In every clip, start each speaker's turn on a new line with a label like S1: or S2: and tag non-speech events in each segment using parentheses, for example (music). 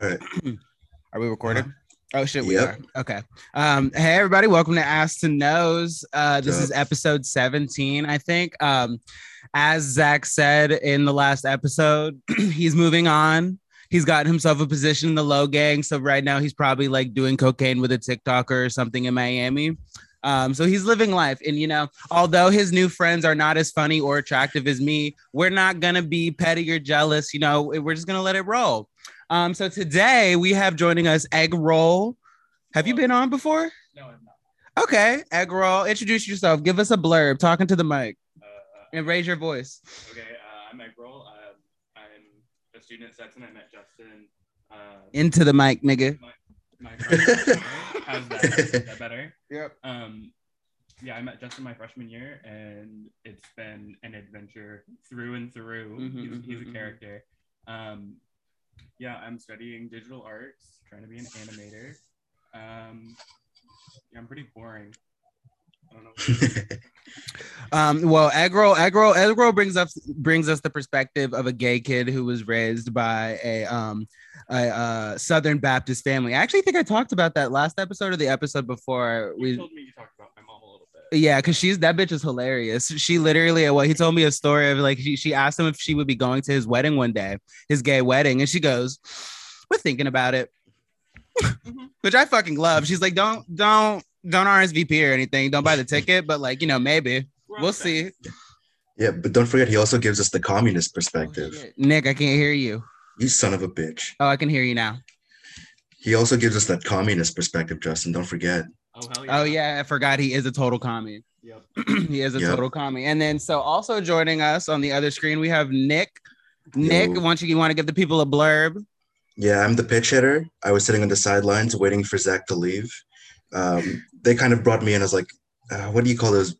S1: All right. (clears throat)
S2: Are we recorded? Oh shit, we
S1: Yep.
S2: are. Okay. Um, hey everybody, welcome to Ass to Nose. Uh, this is episode 17, I think. Um, as Zach said in the last episode, (clears throat) he's moving on. He's gotten himself a position in the low gang. So right now he's probably like doing cocaine with a TikToker or something in Miami. Um, so he's living life. And you know, although his new friends are not as funny or attractive as me, we're not gonna be petty or jealous. You know, we're just gonna let it roll. Um, so today we have joining us Egg Roll. Have you been on before?
S3: No, I'm not.
S2: Okay, Egg Roll. Introduce yourself. Give us a blurb. Talking to the mic
S3: Uh,
S2: and raise your voice.
S3: okay, uh, I'm Mike Roll. Uh, I'm a student at Sexton. I met Justin. Uh,
S2: Into the mic, nigga.
S3: my, my. How's that? Is that (laughs) better?
S2: Yep.
S3: Um, yeah, I met Justin my freshman year, and it's been an adventure through and through.
S2: Mhm,
S3: he's, he's
S2: mhm,
S3: a
S2: mhm.
S3: character. Um, yeah, I'm studying digital arts, trying to be an animator. Um, yeah, I'm pretty boring. I don't know. (laughs)
S2: Um, well, egg roll, egg roll, egg roll brings us brings us the perspective of a gay kid who was raised by a um a uh, Southern Baptist family. I actually think I talked about that last episode or the episode before
S3: You
S2: we
S3: told me you talked about my mom a little bit.
S2: Yeah, because she's that bitch is hilarious. She literally, well, he told me a story of like she, she asked him if she would be going to his wedding one day, his gay wedding, and she goes, "We're thinking about it," mm-hmm. (laughs) which I fucking love. She's like, "Don't, don't, don't RSVP or anything. Don't buy the ticket, but like, you know, maybe
S3: We're
S2: we'll
S3: all
S2: see."
S1: yeah, but don't forget, he also gives us the communist perspective.
S2: Oh. Nick, I can't hear you.
S1: you son of a bitch.
S2: Oh, I can hear you now.
S1: He also gives us that communist perspective, Justin. Don't forget.
S3: Oh hell yeah.
S2: Oh yeah, I forgot he is a total commie. (clears throat)
S3: Yep.
S2: he is a
S1: Yep.
S2: total commie. And then so also joining us on the other screen we have Nick. Nick,
S1: Yo.
S2: why don't you, you want to give the people a blurb?
S1: Yeah, I'm the pitch hitter. I was sitting on the sidelines waiting for Zach to leave. Um, they kind of brought me in as like, uh, what do you call those?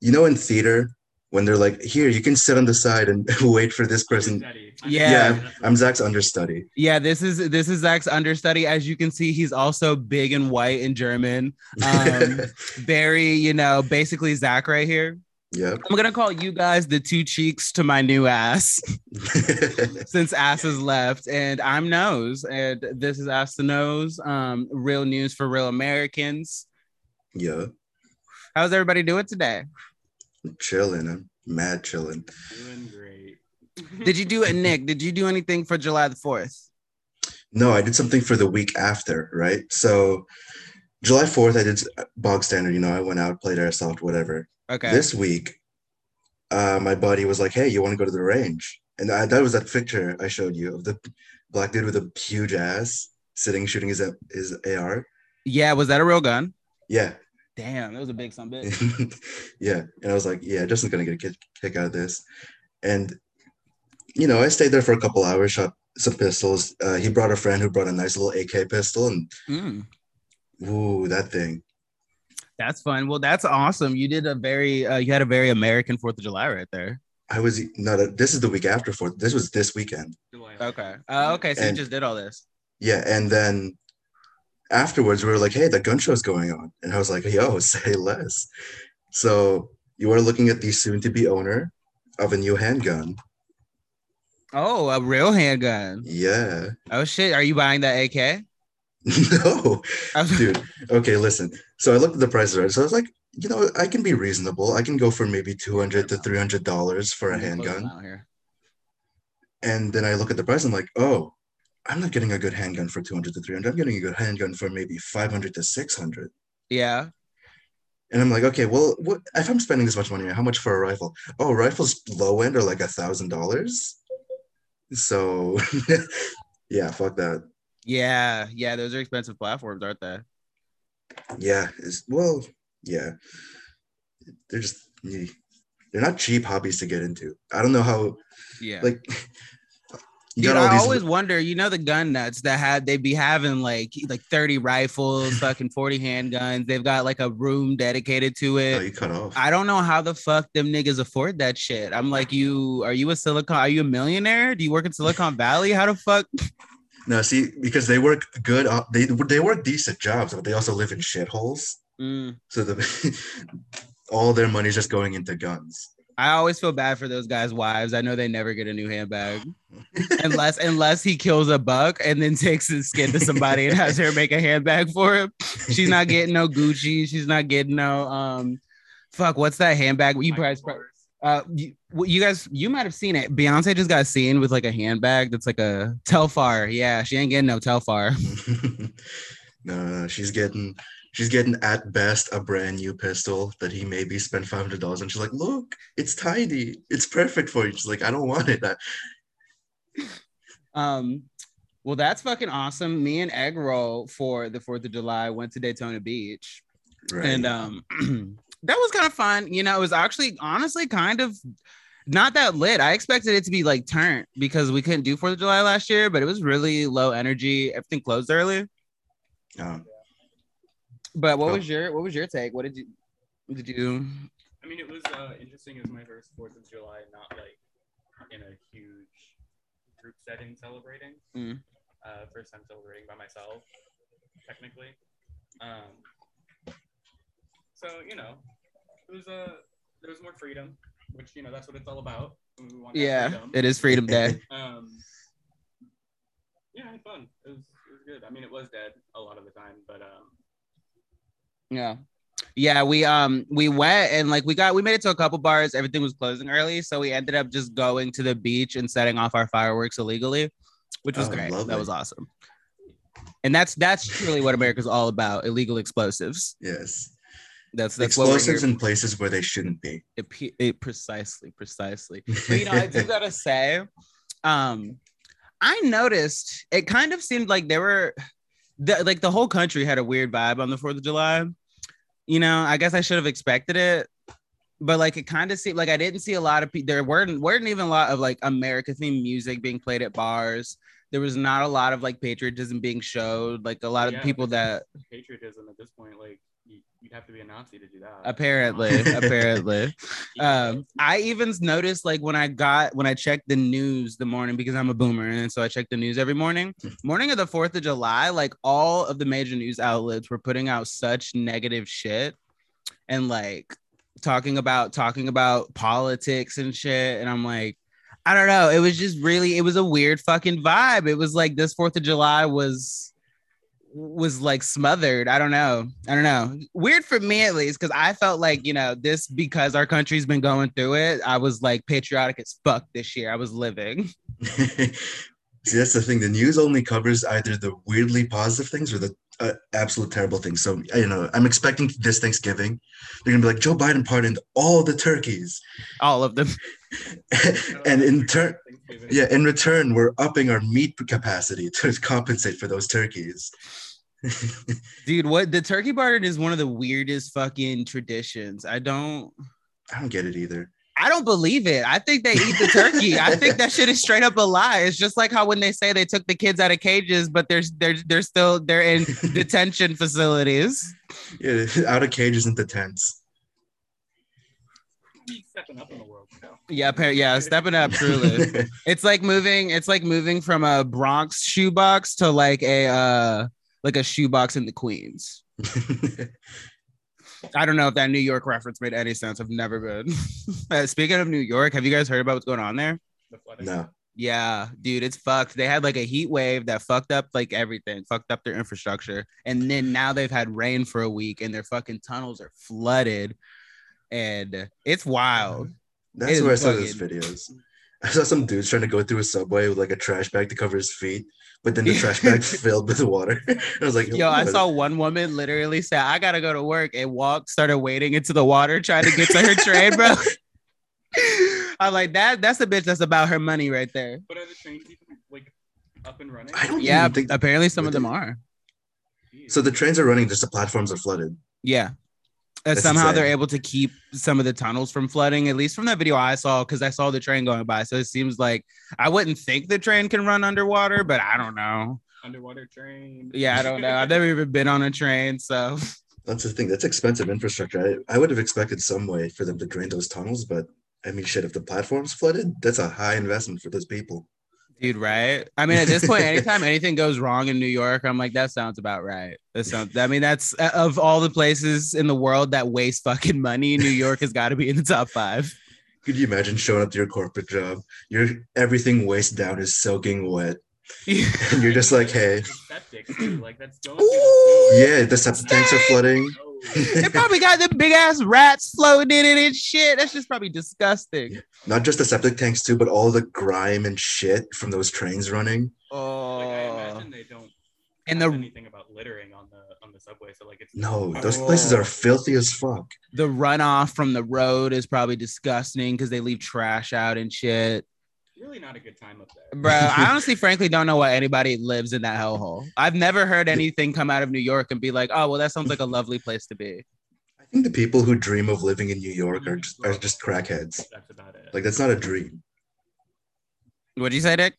S1: You know, in theater, when they're like, here, you can sit on the side and (laughs) wait for this person.
S3: Understudy.
S2: Yeah.
S1: I'm Zach's understudy.
S2: Yeah, this is this is Zach's understudy. As you can see, he's also big and white and German. Um, (laughs) very, you know, basically Zach right here.
S1: Yeah,
S2: I'm gonna call you guys the two cheeks to my new ass (laughs) since ass is left, and I'm nose, and this is ass to nose. Um, real news for real Americans.
S1: yeah.
S2: How's everybody doing today?
S1: Chilling. I'm mad chilling.
S2: Did you do it, Nick? Did you do anything for July the Fourth?
S1: No, I did something for the week after, right? So July 4th, I did bog standard, you know, I went out, played airsoft, whatever.
S2: Okay.
S1: This week, uh, my buddy was like, Hey, you want to go to the range? And I, that was that picture I showed you of the black dude with a huge ass sitting shooting his his AR.
S2: yeah, was that a real gun?
S1: Yeah.
S2: Damn, that was a big son bitch. (laughs)
S1: yeah. And I was like, Yeah, Justin's gonna get a kick, kick out of this. And you know, I stayed there for a couple hours, shot some pistols. Uh, he brought a friend who brought a nice little AK pistol, and
S2: Mm.
S1: ooh, that thing.
S2: That's fun. Well, that's awesome. You did a very, uh, you had a very American Fourth of July right there.
S1: I was not. A, this is the week after Fourth. This was this weekend.
S2: Okay. Uh, okay. So
S1: And-
S2: you just did all this.
S1: Yeah, and then afterwards we were like, "Hey, the gun show's going on," and I was like, "Yo, (laughs) say less." So you are looking at the soon-to-be owner of a new handgun.
S2: Oh, a real handgun.
S1: Yeah.
S2: Oh shit. Are you buying that AK? (laughs)
S1: no, (laughs) dude. Okay, listen. So I looked at the prices, right? So I was like, you know, I can be reasonable. I can go for maybe two hundred to three hundred dollars for a
S2: Let me close them
S1: handgun. And then I look at the price. I'm like, oh, I'm not getting a good handgun for two hundred to three hundred. I'm getting a good handgun for maybe five hundred to six hundred.
S2: Yeah.
S1: And I'm like, okay, well, what if I'm spending this much money? How much for a rifle? Oh, rifles low end are like a thousand dollars. So, (laughs) yeah, fuck that.
S2: Yeah. Yeah. Those are expensive platforms, aren't they?
S1: Yeah, is well, yeah, they're just they're not cheap hobbies to get into. I don't know how
S2: Yeah.
S1: like you
S2: Dude, I always wonder, you know, the gun nuts that had they be having like like 30 rifles, fucking 40 handguns. They've got like a room dedicated to
S1: oh,
S2: it.
S1: you cut off.
S2: I don't know how the fuck them niggas afford that shit. I'm like, you are you a Silicon? Are you a millionaire? Do you work in Silicon Valley? How the fuck? (laughs)
S1: no, see, because they work good. uh, They they work decent jobs, but they also live in shitholes.
S2: Mm,
S1: So the (laughs) all their money's just going into guns.
S2: I always feel bad for those guys' wives. I know they never get a new handbag (laughs) unless unless he kills a buck and then takes his skin to somebody and has her make a handbag for him. She's not getting no Gucci. She's not getting no um fuck, what's that handbag? You guys uh you, you guys you might have seen it. Beyonce just got seen with like a handbag that's like a Telfar. Yeah, she ain't getting no Telfar.
S1: no, no, no, she's getting she's getting at best a brand new pistol that he maybe spent five hundred dollars on. She's like, look, it's tidy, it's perfect for you. She's like, I don't want it.
S2: Um, well, that's fucking awesome. Me and Egg Roll for the Fourth of July went to Daytona Beach,
S1: right.
S2: and um, (clears throat) that was kind of fun. You know, it was actually honestly kind of not that lit. I expected it to be like turned because we couldn't do Fourth of July last year, but it was really low energy. Everything closed early.
S1: Um,
S2: But what
S1: Oh.
S2: was your what was your take? What did you did you?
S3: I mean, it was uh, interesting. It was my first Fourth of July, not like in a huge group setting celebrating.
S2: Mm.
S3: Uh, first time celebrating by myself, technically. Um, so you know, it was uh, there was more freedom, which you know that's what it's all about. We want
S2: Yeah, it is Freedom Day. (laughs)
S3: Um, yeah, I had fun. It was it was good. I mean, it was dead a lot of the time, but um,
S2: Yeah. Yeah, we um we went and like we got we made it to a couple bars. Everything was closing early, so we ended up just going to the beach and setting off our fireworks illegally, which was
S1: Oh,
S2: great. That was awesome. And that's that's truly what America's all about: illegal explosives.
S1: yes.
S2: That's that's
S1: Explosives in places where they shouldn't be.
S2: It, it precisely, precisely. (laughs) But you know, I do gotta say, um, I noticed it kind of seemed like there were, the, like the whole country had a weird vibe on the Fourth of July. You know, I guess I should have expected it, but like it kind of seemed like I didn't see a lot of people. There weren't weren't even a lot of like America themed music being played at bars. There was not a lot of like patriotism being showed. Like a lot of people that
S3: patriotism at this point, like you'd have to be a Nazi to do that.
S2: apparently, (laughs) apparently. um i even noticed like when i got when i checked the news the morning because i'm a boomer and so i check the news every morning (laughs) morning of the 4th of july like all of the major news outlets were putting out such negative shit and like talking about talking about politics and shit and i'm like i don't know it was just really it was a weird fucking vibe it was like this 4th of july was was like smothered. I don't know. I don't know. Weird for me at least, because I felt like, you know, this because our country's been going through it. I was like patriotic as fuck this year. I was living. (laughs) (laughs)
S1: See, that's the thing. The news only covers either the weirdly positive things or the uh, absolute terrible thing. So, you know, I'm expecting this Thanksgiving, they're gonna be like Joe Biden pardoned all the turkeys,
S2: All of them. (laughs)
S1: and in turn, yeah, in return, we're upping our meat capacity to compensate for those turkeys. (laughs)
S2: Dude, what the turkey barter is one of the weirdest fucking traditions. I don't
S1: I don't get it either.
S2: I don't believe it. I think they eat the turkey. I think that shit is straight up a lie. It's just like how when they say they took the kids out of cages, but they're they're they're still they're in (laughs) detention facilities.
S1: Yeah, (laughs) out of cages into tents.
S3: Stepping up in the world, you know.
S2: Yeah, yeah, stepping up truly. (laughs) It's like moving. It's like moving from a Bronx shoebox to like a uh like a shoebox in the Queens. I don't know if that New York reference made any sense. I've never been. (laughs) Uh, Speaking of New York, have you guys heard about what's going on there?
S3: The flooding.
S1: no.
S2: Yeah, dude, it's fucked. They had like a heat wave that fucked up like everything, fucked up their infrastructure, and then now they've had rain for a week, and their fucking tunnels are flooded, and it's wild.
S1: That's
S2: is
S1: where I saw those videos. (laughs) I saw some dudes trying to go through a subway with like a trash bag to cover his feet, but then the trash bag (laughs) filled with water. (laughs) I was like,
S2: Yo, I saw one woman literally say, I gotta go to work and walk, started wading into the water trying to get to her train, bro. (laughs) I'm like, that that's a bitch that's about her money right there.
S3: But are the trains even like up and running?
S1: I don't
S2: Yeah,
S1: think.
S2: apparently some of
S1: Would
S2: them are.
S1: So the trains are running, just the platforms are flooded.
S2: Yeah.
S1: That's
S2: somehow they're able to keep some of the tunnels from flooding, at least from that video I saw, because I saw the train going by. So it seems like I wouldn't think the train can run underwater, but I don't know.
S3: underwater train.
S2: Yeah, I don't know. I've never even been on a train, so (laughs)
S1: That's the thing. That's expensive infrastructure. I, I would have expected some way for them to drain those tunnels, but I mean, shit, if the platform's flooded, that's a high investment for those people.
S2: Dude, right? I mean, at this point, anytime (laughs) anything goes wrong in New York, I'm like, that sounds about right. That sounds. I mean, that's uh, (laughs) of all the places in the world that waste fucking money. New York has got to be in the top five.
S1: Could you imagine showing up to your corporate job? Your everything waist down is soaking wet, (laughs) and you're just like, "Hey,
S3: septic, like that's going through the sewer.
S1: yeah, the septic tanks are flooding."
S3: Oh,
S2: they probably got the big ass rats floating in it and shit. That's just probably disgusting.
S1: Not just the septic tanks too, but all the grime and shit from those trains running. Oh.
S3: like, I
S2: Oh,
S3: imagine they don't
S2: and
S3: have
S2: the
S3: anything about littering on the on the subway, so like it's
S1: No, those places oh. are filthy as fuck.
S2: the runoff from the road is probably disgusting because they leave trash out and shit.
S3: Really not a good time up there.
S2: Bro, I (laughs) honestly, frankly, don't know why anybody lives in that hellhole. I've never heard anything come out of New York and be like, "Oh, well, that sounds like a lovely place to be."
S1: I think the people who dream of living in New York are just, are just crackheads.
S3: That's about it.
S1: Like that's not a dream.
S2: What'd you say, Dick?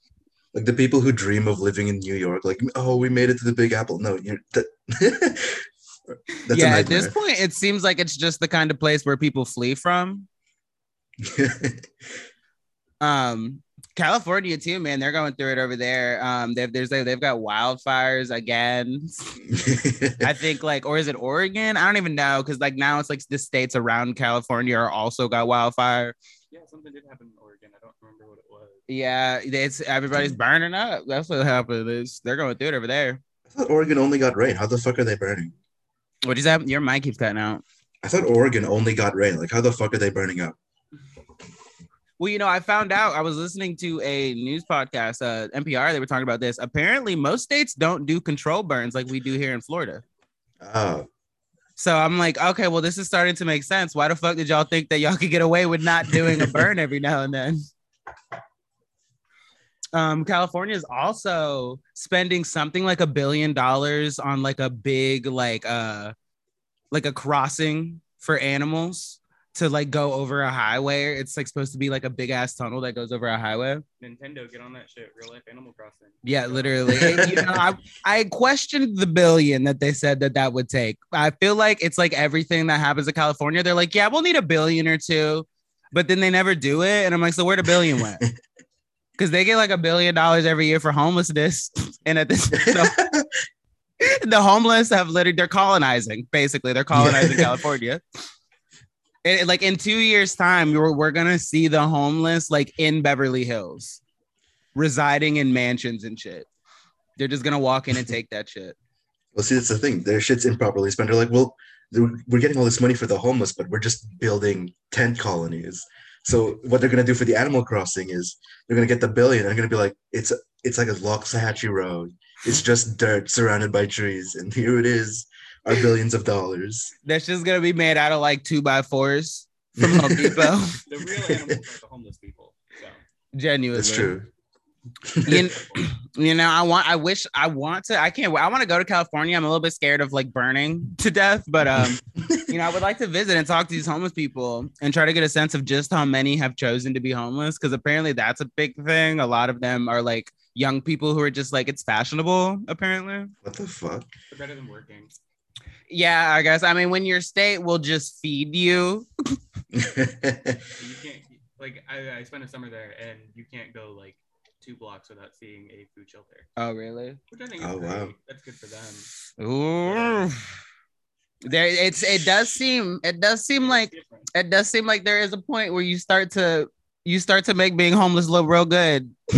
S1: Like the people who dream of living in New York, like oh, we made it to the Big Apple. No, you're that, (laughs) that's
S2: yeah,
S1: a
S2: at this point, it seems like it's just the kind of place where people flee from. (laughs) Um, California too, man. They're going through it over there. Um, they've there's they've got wildfires again. (laughs) I think like, or is it Oregon? I don't even know because like now it's like the states around California are also got wildfire.
S3: yeah, something did happen in Oregon. I don't remember what it was.
S2: Yeah, it's everybody's burning up. That's what happened. Is they're going through it over there.
S1: I thought Oregon only got rain. How the fuck are they burning?
S2: What is that? Your mic keeps cutting out.
S1: I thought Oregon only got rain. Like how the fuck are they burning up?
S2: Well, you know, I found out I was listening to a news podcast, uh, NPR. They were talking about this. Apparently, most states don't do control burns like we do here in Florida.
S1: Oh,
S2: So I'm like, okay, well, this is starting to make sense. Why the fuck did y'all think that y'all could get away with not doing a burn every now and then? Um, California is also spending something like a billion dollars on like a big like uh like a crossing for animals to like go over a highway. It's like supposed to be like a big ass tunnel that goes over a highway.
S3: Nintendo, get on that shit. Real life Animal Crossing.
S2: Yeah, literally. And, you know, I, I questioned the billion that they said that that would take. I feel like it's like everything that happens in California. They're like, yeah, we'll need a billion or two, but then they never do it. And I'm like, so where the billion went? (laughs) Because they get like a billion dollars every year for homelessness, (laughs) and at this, the, (laughs) the homeless have literally they're colonizing. Basically, they're colonizing California. And, like in two years' time, we're, we're gonna see the homeless like in Beverly Hills, residing in mansions and shit. They're just gonna walk in and take that shit.
S1: well, see, that's the thing. Their shit's improperly spent. They're like, well, we're getting all this money for the homeless, but we're just building tent colonies. So what they're gonna do for the Animal Crossing is they're gonna get the billion and they're gonna be like, it's it's like a Loxahatchee Road. It's just dirt surrounded by trees, and here it is, our billions of dollars.
S2: That's just gonna be made out of like two by fours from Home Depot. (laughs)
S3: The real animals are the homeless people. So
S2: Genuinely,
S1: That's true.
S2: You, (laughs) you know, I want, I wish, I want to, I can't, I want to go to California. I'm a little bit scared of like burning to death, but um, (laughs) you know, I would like to visit and talk to these homeless people and try to get a sense of just how many have chosen to be homeless because apparently that's a big thing. A lot of them are like young people who are just like it's fashionable. Apparently,
S1: What the fuck?
S3: they're better than working.
S2: Yeah, I guess. I mean, when your state will just feed you, (laughs)
S3: You can't like I, I spent a summer there and you can't go like two blocks without seeing a food shelter.
S2: oh really?
S3: Which I think
S1: Oh,
S3: great.
S1: wow.
S3: That's good for them.
S2: Ooh. There, it's it does seem it does seem like
S3: different.
S2: it does seem like there is a point where you start to you start to make being homeless look real good. (laughs)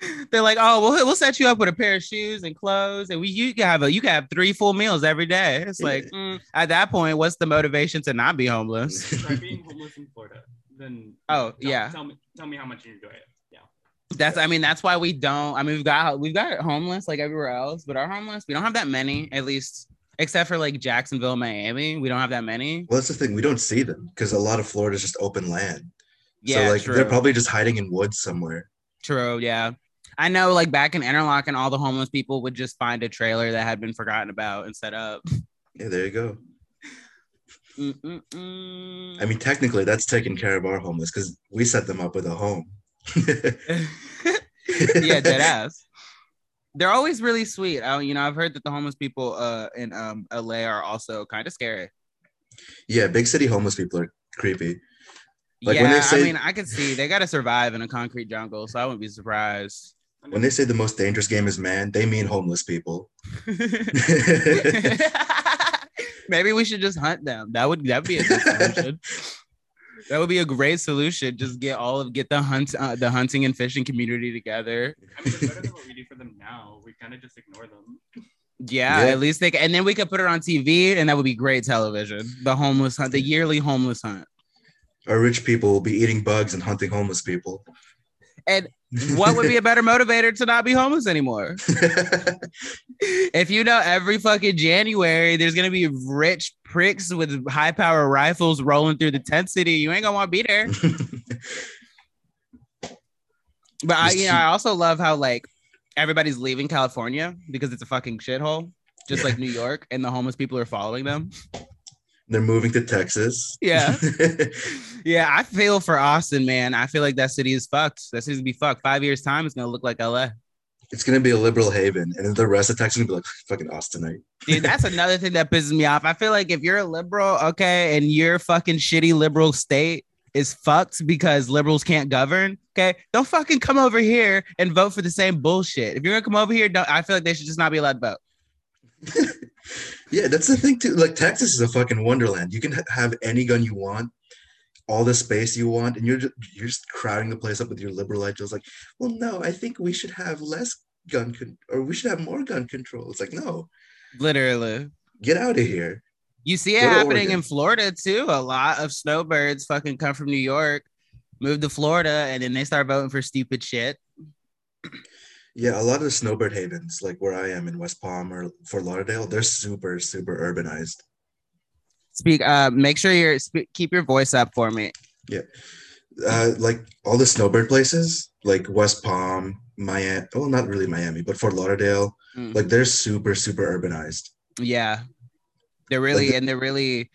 S2: (laughs) They're like, oh, we'll we'll set you up with a pair of shoes and clothes, and we you can have a you can have three full meals every day. It's like mm, at that point, what's the motivation to not be homeless?
S3: Try being homeless in Florida. Then (laughs)
S2: Oh,
S3: tell,
S2: yeah.
S3: Tell me tell me how much you enjoy it. Yeah.
S2: That's I mean that's why we don't. I mean we've got we've got homeless like everywhere else, but our homeless we don't have that many at least, except for like Jacksonville, Miami. We don't have that many.
S1: well, that's the thing. We don't see them because a lot of Florida is just open land.
S2: Yeah,
S1: so like
S2: true.
S1: they're probably just hiding in woods somewhere.
S2: True, yeah. I know, like back in Interlachen all the homeless people would just find a trailer that had been forgotten about and set up.
S1: Yeah, there you go.
S2: Mm-mm-mm.
S1: I mean, technically, that's taking care of our homeless because we set them up with a home. (laughs)
S2: yeah, dead ass. They're always really sweet. I, you know, I've heard that the homeless people uh, in um, LA are also kind of scary.
S1: Yeah, big city homeless people are creepy. Like, when
S2: yeah,
S1: they say-
S2: I mean, I can see they got to survive in a concrete jungle, so I wouldn't be surprised.
S1: When they say the most dangerous game is man, they mean homeless people. (laughs)
S2: Maybe we should just hunt them. That would that be a good solution. (laughs) That would be a great solution. Just get all of get the hunt uh, the hunting and fishing community together.
S3: I mean, better than what we do for them now. We kind of just ignore them.
S2: Yeah,
S1: Yeah.
S2: at least they c- and then we could put it on TV and that would be great television. The homeless hunt, the yearly homeless hunt.
S1: Our rich people will be eating bugs and hunting homeless people.
S2: And (laughs) what would be a better motivator to not be homeless anymore? (laughs) If you know every fucking January there's gonna be rich pricks with high power rifles rolling through the tent city, you ain't gonna want to be there. (laughs) But I, you know, I also love how like everybody's leaving California because it's a fucking shithole, just
S1: Yeah.
S2: like New York, and the homeless people are following them.
S1: They're moving to Texas.
S2: Yeah. (laughs) Yeah, I feel for Austin, man. I feel like that city is fucked. That city's gonna be fucked. Five years time, it's gonna look like LA.
S1: it's gonna be a liberal haven, and then the rest of Texas is gonna be like fucking Austinite.
S2: Dude, that's (laughs) another thing that pisses me off. I feel like if you're a liberal, okay, and your fucking shitty liberal state is fucked because liberals can't govern, okay, don't fucking come over here and vote for the same bullshit. If you're gonna come over here, don't, I feel like they should just not be allowed to vote. (laughs)
S1: Yeah, that's the thing too. Like Texas is a fucking wonderland. You can ha- have any gun you want, all the space you want, and you're just, you're just crowding the place up with your liberal ideals. Like, well, no, I think we should have less gun con- or we should have more gun control. It's like, no,
S2: Literally.
S1: get out of here.
S2: You see it
S1: Go
S2: happening in Florida too. A lot of snowbirds fucking come from New York, move to Florida, and then they start voting for stupid shit.
S1: Yeah, a lot of the snowbird havens, like where I am in West Palm or Fort Lauderdale, they're super, super urbanized.
S2: Speak. Uh, make sure you're sp- keep your voice up for me.
S1: Yeah, uh, like all the snowbird places, like West Palm, Miami. Well, not really Miami, but Fort Lauderdale.
S2: Mm.
S1: Like they're super, super urbanized.
S2: Yeah, they're really
S1: Like-
S2: and they're really.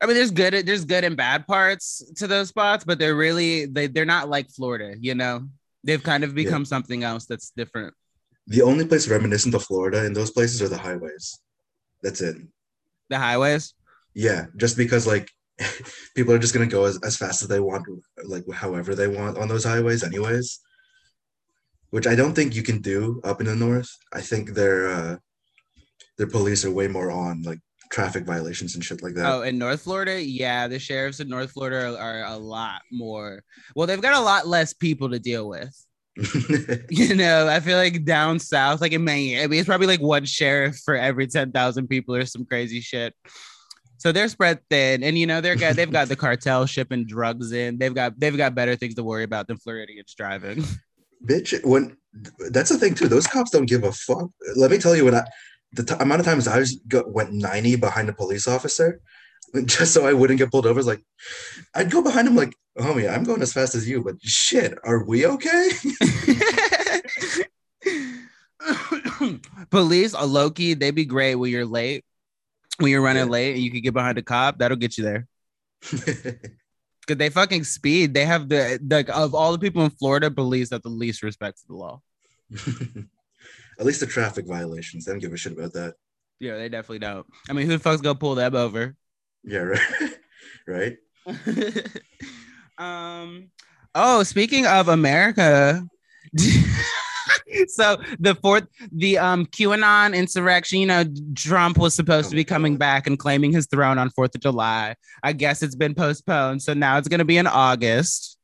S2: I mean, there's good there's good and bad parts to those spots, but they're really they they're not like Florida. You know, they've kind of become something else that's different.
S1: The only place reminiscent of Florida in those places are the highways. That's it.
S2: The highways.
S1: Yeah, just because like (laughs) people are just gonna go as, as fast as they want, like however they want on those highways, anyways. Which I don't think you can do up in the north. I think their uh, their police are way more on like traffic violations and shit like that.
S2: Oh, in North Florida, yeah, the sheriffs in North Florida are, are a lot more. Well, they've got a lot less people to deal with. (laughs) You know, I feel like down south, like in Miami, I mean, it's probably like one sheriff for every ten thousand people or some crazy shit. So they're spread thin, and you know they're got they've got the (laughs) cartel shipping drugs in. They've got they've got better things to worry about than Floridians driving.
S1: Bitch, when that's the thing too. Those cops don't give a fuck. Let me tell you, when I the t- amount of times I go, went ninety behind a police officer, (laughs) just so I wouldn't get pulled over. Is like, I'd go behind him like, homie, I'm going as fast as you, but shit, are we okay? (laughs)
S2: Police, a Loki, they'd be great when you're late. When you're running
S1: Yeah.
S2: late and you could get behind a cop, that'll get you there. (laughs) Cause they fucking speed. They have the like of all the people in Florida, police have the least respect for the law.
S1: At least the traffic violations. They don't give a shit about that.
S2: Yeah, they definitely don't. I mean, who the fuck's gonna pull them over?
S1: Yeah, right. (laughs) right. (laughs)
S2: um. Oh, speaking of America, (laughs) so the fourth, the um QAnon insurrection. You know, Trump was supposed
S1: Oh
S2: to be coming
S1: God.
S2: back and claiming his throne on Fourth of July. I guess it's been postponed, so now it's gonna be in August.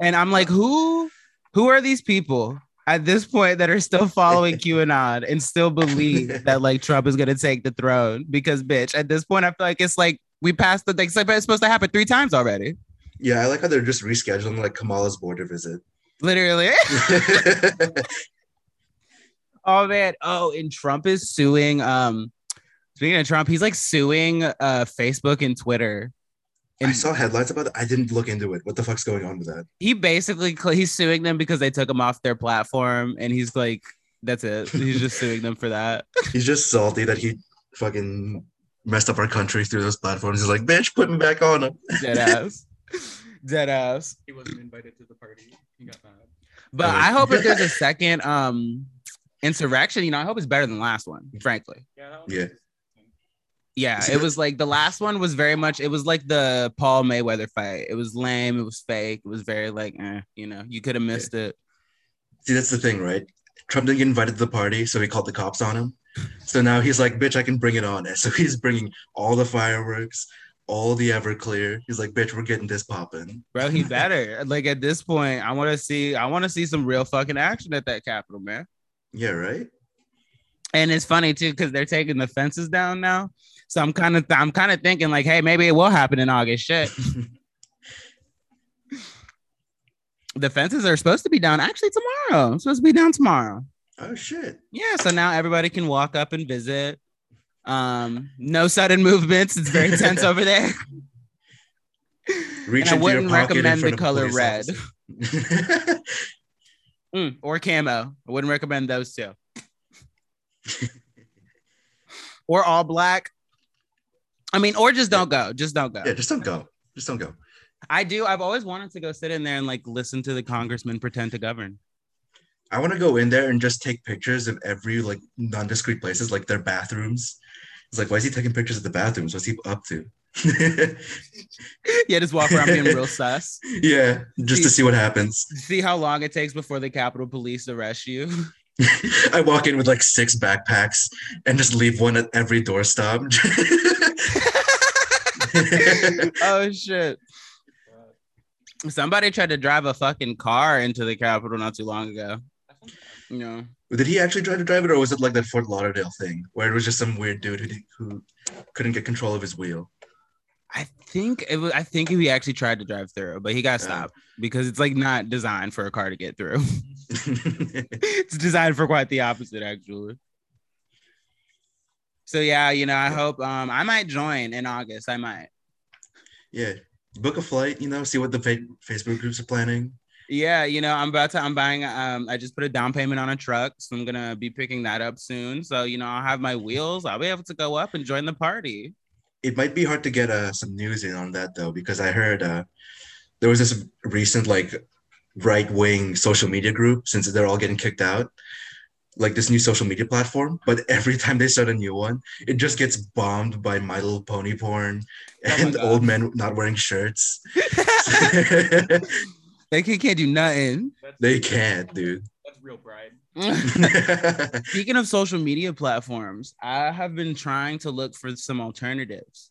S2: and I'm like, who, who are these people? At this point, that are still following QAnon and still believe (laughs) that like Trump is gonna take the throne because, bitch, at this point, I feel like it's like we passed the thing. It's like it's supposed to happen three times already.
S1: Yeah, I like how they're just rescheduling like Kamala's border visit.
S2: Literally. (laughs) (laughs) oh man. Oh, and Trump is suing. Um, speaking of Trump, he's like suing uh Facebook and Twitter.
S1: I
S2: And
S1: saw headlines about it. I didn't look into it. What the fuck's going on with that?
S2: he basically he's suing them because they took him off their platform, and he's like, that's it. He's just suing them for that. (laughs) (laughs)
S1: He's just salty that he fucking messed up our country through those platforms. He's like, bitch, put me back on him.
S2: Dead ass. (laughs) Dead ass.
S3: He wasn't invited to the party. He got mad.
S2: But
S1: Oh.
S2: I hope if there's a second um insurrection, you know, I hope it's better than the last one, frankly.
S3: Yeah. That was
S1: Yeah.
S2: Yeah, it was like the last one was very much. It was like the Paul Mayweather fight. It was lame. It was fake. It was very like, eh, you know, you could have missed it.
S1: See, that's the thing, right? Trump didn't get invited to the party, so he called the cops on him. So now he's like, bitch, I can bring it on. And (laughs) so he's bringing all the fireworks, all the Everclear. He's like, bitch, we're getting this popping.
S2: Bro, he better. like at this point, I want to see I want to see some real fucking action at that Capitol, man.
S1: Yeah, right?
S2: And it's funny too because they're taking the fences down now. So I'm kind of I'm kind of thinking like, hey, maybe it will happen in August. Shit. (laughs) the fences are supposed to be down actually tomorrow. It's supposed to be down tomorrow.
S1: oh shit.
S2: Yeah, so now everybody can walk up and visit. Um, no sudden movements. It's very tense over there. (laughs)
S1: Reach
S2: I wouldn't recommend the
S1: front of a
S2: color red. (laughs) Mm, or camo. I wouldn't recommend those two. (laughs) or all black. I mean, or just don't go. Just don't go.
S1: yeah, just don't go. Just don't go.
S2: I do. I've always wanted to go sit in there and like listen to the congressman pretend to govern.
S1: I want to go in there and just take pictures of every like nondiscreet places, like their bathrooms. It's like, why is he taking pictures of the bathrooms? What's he up to? (laughs)
S2: yeah, just walk around being real (laughs) sus.
S1: yeah, just to see what happens.
S2: See how long it takes before the Capitol Police arrest you. (laughs)
S1: I walk in with like six backpacks and just leave one at every doorstop. (laughs) (laughs)
S2: oh shit. Somebody tried to drive a fucking car into the Capitol not too long ago. You know.
S1: Did he actually try to drive it, or was it like that Fort Lauderdale thing where it was just some weird dude who, who couldn't get control of his wheel?
S2: I think it was I think he actually tried to drive through, but he got
S1: Yeah.
S2: stopped because it's like not designed for a car to get through. (laughs) (laughs) it's designed for quite the opposite, actually. So yeah, you know, I hope um I might join in August. I might.
S1: yeah, book a flight. You know, see what the fa- Facebook groups are planning.
S2: Yeah, you know, I'm about to I'm buying um I just put a down payment on a truck, so I'm gonna be picking that up soon. So, you know, I'll have my wheels, I'll be able to go up and join the party.
S1: It might be hard to get uh, some news in on that though, because I heard uh, there was this recent like right wing social media group since they're all getting kicked out, like this new social media platform. But (laughs) every time they start a new one, it just gets bombed by My Little Pony porn
S2: Oh
S1: and
S2: God.
S1: old men not wearing shirts. (laughs) (laughs)
S2: They can't, can't do nothing.
S3: That's,
S1: they can't, dude.
S3: That's real pride. (laughs)
S2: Speaking of social media platforms, I have been trying to look for some alternatives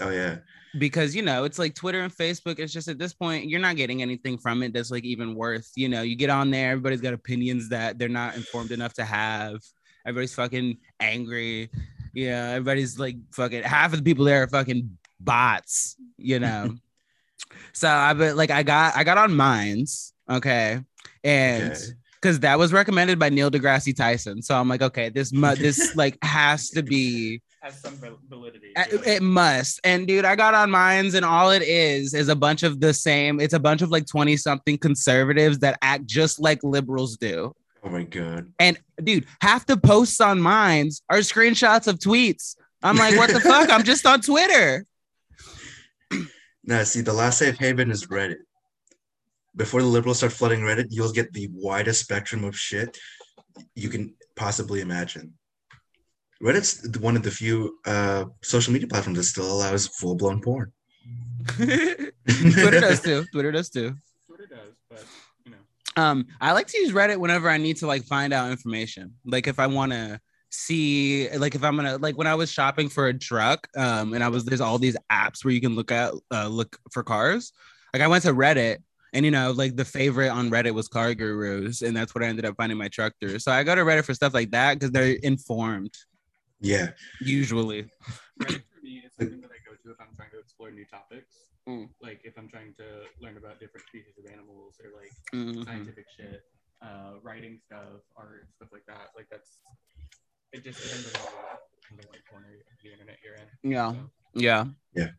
S1: oh yeah.
S2: because you know it's like Twitter and Facebook. It's just at this point you're not getting anything from it that's like even worth. You know, you get on there, everybody's got opinions that they're not informed enough to have. Everybody's fucking angry. Yeah, everybody's like fucking. Half of the people there are fucking bots. You know. (laughs) so I but like I got I got on Minds. Okay, and
S1: Okay.
S2: Because that was recommended by Neil deGrasse Tyson. So I'm like, okay, this mu- this (laughs) like has to be
S3: Has some validity. It.
S2: It must. And dude, I got on Minds, and all it is is a bunch of the same. It's a bunch of like 20 something conservatives that act just like liberals do.
S1: Oh my god.
S2: And dude, half the posts on Minds are screenshots of tweets. I'm like, what the fuck? I'm just on Twitter. (laughs)
S1: Now, see, the last safe haven is Reddit. Before the liberals start flooding Reddit, you'll get the widest spectrum of shit you can possibly imagine. Reddit's one of the few uh, social media platforms that still allows full blown porn. (laughs)
S2: Twitter does too. Twitter does too.
S3: Twitter does, but you know,
S2: Um, I like to use Reddit whenever I need to like find out information. Like if I want to see, like if I'm gonna like when I was shopping for a truck, um, and I was there's all these apps where you can look at uh, look for cars. Like I went to Reddit, and you know, like the favorite on Reddit was Car Gurus, and that's what I ended up finding my truck through. So I go to Reddit for stuff like that because they're informed
S1: Yeah.
S2: usually.
S3: Reddit for me is something that I go to if I'm trying to explore new topics.
S2: Mm.
S3: Like if I'm trying to learn about different species of animals or like
S2: Mhm.
S3: scientific shit, uh, writing stuff, art, stuff like that. Like that's it. Just depends on the, on the white corner of the internet you're in.
S2: Yeah.
S3: So,
S2: Yeah.
S1: Yeah.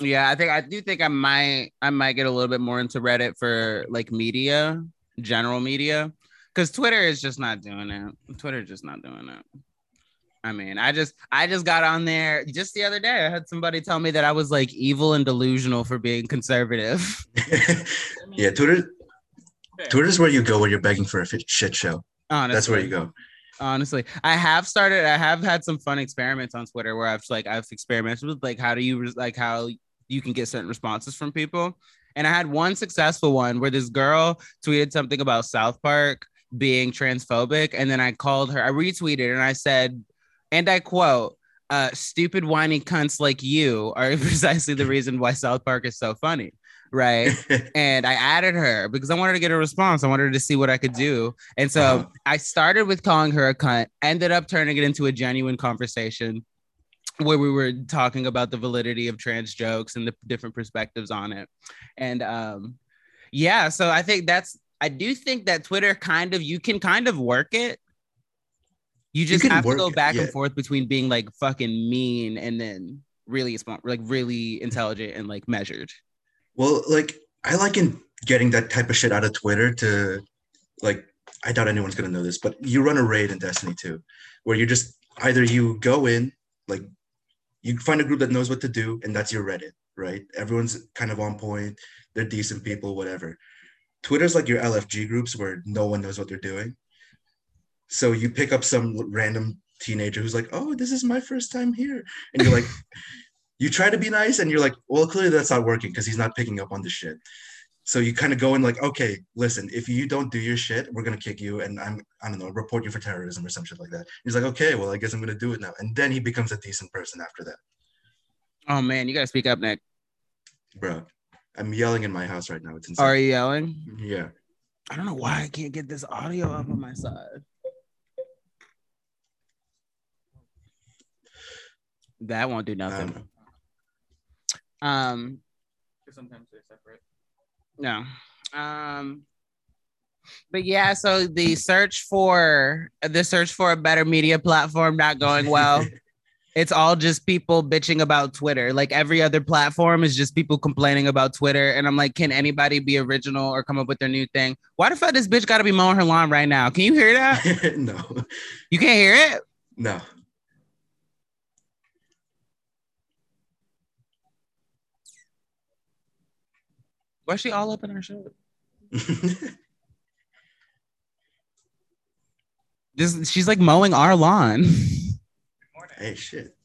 S2: Yeah, I think I do think I might I might get a little bit more into Reddit for like media, general media, because Twitter is just not doing it. Twitter just not doing it. I mean, I just I just got on there just the other day. I had somebody tell me that I was like evil and delusional for being conservative. (laughs) (laughs)
S1: Yeah, Twitter
S3: fair.
S1: Twitter's where you go when you're begging for a shit show.
S2: Honestly,
S1: That's where you go.
S2: honestly i have started i have had some fun experiments on twitter where i've like i've experimented with like how do you like how you can get certain responses from people and i had one successful one where this girl tweeted something about south park being transphobic and then i called her i retweeted and i said and i quote uh, stupid whiny cunts like you are (laughs) precisely the reason why South Park is so funny, right? (laughs) and I added her because I wanted to get a response. I wanted to see what I could do. And so
S1: Uh-huh.
S2: I started with calling her a cunt, ended up turning it into a genuine conversation where we were talking about the validity of trans jokes and the different perspectives on it. And um yeah, so I think that's I do think that Twitter kind of you can kind of work it. You just
S1: can
S2: have to go
S1: it,
S2: back and forth between being like fucking mean and then really smart, like really intelligent and like measured.
S1: Well, like I like in getting that type of shit out of Twitter to like I doubt anyone's gonna know this, but you run a raid in Destiny 2 where you just either you go in, like you find a group that knows what to do, and that's your Reddit, right? Everyone's kind of on point, they're decent people, whatever. Twitter's like your LFG groups where no one knows what they're doing. So you pick up some random teenager who's like, "Oh, this is my first time here," and you're like, (laughs) you try to be nice, and you're like, "Well, clearly that's not working because he's not picking up on the shit." So you kind of go in like, "Okay, listen, if you don't do your shit, we're gonna kick you, and I'm I don't know, report you for terrorism or some shit like that." He's like, "Okay, well, I guess I'm gonna do it now," and then he becomes a decent person after that,
S2: Oh man, you gotta speak up, Nick.
S1: bro. I'm yelling in my house right now. It's insane.
S2: Are you yelling?
S1: Yeah.
S2: I don't know why I can't get this audio up on my side. That won't do nothing.
S1: know.
S2: Um,
S3: sometimes they're separate.
S2: No. Um, but yeah, so the search for the search for a better media platform not going well. (laughs) it's all just people bitching about Twitter. Like every other platform is just people complaining about Twitter. And I'm like, can anybody be original or come up with their new thing? Why the fuck this bitch gotta be mowing her lawn right now? Can you hear that? (laughs)
S1: no,
S2: You can't hear it?
S1: no.
S2: Why's she all up in her shit? Just (laughs) she's like mowing our lawn. (laughs)
S1: Hey, shit.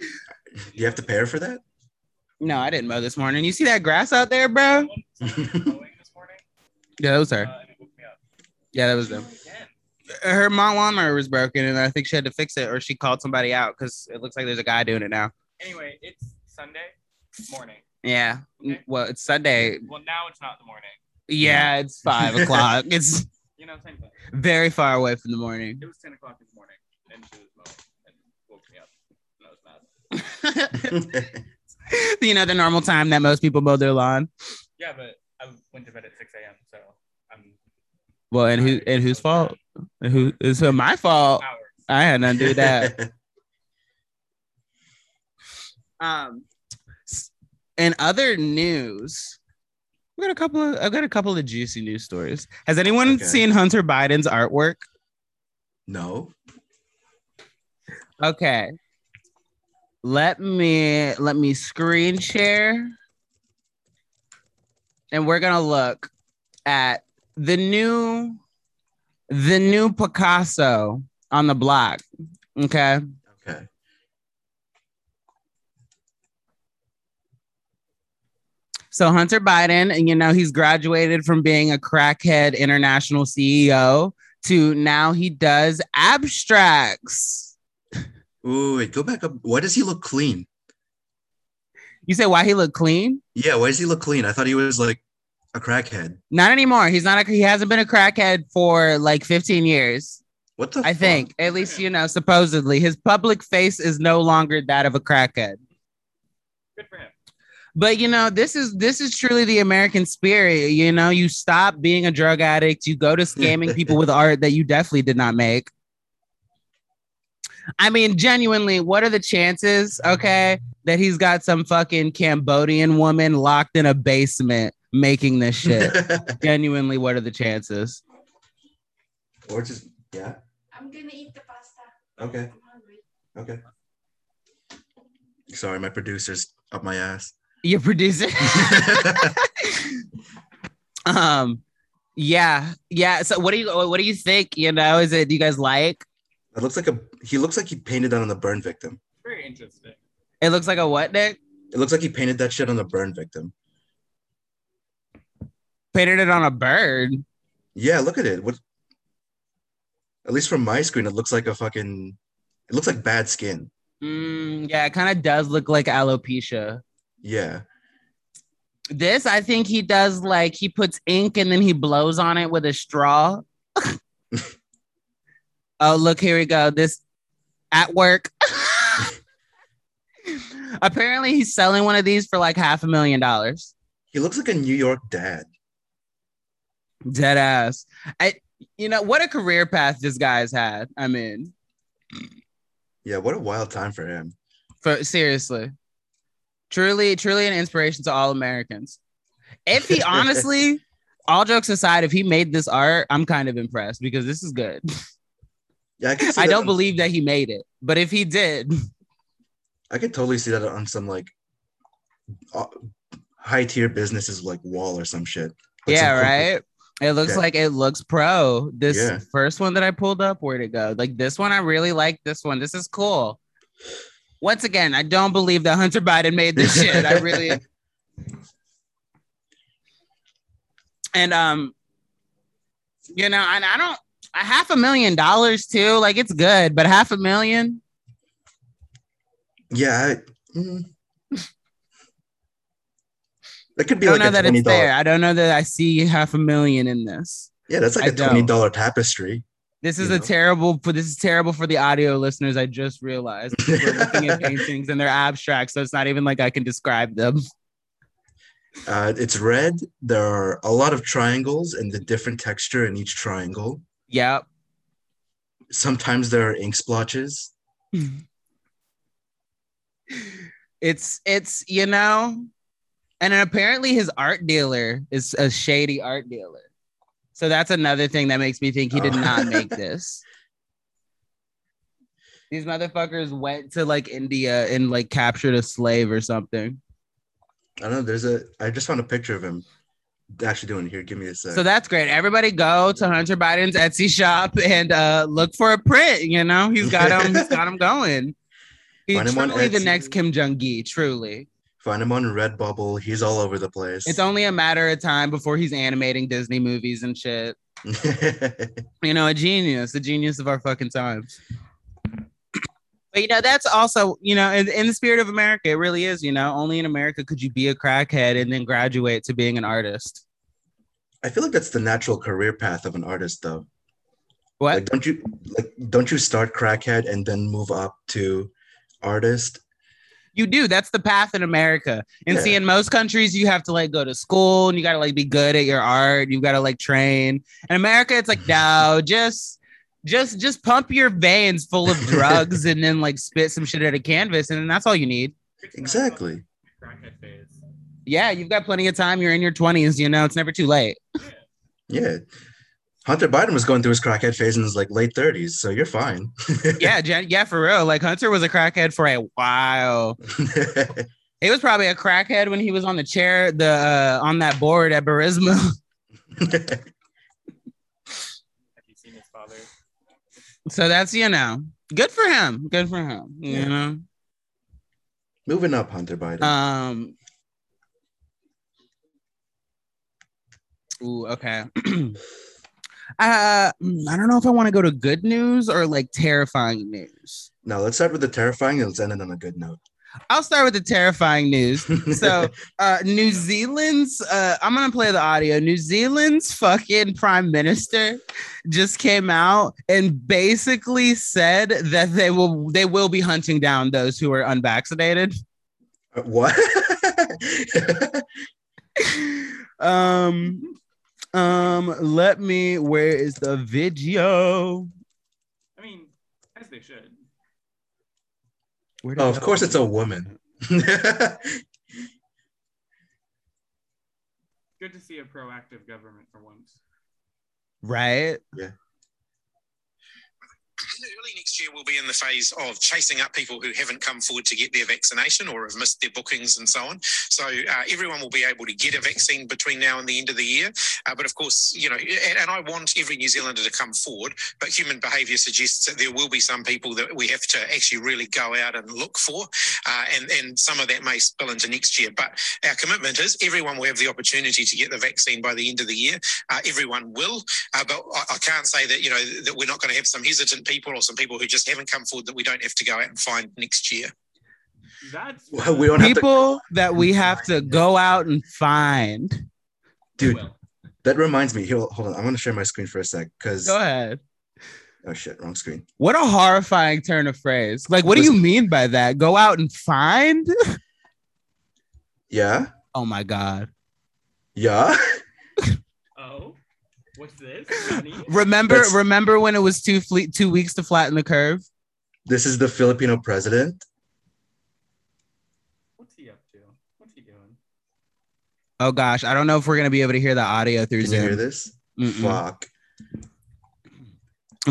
S1: Do you have to pay her for that?
S2: no, I didn't mow this morning. You see that grass out there, bro?
S3: Someone was mowing this morning,
S2: Yeah, that was
S3: uh,
S2: her.
S3: and it woke me up.
S2: Yeah, that was them. Her mom lawnmower was broken, and I think she had to fix it, or she called somebody out because it looks like there's a guy doing it now.
S3: Anyway, it's Sunday morning.
S2: Yeah.
S3: Okay.
S2: Well, it's Sunday.
S3: Well, now it's not the morning.
S2: Yeah, it's five (laughs) o'clock. It's
S3: You know, same thing.
S2: very far away from the morning.
S3: It was 10 o'clock in the morning, and she was mowing and woke me up. And I was mad. (laughs)
S2: you know, the normal time that most people mow their lawn.
S3: Yeah, but I went to bed at 6 a.m., so I'm
S2: Well, and who and whose fault? And who is it my fault?
S3: Hours.
S2: I had nothing to do with that. (laughs) Um, in other news, we got a couple of I've got a couple of juicy news stories. Has anyone
S1: Okay.
S2: seen Hunter Biden's artwork?
S1: no.
S2: Okay. Let me let me screen share. And we're gonna look at the new the new Picasso on the block. Okay.
S1: Okay.
S2: So Hunter Biden, you know, he's graduated from being a crackhead international CEO to now he does abstracts.
S1: Ooh, wait, go back up. Why does he look clean?
S2: You say why he look clean?
S1: Yeah, why does he look clean? I thought he was like a crackhead.
S2: Not anymore. He's not a he hasn't been a crackhead for like 15 years.
S1: What the
S2: I
S1: fuck?
S2: think. At least you know, supposedly his public face is no longer that of a crackhead.
S3: Good for him.
S2: But you know, this is this is truly the American spirit. You know, you stop being a drug addict, you go to scamming (laughs) people with art that you definitely did not make. I mean, genuinely, what are the chances, okay, that he's got some fucking Cambodian woman locked in a basement making this shit? (laughs) genuinely, what are the chances?
S1: or just yeah.
S4: I'm gonna eat the pasta.
S1: Okay.
S4: I'm hungry.
S1: Okay. Sorry, my producer's up my ass.
S2: Your producer. (laughs) um, yeah, yeah. So, what do you what do you think? You know, is it do you guys like?
S1: It looks like a he looks like he painted that on the burn victim.
S3: Very interesting.
S2: It looks like a what, Nick?
S1: It looks like he painted that shit on the burn victim.
S2: Painted it on a bird.
S1: Yeah, look at it. What at least from my screen, it looks like a fucking It looks like bad skin.
S2: Mm, yeah, it kind of does look like alopecia.
S1: Yeah.
S2: This, I think he does like he puts ink and then he blows on it with a straw. (laughs) oh, look, here we go. This at work. (laughs) Apparently, he's selling one of these for like half a million dollars.
S1: He looks like a New York dad.
S2: Dead ass. I, you know, what a career path this guy's had. I mean,
S1: Yeah, what a wild time for him.
S2: for seriously, truly, truly an inspiration to all Americans. If he (laughs) honestly, all jokes aside, if he made this art, I'm kind of impressed because this is good.
S1: Yeah, I can (laughs)
S2: I don't
S1: on-
S2: believe that he made it, but if he did,
S1: I could totally see that on some like uh, high tier businesses like Wall or some shit. Like
S2: yeah,
S1: some
S2: right. It looks
S1: Yeah.
S2: like it looks pro. This
S1: Yeah.
S2: first one that I pulled up, where'd it go? Like this one, I really like this one. This is cool. Once again, I don't believe that Hunter Biden made this shit. I really. (laughs) And um, you know, and I don't a half a million dollars too. Like it's good, but half a million.
S1: Yeah. I, mm. That could be I
S2: don't
S1: like
S2: know
S1: a
S2: that it's there. I don't know that I see half a million in this.
S1: Yeah, that's like
S2: I
S1: a twenty dollar tapestry.
S2: This
S1: You
S2: is a
S1: know?
S2: terrible for this is terrible for the audio listeners. I just realized we're looking at (laughs) paintings and they're abstract, so it's not even like I can describe them.
S1: Uh, it's red. There are a lot of triangles and the different texture in each triangle.
S2: Yep.
S1: Sometimes there are ink splotches. (laughs)
S2: It's it's you know, and apparently his art dealer is a shady art dealer. So that's another thing that makes me think he did
S1: Oh.
S2: not (laughs) make this. These motherfuckers went to like India and like captured a slave or something.
S1: I don't know. There's a. I just found a picture of him actually doing it here. Give me a sec.
S2: So that's great. Everybody go to Hunter Biden's Etsy shop and uh, look for a print. You know, he's got him. he's got (laughs) him going. He's
S1: Find
S2: truly the next Kim Jong Gi. Truly,
S1: Find him on Redbubble. He's all over the place.
S2: it's only a matter of time before he's animating Disney movies and shit. (laughs) You know, a genius, a genius of our fucking times. (clears throat) But you know, that's also you know, in, in the spirit of America, it really is. You know, only in America could you be a crackhead and then graduate to being an artist.
S1: I feel like that's the natural career path of an artist, though.
S2: What?
S1: Like, don't you like? Don't you start crackhead and then move up to artist?
S2: You do. That's the path in America. And
S1: Yeah.
S2: see, in most countries, you have to like go to school and you got to like be good at your art. You've got to like train. In America, it's like, no, just, just, just pump your veins full of (laughs) drugs and then like spit some shit at a canvas. And then that's all you need.
S1: Exactly.
S3: Crackhead phase.
S2: Yeah. You've got plenty of time. You're in your 20s. You know, it's never too late.
S1: Yeah. Hunter Biden was going through his crackhead phase in his like late 30s, so you're fine. (laughs)
S2: Yeah. Jen, yeah. For real. Like Hunter was a crackhead for a while. (laughs) He was probably a crackhead when he was on the chair, the, uh, on that board at Burisma. (laughs)
S3: Have you seen his father?
S2: so that's, you know, good for him. Good for him. You
S1: Yeah.
S2: know?
S1: Moving up, Hunter Biden.
S2: Um. Ooh, okay. (clears throat) uh, mm, I don't know if I want to go to good news or like terrifying news.
S1: No, let's start with the terrifying and let's end it on a good note.
S2: I'll start with the terrifying news. (laughs) So, uh, New Zealand's, uh, I'm gonna play the audio. New Zealand's fucking prime minister just came out and basically said that they will they will be hunting down those who are unvaccinated.
S1: what? (laughs)
S2: um um let me where is the video
S3: I mean, as they should.
S2: Where
S1: oh, of course it's a woman.
S3: Good to see a proactive government for once.
S2: right
S5: Early next year, we'll be in the phase of chasing up people who haven't come forward to get their vaccination or have missed their bookings and so on. So uh, everyone will be able to get a vaccine between now and the end of the year. Uh, but of course, you know, and, and I want every New Zealander to come forward. But human behaviour suggests that there will be some people that we have to actually really go out and look for, uh, and and some of that may spill into next year. But our commitment is everyone will have the opportunity to get the vaccine by the end of the year. Uh, everyone will, uh, but I, I can't say that you know that we're not going to have some hesitant people or some some people who just haven't come forward that we don't have to go out and find next year.
S3: That's
S1: Well, we don't have to,
S2: People that we have to go out and find.
S1: dude. That reminds me. Here, hold on. I'm gonna share my screen for a sec because
S2: Go ahead.
S1: oh shit, wrong screen.
S2: What a horrifying turn of phrase. Like, what do you mean by that? Go out and find? (laughs)
S1: Yeah,
S2: Oh my God.
S1: yeah. (laughs)
S3: what's this? Johnny?
S2: Remember,
S1: That's-
S2: remember when it was two fleet two weeks to flatten the curve?
S1: This is the Filipino president.
S3: What's he up to? What's he doing?
S2: Oh gosh, I don't know if we're gonna be able to hear the audio through
S1: Can you hear
S2: Zoom.
S1: this?
S2: Mm-mm.
S1: Fuck.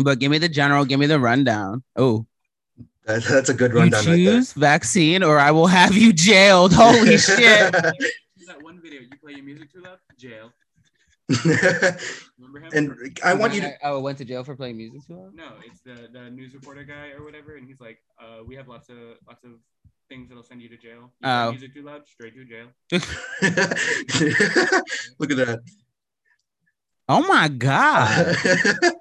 S2: But give me the general, give me the rundown. Oh,
S1: That, that's a good
S2: you
S1: rundown right there.
S2: choose vaccine or I will have you jailed. Holy (laughs) shit.
S3: That one video, you play your music too loud? Jail. (laughs) Remember him?
S1: and I want you to.
S2: Oh, went to jail for playing music too loud?
S3: No, it's the, the news reporter guy or whatever, and he's like, uh, we have lots of lots of things that'll send you to jail. You
S2: Oh.
S3: music too loud, straight to jail. (laughs) (laughs)
S1: Look at that.
S2: Oh my god. (laughs)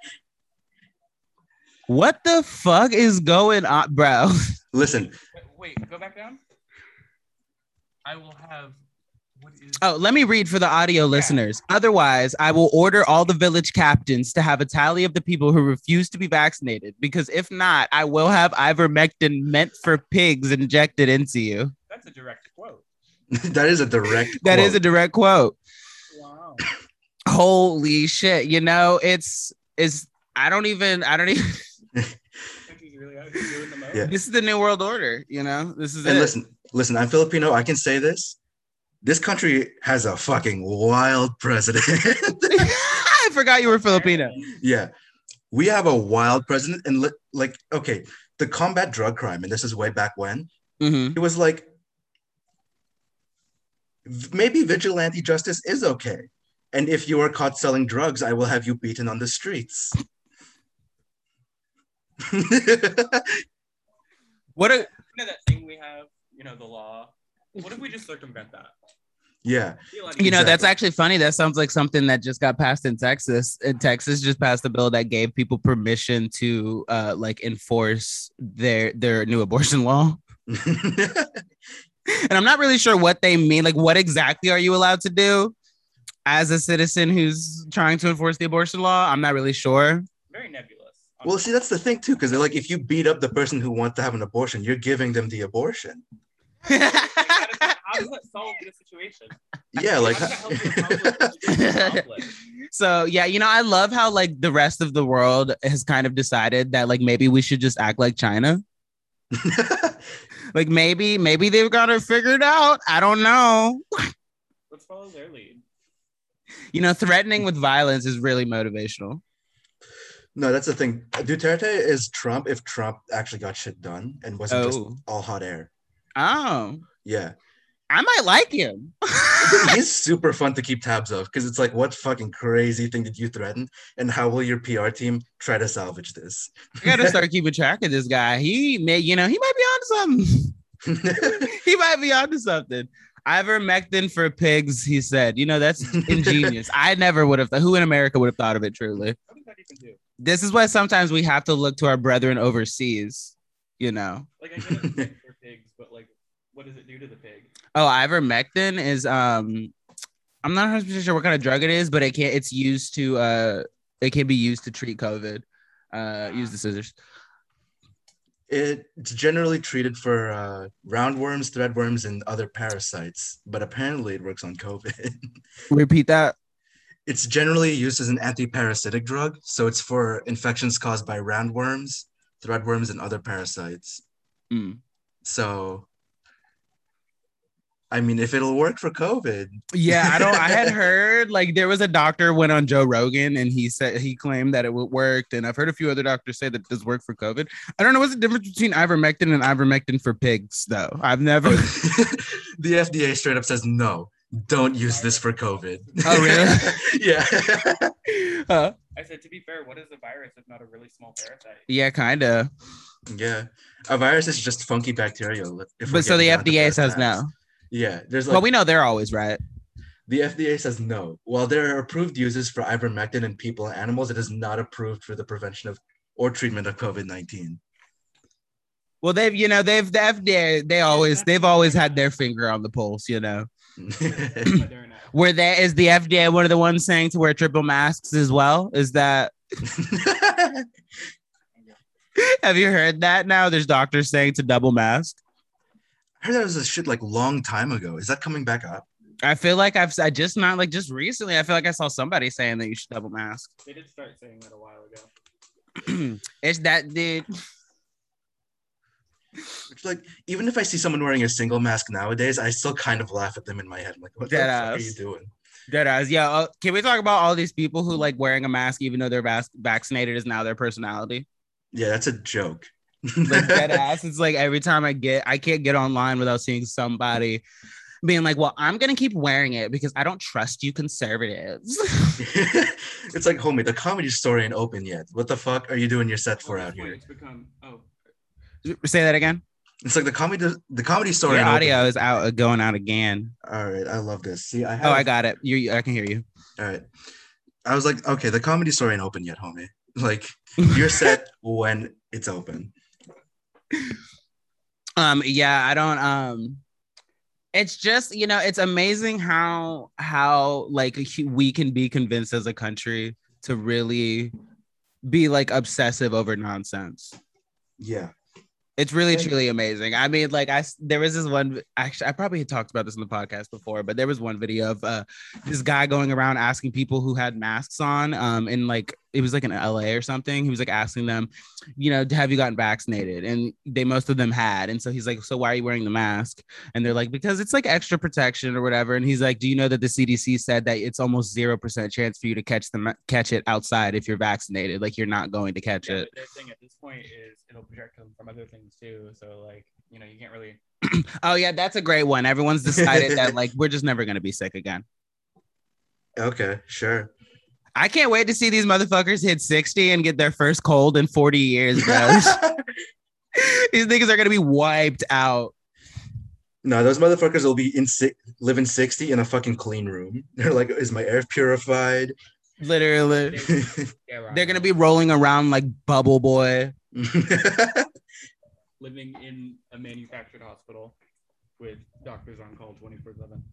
S2: what the fuck is going on, bro?
S1: Listen,
S3: Wait, wait, go back down. I will have. What is?
S2: Oh, let me read for the audio listeners. Otherwise, I will order all the village captains to have a tally of the people who refuse to be vaccinated. Because if not, I will have ivermectin meant for pigs injected into you.
S3: That's a direct quote. (laughs)
S1: that is a direct.
S2: quote That is a direct quote.
S3: Wow. (coughs)
S2: Holy shit! You know, it's is I don't even I don't even. (laughs)
S3: Country's really out here doing the most.
S1: Yeah.
S2: This is the new world order. You know, this is
S1: And
S2: it.
S1: listen, listen. I'm Filipino. I can say this. This country has a fucking wild president. (laughs)
S2: I forgot you were Filipino.
S1: yeah, we have a wild president, and li- like, okay, the combat drug crime, and this is way back when.
S2: Mhm.
S1: It was like maybe vigilante justice is okay. And if you are caught selling drugs, I will have you beaten on the streets. (laughs)
S2: What a
S3: You know that thing we have, you know, the law. What if we just circumvent that?
S1: Yeah.
S3: Be a lot
S2: You know,
S3: easier.
S2: that's actually funny. That sounds like something that just got passed in Texas. And Texas just passed a bill that gave people permission to uh like enforce their their new abortion (laughs) law. (laughs) And I'm not really sure what they mean. Like, what exactly are you allowed to do as a citizen who's trying to enforce the abortion law? I'm not really sure.
S3: very nebulous.
S1: well, see, that's the thing too, because they're like, if you beat up the person who wants to have an abortion, you're giving them the abortion. (laughs)
S3: how, does that, how does that solve the situation?
S1: Yeah, like
S3: How does that help you accomplish the (laughs) conflict?
S2: so yeah, you know, I love how like the rest of the world has kind of decided that like maybe we should just act like China. (laughs) Like maybe, maybe they've got it figured out. I don't know.
S3: Let's follow their lead.
S2: You know, threatening with violence is really motivational.
S1: no, that's the thing. Duterte is Trump if Trump actually got shit done and wasn't just
S2: Oh.
S1: all hot air.
S2: Oh,
S1: Yeah.
S2: I might like him. (laughs)
S1: He's super fun to keep tabs of because it's like, what fucking crazy thing did you threaten? And how will your PR team try to salvage this?
S2: I gotta start (laughs) keeping track of this guy. He may, you know, he might be onto something. (laughs) he might be onto something. Ivermectin for pigs, he said. You know, that's ingenious. I never would have thought who in America would have thought of it truly.
S3: What does that even do?
S2: This is why sometimes we have to look to our brethren overseas, you know.
S3: Like I get it's for pigs, but like, what does it do to the pig?
S2: Oh, ivermectin is um I'm not 100 sure what kind of drug it is, but it can it's used to uh it can be used to treat COVID. Uh use the scissors.
S1: it's generally treated for uh, roundworms, threadworms, and other parasites, but apparently it works on COVID. (laughs)
S2: Repeat that.
S1: it's generally used as an anti-parasitic drug, so it's for infections caused by roundworms, threadworms, and other parasites.
S2: Mm.
S1: So, I mean, if it'll work for COVID,
S2: Yeah, I don't. I had (laughs) heard like there was a doctor went on Joe Rogan and he said he claimed that it would worked, and I've heard a few other doctors say that this work for COVID. I don't know what's the difference between ivermectin and ivermectin for pigs, though. I've never. (laughs)
S1: the FDA straight up says no, don't use this for COVID.
S2: Oh, really? (laughs)
S1: yeah.
S2: Uh,
S3: I said, to be fair, what is a virus if not a really small parasite?
S2: yeah, kind of.
S1: yeah. A virus is just funky bacteria. if
S2: But so the
S1: getting down to
S2: FDA
S1: brass
S2: says no.
S1: Yeah, there's like
S2: Well, we know they're always right.
S1: the FDA says no. While there are approved uses for ivermectin in people and animals, it is not approved for the prevention of or treatment of COVID 19.
S2: Well, they've you know they've the FDA they always they've always had their finger on the pulse. You know, (laughs) where there is the FDA one of the ones saying to wear triple masks as well. Is that (laughs) have you heard that now? There's doctors saying to double mask.
S1: I heard that was a shit like long time ago. Is that coming back up?
S2: I feel like I've I just not like just recently. I feel like I saw somebody saying that you should double mask.
S3: They did start saying that a while ago. (clears throat)
S2: it's that dude.
S1: It's like even if I see someone wearing a single mask nowadays, I still kind of laugh at them in my head. I'm like, what the fuck are you doing?
S2: Dead eyes. Yeah. Uh, can we talk about all these people who like wearing a mask even though they're vac- vaccinated is now their personality?
S1: Yeah, that's a joke. (laughs)
S2: Like dead (laughs) ass. It's like every time I get, I can't get online without seeing somebody being like, "Well, I'm gonna keep wearing it because I don't trust you conservatives." (laughs)
S1: it's like, homie, the comedy store ain't open yet. What the fuck are you doing your set for
S3: At
S1: out here?
S3: It's become oh
S2: Say that again.
S1: It's like the comedy the comedy store
S2: Your audio
S1: open.
S2: is out, uh, going out again.
S1: All right, I love this. See, I have
S2: Oh, I got it. You, I can hear you.
S1: all right. I was like, okay, the comedy store ain't open yet, homie. Like you're set when it's open. (laughs)
S2: Um, yeah, I don't. Um, it's just you know, it's amazing how how like we can be convinced as a country to really be like obsessive over nonsense.
S1: Yeah.
S2: It's really
S1: And-
S2: truly amazing. I mean, like I there was this one actually I probably had talked about this in the podcast before, but there was one video of uh this guy going around asking people who had masks on um in like it was like in LA or something. He was like asking them, you know, have you gotten vaccinated? And they most of them had. And so he's like, so why are you wearing the mask? And they're like, because it's like extra protection or whatever. And he's like, do you know that the CDC said that it's almost 0% chance for you to catch the catch it outside if you're vaccinated? Like you're not going to catch
S3: yeah,
S2: it.
S3: but their thing at this point is it'll protect them from other things too. So like you know you can't really (clears throat)
S2: Oh yeah, that's a great one. Everyone's decided that like (laughs) we're just never gonna be sick again.
S1: Okay, sure.
S2: I can't wait to see these motherfuckers hit 60 and get their first cold in 40 years, bro. (laughs) (laughs) these niggas are gonna be wiped out.
S1: no, those motherfuckers will be in si- living 60 in a fucking clean room. They're like, is my air purified?
S2: Literally. They're gonna be rolling around like bubble boy.
S3: Living in a manufactured hospital with doctors on call 24 7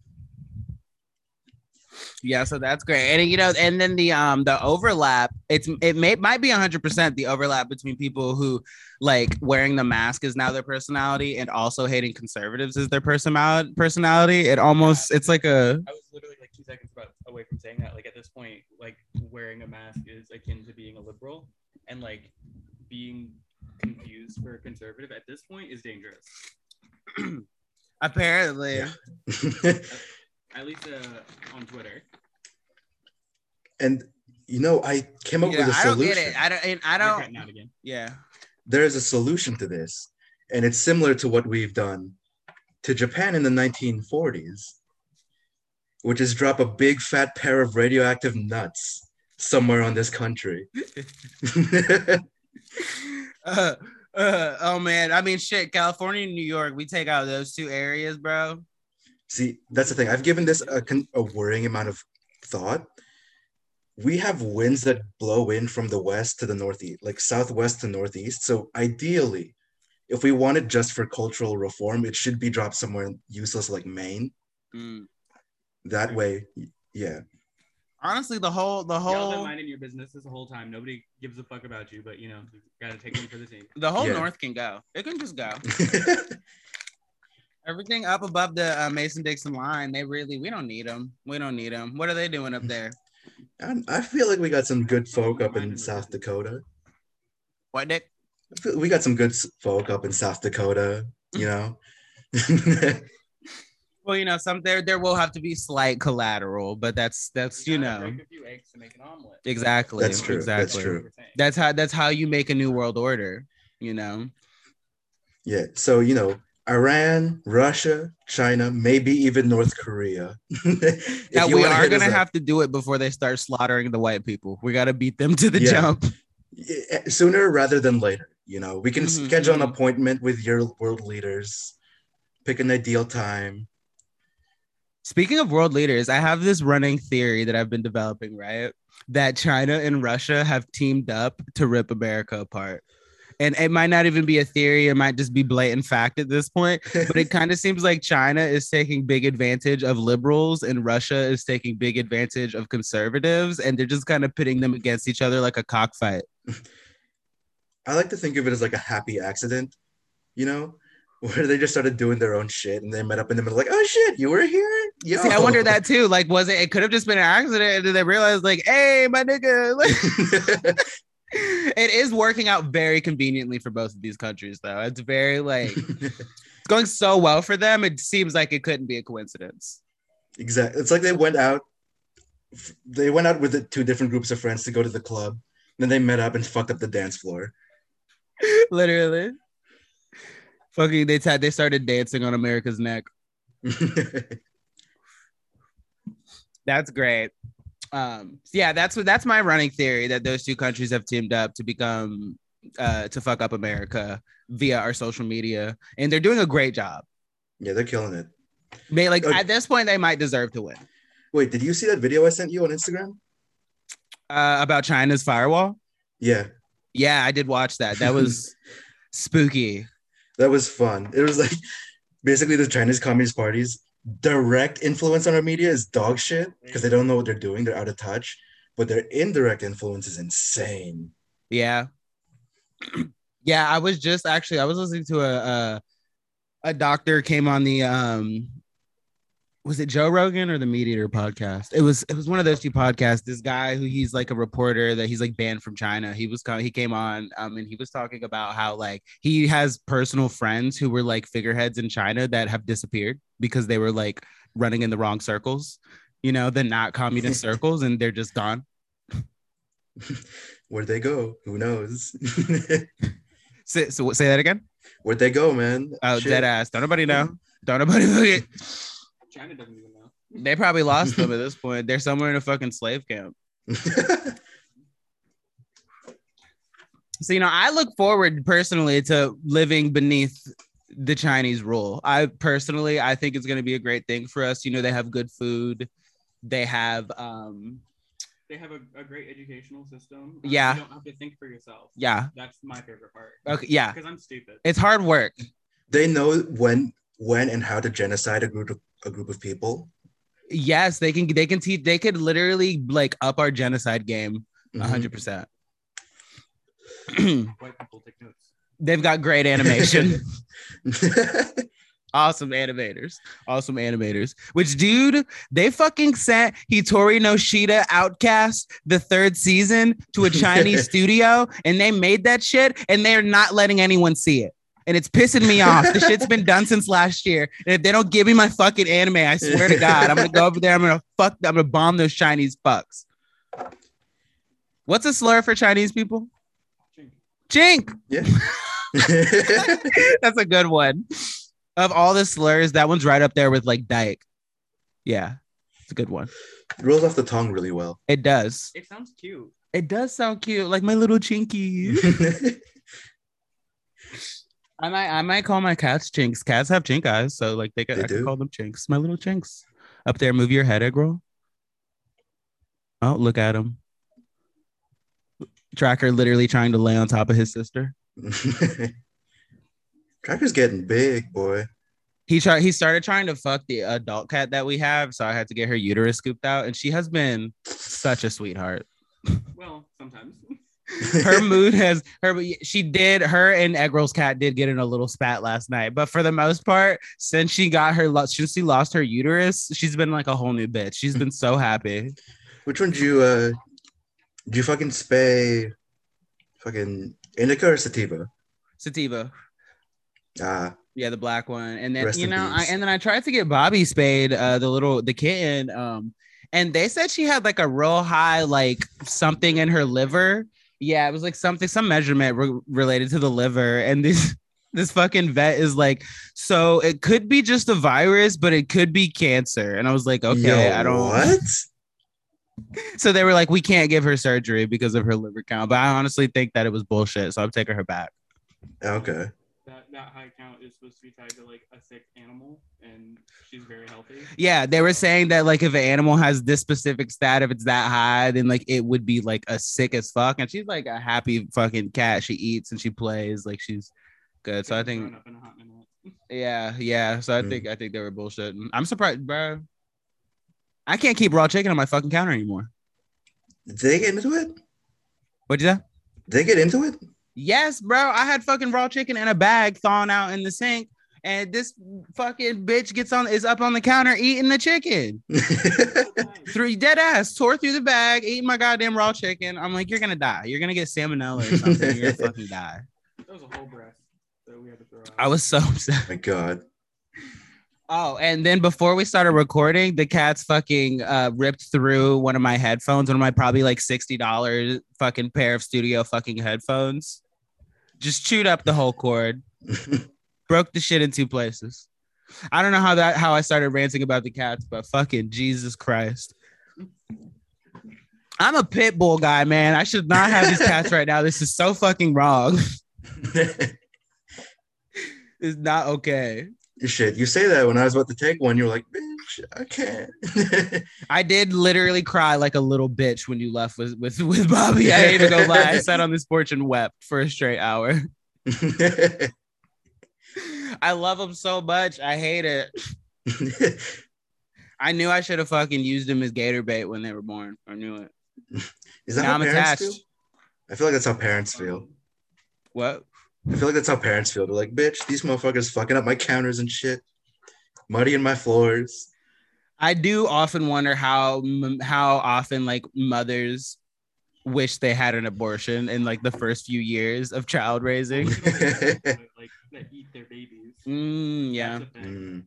S2: Yeah, so that's great. And you know, and then the um the overlap, it's it may might be hundred percent the overlap between people who like wearing the mask is now their personality and also hating conservatives is their personality personality. It almost it's like a
S3: i was literally like two seconds about, away from saying that like at this point like wearing a mask is akin to being a liberal and like being confused for a conservative at this point is dangerous (clears throat)
S2: apparently (laughs)
S3: at least uh, on twitter
S1: and you know, I came up
S2: Yeah,
S1: with a
S2: I don't
S1: solution.
S2: get it. I don't I don't
S3: out again
S2: yeah.
S1: there is a solution to this, and it's similar to what we've done to Japan in the 1940s, which is drop a big fat pair of radioactive nuts somewhere on this country. (laughs) (laughs)
S2: Uh, (laughs) uh, oh man, I mean shit, California and New York, we take out those two areas, bro.
S1: See, that's the thing. I've given this a, a worrying amount of thought. We have winds that blow in from the west to the northeast, like southwest to northeast. So ideally, if we want it just for cultural reform, it should be dropped somewhere useless like Maine.
S2: Mm.
S1: That way, yeah.
S2: Honestly, the whole the
S3: Y'all been minding your business this whole time nobody gives a fuck about you but you know you gotta take one for the team
S2: the whole
S1: Yeah.
S2: north can go. It can just go. (laughs) Everything up above the uh, Mason Dixon line, they really we don't need them. We don't need them. What are they doing up there?
S1: And I feel like we got some good folk up in South Dakota.
S2: What Nick?
S1: We got some good folk up in South Dakota, you know. (laughs)
S2: Well, you know, some there there will have to be slight collateral, but that's that's you
S3: gotta
S2: know
S3: break a few eggs to make an omelet
S2: exactly
S1: That's true, that's true.
S2: That's how that's how you make a new world order. You know.
S1: yeah. So, you know, Iran, Russia, China, maybe even North Korea. (laughs) If
S2: Now we are gonna
S1: up.
S2: have to do it before they start slaughtering the white people. We got to beat them to the
S1: Yeah.
S2: jump.
S1: Sooner rather than later. You know, we can
S2: Mhm,
S1: schedule an
S2: mhm.
S1: appointment with your world leaders, pick an ideal time.
S2: Speaking of world leaders, I have this running theory that I've been developing, right? that China and Russia have teamed up to rip America apart. And it might not even be a theory, it might just be blatant fact at this point. But it (laughs) kind of seems like China is taking big advantage of liberals and Russia is taking big advantage of conservatives. And they're just kind of pitting them against each other like a cockfight. (laughs)
S1: I like to think of it as like a happy accident, you know, (laughs) where they just started doing their own shit and they met up in the middle, like, oh shit, you were here?
S2: See, I wonder that too. Like, was it? It could have just been an accident, and then they realized, like, hey, my nigga. Like, (laughs) it is working out very conveniently for both of these countries, though. It's very like it's (laughs) going so well for them. It seems like it couldn't be a coincidence.
S1: exactly. It's like they went out, they went out with the two different groups of friends to go to the club. Then they met up and fucked up the dance floor.
S2: Literally, fucking they t- they started dancing on America's neck. (laughs) That's great. Um, yeah, that's what that's my running theory that those two countries have teamed up to become uh to fuck up America via our social media, and they're doing a great job.
S1: yeah, they're killing it.
S2: They like at this point they might deserve to win.
S1: Wait, did you see that video I sent you on Instagram?
S2: Uh, about China's firewall.
S1: Yeah,
S2: Yeah, I did watch that. That was (laughs) spooky.
S1: That was fun. It was like (laughs) basically the Chinese Communist Party's direct influence on our media is dog shit because they don't know what they're doing. They're out of touch. But their indirect influence is insane.
S2: Yeah. (clears throat) yeah, I was just actually I was listening to a a, a doctor came on the um was it Joe Rogan or the Meat Eater podcast? It was it was one of those two podcasts. This guy who he's like a reporter that he's like banned from China. He was he came on um and he was talking about how like he has personal friends who were like figureheads in China that have disappeared because they were like running in the wrong circles, you know, the not communist (laughs) circles and they're just gone.
S1: Where'd they go? Who knows? (laughs)
S2: Say, so say that again.
S1: Where'd they go, man?
S2: Oh,
S1: Shit.
S2: dead ass. Don't nobody know. Don't nobody know.
S3: China doesn't even know.
S2: They probably lost them at this (laughs) point. They're somewhere in a fucking slave camp. (laughs) So, you know, I look forward personally to living beneath the Chinese rule. I personally, I think it's going to be a great thing for us. You know, they have good food. They have, um,
S3: They have a, a great educational system. Uh,
S2: Yeah.
S3: You don't have to think for yourself.
S2: yeah.
S3: That's my favorite part.
S2: Okay. Yeah.
S3: Because I'm stupid.
S2: It's hard work.
S1: they know when when and how to genocide a group of a group of people.
S2: Yes. They can, they can teach, they could literally like up our genocide game a
S1: Mhm.
S2: hundred percent.
S3: White people take notes.
S2: They've got great animation. (laughs) awesome animators awesome animators which dude they fucking sent Hitori no Shita outcast the third season to a chinese (laughs) studio and they made that shit and they're not letting anyone see it and it's pissing me off the shit's been done since last year and if they don't give me my fucking anime i swear to god i'm gonna go over there i'm gonna fuck i'm gonna bomb those chinese fucks what's a slur for chinese people
S3: Chink.
S2: chink
S1: yeah. (laughs)
S2: That's a good one. Of all the slurs, that one's right up there with like dyke. Yeah, it's a good one.
S1: Rolls off the tongue really well.
S2: It does.
S3: It sounds cute.
S2: It does sound cute, like my little chinky. (laughs) I might, I might call my cats chinks. Cats have chink eyes, so like they could,
S1: They
S2: I could call them chinks. My little chinks. Up there, move your head, egg roll. Oh, look at him. Tracker literally trying to lay on top of his sister. (laughs)
S1: Tracker's getting big, boy.
S2: he tried he started trying to fuck the adult cat that we have so i had to get her uterus scooped out and she has been such a sweetheart
S3: Well, sometimes.
S2: Her (laughs) mood has her she did her and eggroll's cat did get in a little spat last night but for the most part since she got her since she lost her uterus she's been like a whole new bitch she's been so happy
S1: Which one did you uh did you fucking spay fucking indica or sativa?
S2: sativa
S1: Ah,
S2: Yeah, the black one. And then you know, I, and then I tried to get Bobby spayed, uh, the little the kitten. Um, and they said she had like a real high like something in her liver. Yeah, it was like something, some measurement re- related to the liver. And this (laughs) this fucking vet is like, so it could be just a virus, but it could be cancer. And I was like, okay,
S1: Yo,
S2: I don't.
S1: What? (laughs)
S2: So they were like, we can't give her surgery because of her liver count. But I honestly think that it was bullshit. So I'm taking her back.
S1: Okay.
S3: That that high count is supposed to be tied to like a sick animal, and she's very healthy.
S2: Yeah, they were saying that like if an animal has this specific stat, if it's that high, then like it would be like a sick as fuck. And she's like a happy fucking cat. She eats and she plays like she's good. So I think
S3: thrown up in a hot minute. (laughs)
S2: yeah, yeah. So I think hmm. I think they were bullshitting. I'm surprised, bro. I can't keep raw chicken on my fucking counter anymore.
S1: Did they get into it?
S2: What'd you say?
S1: Did they get into it?
S2: Yes, bro. I had fucking raw chicken in a bag thawing out in the sink, and this fucking bitch gets on is up on the counter eating the chicken. (laughs) Three dead ass tore through the bag, eating my goddamn raw chicken. I'm like, you're gonna die. You're gonna get salmonella or something. You're gonna (laughs) fucking die.
S3: That was a whole breast that we had to throw out.
S2: I was so upset.
S1: My God.
S2: Oh, and then before we started recording, the cats fucking uh, ripped through one of my headphones, one of my probably like sixty dollars fucking pair of studio fucking headphones. Just chewed up the whole cord, broke the shit in two places. I don't know how that how I started ranting about the cats, but fucking Jesus Christ. I'm a pit bull guy, man. I should not have these cats right now. This is so fucking wrong. (laughs) It's not okay.
S1: Shit, you say that when I was about to take one, you're like, I can't. (laughs)
S2: I did literally cry like a little bitch when you left with with, with Bobby. I ain't even gonna lie. I sat on this porch and wept for a straight hour. (laughs) I love him so much. I hate it. (laughs) I knew I should have fucking used him as gator bait when they were born. I knew it.
S1: Is that
S2: Now
S1: how
S2: I'm
S1: parents
S2: attached.
S1: feel? I feel like that's how parents feel.
S2: What?
S1: I feel like that's how parents feel. They're like, bitch, these motherfuckers fucking up my counters and shit, muddying my floors.
S2: I do often wonder how how often like mothers wish they had an abortion in like the first few years of child raising. (laughs)
S3: like that eat their babies.
S2: Mm, yeah,
S3: That's a thing.
S1: Mm.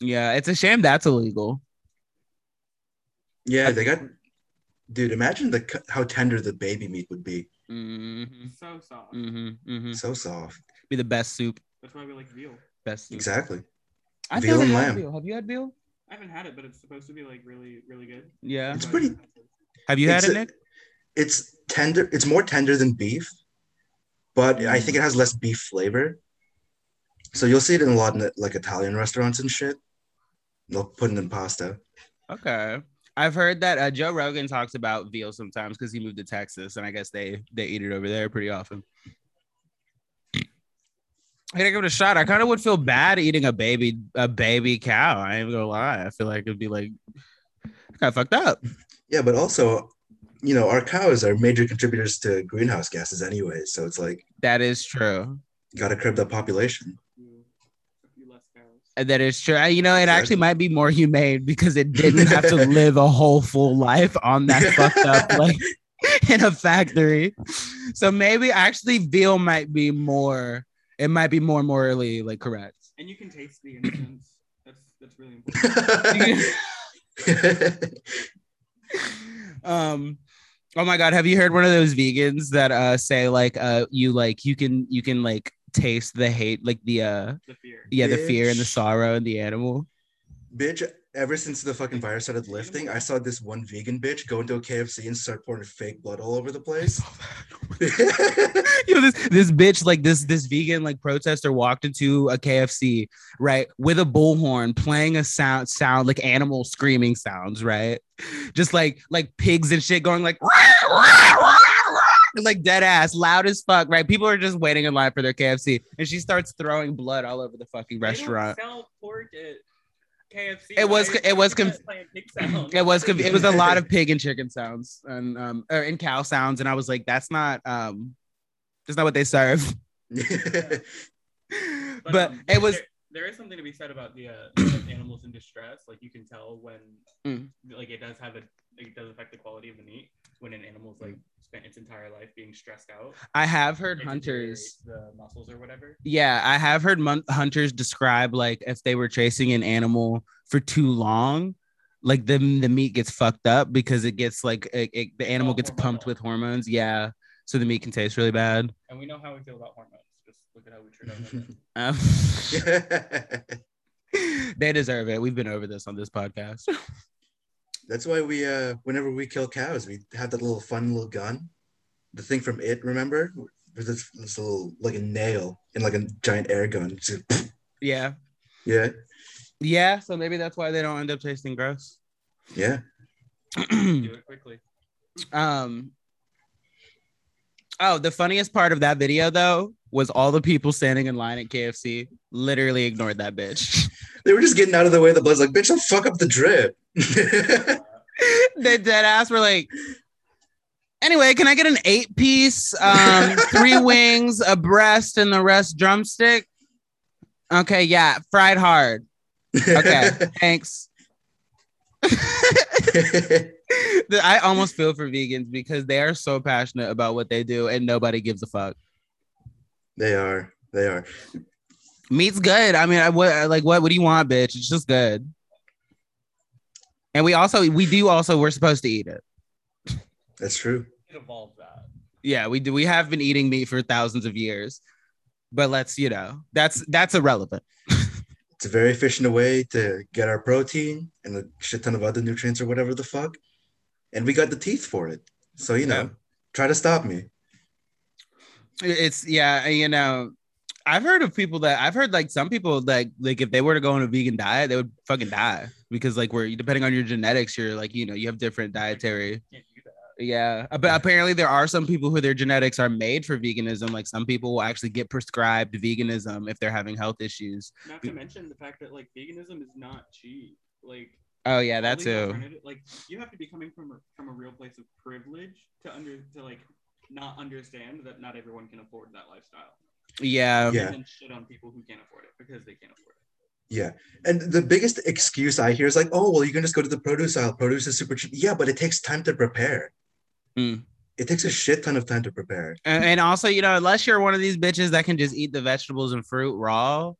S2: yeah. It's a shame that's illegal.
S1: Yeah, they got. Dude, imagine the how tender the baby meat would be.
S2: Mm-hmm,
S3: So soft.
S2: mm-hmm, mm-hmm.
S1: So soft.
S2: Be the best soup.
S3: That's why we like veal.
S2: Best soup.
S1: Exactly.
S2: I've
S1: Veal and lamb.
S2: veal. Have you had veal?
S3: I haven't had it, but it's supposed to be like really, really good.
S2: Yeah.
S1: It's pretty-
S2: Have you had
S1: It's
S2: it,
S1: a-
S2: Nick?
S1: It's tender. It's more tender than beef, but I think it has less beef flavor. So you'll see it in a lot of like Italian restaurants and shit. They'll put it in pasta.
S2: Okay. I've heard that uh, Joe Rogan talks about veal sometimes because he moved to Texas, and I guess they they eat it over there pretty often. I gotta give it a shot. I kind of would feel bad eating a baby a baby cow. I ain't gonna lie. I feel like it'd be like kind of fucked up.
S1: Yeah, but also, you know, our cows are major contributors to greenhouse gases anyway. So it's like
S2: That is true.
S1: got to curb the population.
S3: Few- a few less cows.
S2: And That is true. You know, it actually might be more humane because it didn't have to live a whole full life on that (laughs) fucked up like in a factory. So maybe actually veal might be more. It might be more morally like correct.
S3: And you can taste the innocence. That's that's really important. (laughs)
S2: um oh my god have you heard one of those vegans that uh say like uh you like you can you can like taste the hate like the uh
S3: The fear.
S2: yeah the fear and the sorrow in the animal
S1: bitch, ever since the fucking virus started lifting, I saw this one vegan bitch go into a KFC and start pouring fake blood all over the place. (laughs) (laughs)
S2: you know this this bitch like this this vegan like protester walked into a KFC right with a bullhorn playing a sound sound like animal screaming sounds right? Just like like pigs and shit going like like dead ass loud as fuck right? People are just waiting in line for their KFC and she starts throwing blood all over the fucking
S3: They don't
S2: restaurant.
S3: sell pork at KFC.
S2: It was-
S3: Why-
S2: it was (laughs) conf-
S3: is that playing pig sounds?
S2: it was conf- it was a (laughs) lot of pig and chicken sounds and um or and cow sounds and I was like that's not um that's not what they serve (laughs) but
S3: um,
S2: it was
S3: there, there is something to be said about the, uh, (clears throat) animals in distress. Like you can tell when
S2: Mm.
S3: like it does have a it does affect the quality of the meat when an animal's like spent its entire life being stressed out.
S2: I have heard hunters
S3: the muscles or whatever.
S2: Yeah, I have heard mon- hunters describe like if they were chasing an animal for too long, like the the meat gets fucked up because it gets like it, it- the animal
S3: all
S2: gets pumped with hormones. Yeah, so the meat can taste really bad.
S3: And we know how we feel about hormones. Just look at how we treat them. (laughs)
S2: Um, (laughs) (laughs) they deserve it. We've been over this on this podcast.
S1: That's why we uh whenever we kill cows, we have that little fun little gun. the thing from it. Remember? There's this, this little like a nail in like a giant air gun. Just,
S2: Yeah.
S1: yeah,
S2: Yeah. So maybe that's why they don't end up tasting gross.
S1: yeah.
S3: Do it quickly. (clears throat)
S2: um. Oh, the funniest part of that video though was all the people standing in line at KFC literally ignored that bitch.
S1: They were just getting out of the way. The blood's like, bitch, don't fuck up the drip. (laughs)
S2: the dead ass were like, anyway, can I get an eight piece, um, three (laughs) wings, a breast, and the rest drumstick? Okay, yeah, fried hard. Okay, (laughs) thanks. I almost feel for vegans because they are so passionate about what they do and nobody gives a fuck.
S1: They are. They are.
S2: Meat's good. I mean, I what like what what do you want, bitch? It's just good. And we also we do also we're supposed to eat it.
S1: That's true.
S3: It evolved that.
S2: Yeah, we do. We have been eating meat for thousands of years, but let's you know that's that's irrelevant. (laughs)
S1: It's a very efficient way to get our protein and a shit ton of other nutrients or whatever the fuck. And we got the teeth for it. So, you know,
S2: Yeah.
S1: try to stop me.
S2: It's yeah, you know, I've heard of people that I've heard like some people like like if they were to go on a vegan diet, they would fucking die because like we're depending on your genetics, you're like you know you have different dietary.
S3: Can't do that.
S2: Yeah, Uh, but apparently there are some people who their genetics are made for veganism. Like some people will actually get prescribed veganism if they're having health issues.
S3: Not to mention the fact that like veganism is not cheap. Like
S2: Oh yeah, that too.
S3: Like you have to be coming from a, from a real place of privilege to under to like not understand that not everyone can afford that lifestyle.
S2: Yeah.
S1: Yeah.
S3: And shit on people who can't afford it because they can't afford it.
S1: Yeah. And the biggest excuse I hear is like, oh, well, you can just go to the produce aisle. Produce is super cheap. Yeah, but it takes time to prepare.
S2: Mm.
S1: It takes a shit ton of time to prepare.
S2: And, and also, you know, unless you're one of these bitches that can just eat the vegetables and fruit raw,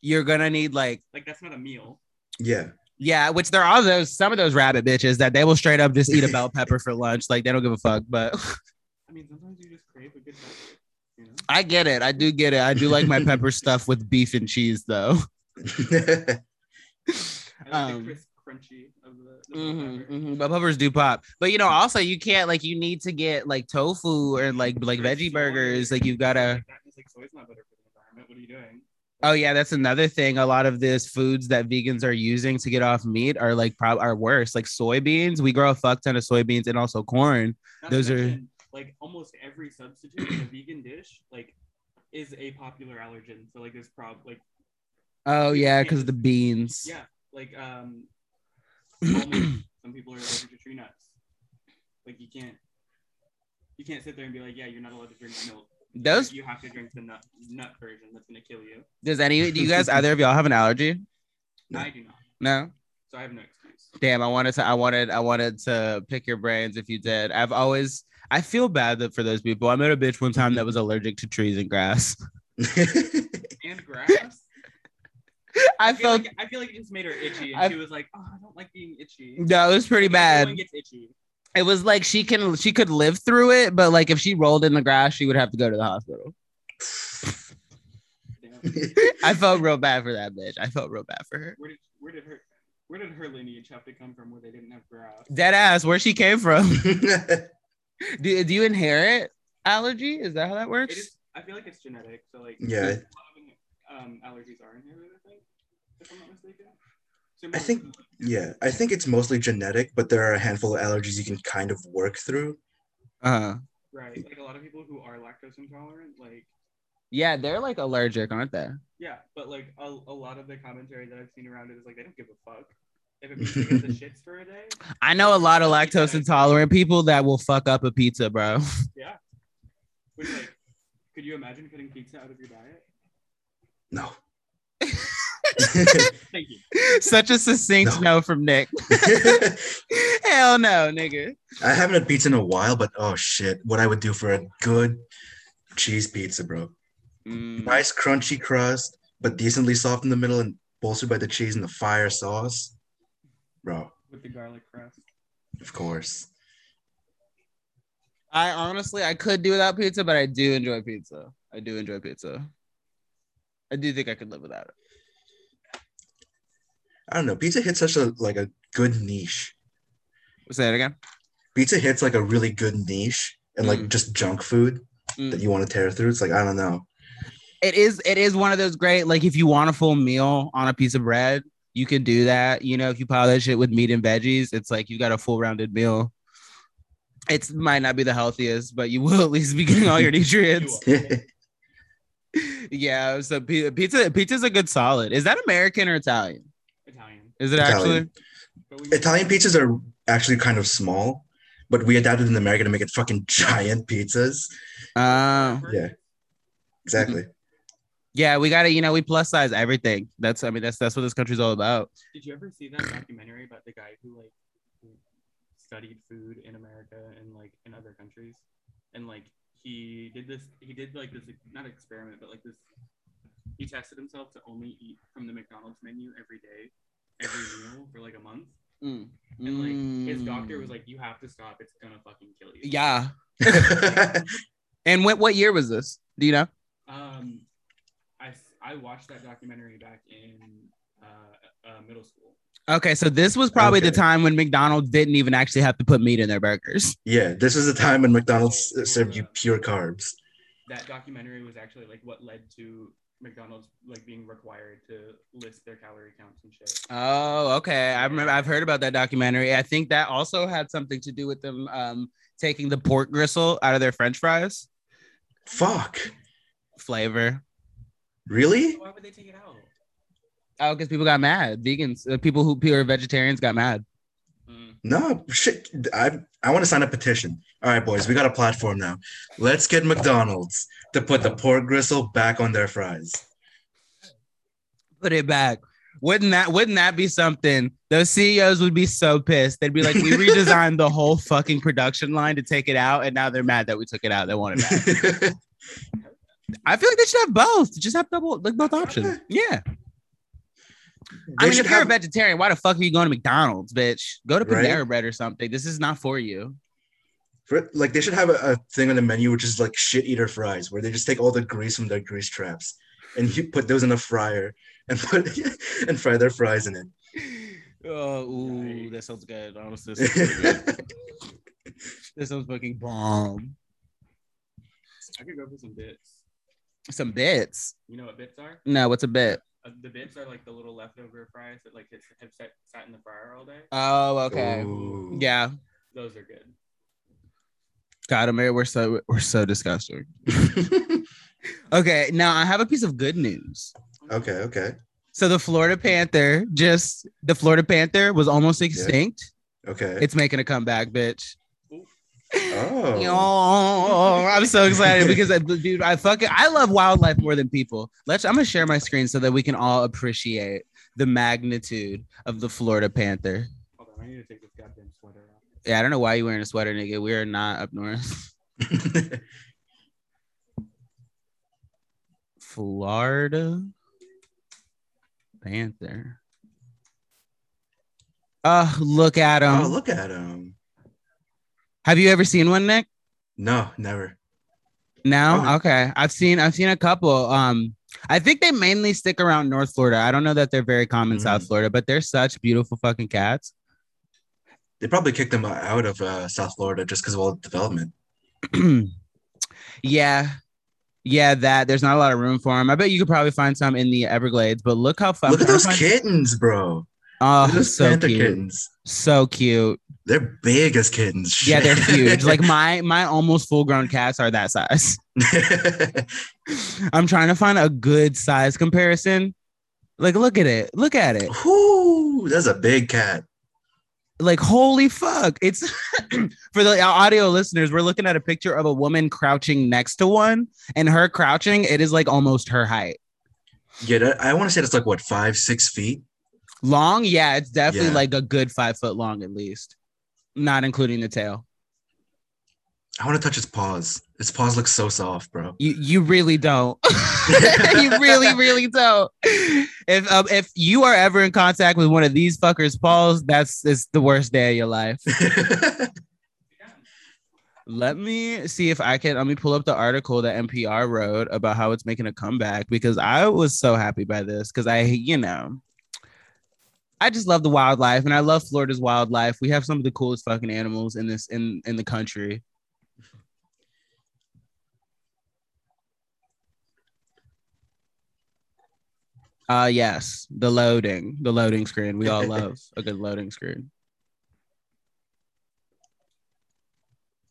S2: you're gonna need like
S3: Like that's not a meal.
S1: Yeah.
S2: yeah, which there are those some of those rabbit bitches that they will straight up just eat a (laughs) bell pepper for lunch. Like they don't give a fuck. But (laughs)
S3: I mean, sometimes you just crave a good pepper. You know.
S2: I get it. I do get it. I do like my pepper (laughs) stuff with beef and cheese though. (laughs) (laughs)
S3: I like
S2: Um,
S3: the crisp crunchy of the, the
S2: Mm-hmm,
S3: pepper.
S2: mm-hmm. But peppers do pop. But you know, also you can't like you need to get like tofu or like like veggie
S3: soy,
S2: burgers. Like you've gotta.
S3: Like that. It's like soy's not better for the environment. What are you doing?
S2: Oh yeah, that's another thing. A lot of this foods that vegans are using to get off meat are like prob are worse. Like soybeans, we grow a fuck ton of soybeans and also corn.
S3: Not
S2: Those are-
S3: mention, like almost every substitute in a vegan dish like is a popular allergen. So like there's prob like
S2: Oh yeah, because the beans.
S3: yeah like um almonds. (clears throat) some people are allergic to tree nuts. Like you can't you can't sit there and be like yeah you're not allowed to drink milk.
S2: Those
S3: you have to drink the nut nut version that's gonna kill you.
S2: does any do you guys either of y'all have an allergy?
S1: No.
S3: I do not.
S2: No.
S3: So I have no excuse.
S2: Damn, I wanted to I wanted I wanted to pick your brains if you did. I've always I feel bad that for those people. I met a bitch one time that was allergic to trees and grass. (laughs)
S3: And grass.
S2: I
S3: feel
S2: felt
S3: like, I feel like it just made her itchy, and
S2: I-
S3: she was like, "Oh, I don't like being itchy."
S2: no, it was pretty
S3: Like,
S2: bad.
S3: Everyone gets itchy.
S2: It was like she can she could live through it, but like if she rolled in the grass, she would have to go to the hospital. (laughs) I felt real bad for that bitch. I felt real bad for her.
S3: Where did where did her where did her lineage have to come from where they didn't have grass?
S2: Dead ass, where she came from. (laughs) do, do you inherit allergy? Is that how that works?
S3: is. I feel like it's genetic. So like
S1: Yeah.
S3: a lot of um, allergies are inherited. I think, if I'm not mistaken. So
S1: I think- yeah, I think it's mostly genetic, but there are a handful of allergies you can kind of work through.
S2: Uh-huh.
S3: right. Like a lot of people who are lactose intolerant, like
S2: Yeah, they're like allergic, aren't they?
S3: yeah, but like a, a lot of the commentary that I've seen around it is like they don't give a fuck. If it means they get the shits for a day,
S2: I know a lot of lactose intolerant people that will fuck up a pizza, bro. (laughs)
S3: yeah. Which like, could you imagine cutting pizza out of your diet?
S1: No. (laughs)
S3: Thank you.
S2: Such a succinct
S1: No.
S2: no, from Nick. (laughs) Hell no, nigga.
S1: I haven't had pizza in a while, but oh shit, what I would do for a good cheese pizza, bro.
S2: Mm,
S1: Nice crunchy crust, but decently soft in the middle and bolstered by the cheese and the fire sauce. Bro,
S3: With the garlic crust.
S1: of course.
S2: I honestly I could do without pizza, but I do enjoy pizza. I do enjoy pizza. I do think I could live without it.
S1: I don't know. Pizza hits such a like a good niche.
S2: Say it again.
S1: Pizza hits like a really good niche and like
S2: Mm.
S1: just junk food
S2: Mm.
S1: that you want to tear through. It's like I don't know.
S2: It is it is one of those great like if you want a full meal on a piece of bread you can do that. You know if you pile that shit with meat and veggies it's like you got a full rounded meal. It might not be the healthiest but you will (laughs) at least be getting all your (laughs) nutrients. (laughs) Yeah so pi- pizza pizza's a good solid. Is that american or italian?
S3: Italian.
S2: is it
S1: Italian.
S2: actually
S1: Italian pizzas are actually kind of small, but we adapted in America to make it fucking giant pizzas.
S2: uh
S1: Yeah, exactly.
S2: Yeah we gotta you know we plus size everything that's i mean that's that's what this country's all about
S3: Did you ever see that documentary about the guy who like who studied food in America and like in other countries, and like he did this, he did like this not experiment, but like this, he tested himself to only eat from the McDonald's menu every day, every meal for like a month,
S2: Mm.
S3: and like his doctor was
S2: Mm.
S3: like, "You have to stop. It's gonna fucking kill you."
S2: yeah (laughs) and what what year was this do you know
S3: Um, I I watched that documentary back in uh, uh middle school.
S2: Okay, so this was probably the time when McDonald's didn't even actually have to put meat in their burgers.
S1: yeah, this was the time when McDonald's served you pure carbs.
S3: that documentary was actually like what led to McDonald's like being required to list their calorie counts and shit.
S2: Oh, okay. I remember I've heard about that documentary. I think that also had something to do with them um, taking the pork gristle out of their French fries
S1: Fuck.
S2: flavor.
S1: Really?
S3: Why would they take it out?
S2: Oh, because people got mad. Vegans, uh, people who who are vegetarians got mad.
S3: Mm.
S1: No, shit. I I want to sign a petition. All right, boys, we got a platform now. Let's get McDonald's to put the pork gristle back on their fries.
S2: Put it back. Wouldn't that wouldn't that be something? Those CEOs would be so pissed. They'd be like, "We redesigned the whole fucking production line to take it out, and now they're mad that we took it out. They want it back." (laughs) (laughs) I feel like they should have both. Just have double, like both options. Yeah. I mean,
S1: should
S2: if you're
S1: have-
S2: a vegetarian, why the fuck are you going to McDonald's, bitch? Go to
S1: Right?
S2: Panera Bread or something. This is not for you.
S1: For, like they should have a, a thing on the menu which is like shit eater fries, where they just take all the grease from their grease traps and you put those in a fryer and (laughs) put and fry their fries in it.
S2: Oh, ooh, that sounds good. Honestly, this sounds, pretty good. (laughs) this sounds fucking bomb.
S3: I could go for some bits.
S2: Some bits.
S3: You know what bits are?
S2: No, what's a bit?
S3: Uh, the bits are like the little leftover fries that like have have sat, sat in the fryer all day.
S2: Oh, okay.
S1: Ooh.
S2: Yeah.
S3: Those are good.
S2: God, Amir, we're so we're so disgusting. (laughs) Okay, now I have a piece of good news.
S1: okay, okay,
S2: So the Florida Panther just the Florida Panther was almost extinct.
S1: okay.
S2: It's making a comeback, bitch.
S1: Oh,
S2: Oh, I'm so excited because uh, I, dude, I fucking I love wildlife more than people. Let's I'm gonna share my screen so that we can all appreciate the magnitude of the Florida Panther.
S3: Hold on, I need to take this goddamn sweater off.
S2: Yeah, I don't know why you're wearing a sweater, nigga. We are not up north. (laughs) Florida Panther. Ah, oh, look at him.
S1: oh, look at him.
S2: Have you ever seen one, Nick?
S1: No, never.
S2: No.
S1: Oh.
S2: Okay. I've seen I've seen a couple. Um, I think they mainly stick around North Florida. I don't know that they're very common in
S1: Mhm.
S2: South Florida, but they're such beautiful fucking cats.
S1: They probably kicked them out of uh, South Florida just because of all the development. (clears throat)
S2: yeah. Yeah, that there's not a lot of room for them. I bet you could probably find some in the Everglades, but look how fun.
S1: Look at those kittens, bro.
S2: Oh,
S1: those
S2: so
S1: panther
S2: cute.
S1: kittens.
S2: So cute.
S1: They're big as kittens.
S2: Yeah, they're (laughs) huge. Like my my almost full grown cats are that size. (laughs) I'm trying to find a good size comparison. Like, look at it. Look at it.
S1: Whoo, that's a big cat.
S2: Like, holy fuck. It's (clears throat) for the audio listeners, we're looking at a picture of a woman crouching next to one, and her crouching, it is like almost her height.
S1: Yeah, I want to say that's like what five, six feet.
S2: Long, yeah, it's definitely
S1: Yeah.
S2: like a good five foot long at least, not including the tail.
S1: I want to touch its paws. Its paws look so soft, bro.
S2: You you really don't. (laughs) you really really don't. If um, if you are ever in contact with one of these fuckers' paws, that's it's the worst day of your life. (laughs) Let me see if I can. Let me pull up the article that NPR wrote about how it's making a comeback because I was so happy by this because I, you know, I just love the wildlife and I love Florida's wildlife. We have some of the coolest fucking animals in this in in the country. Uh yes, the loading, the loading screen. We all love a good (laughs) loading screen.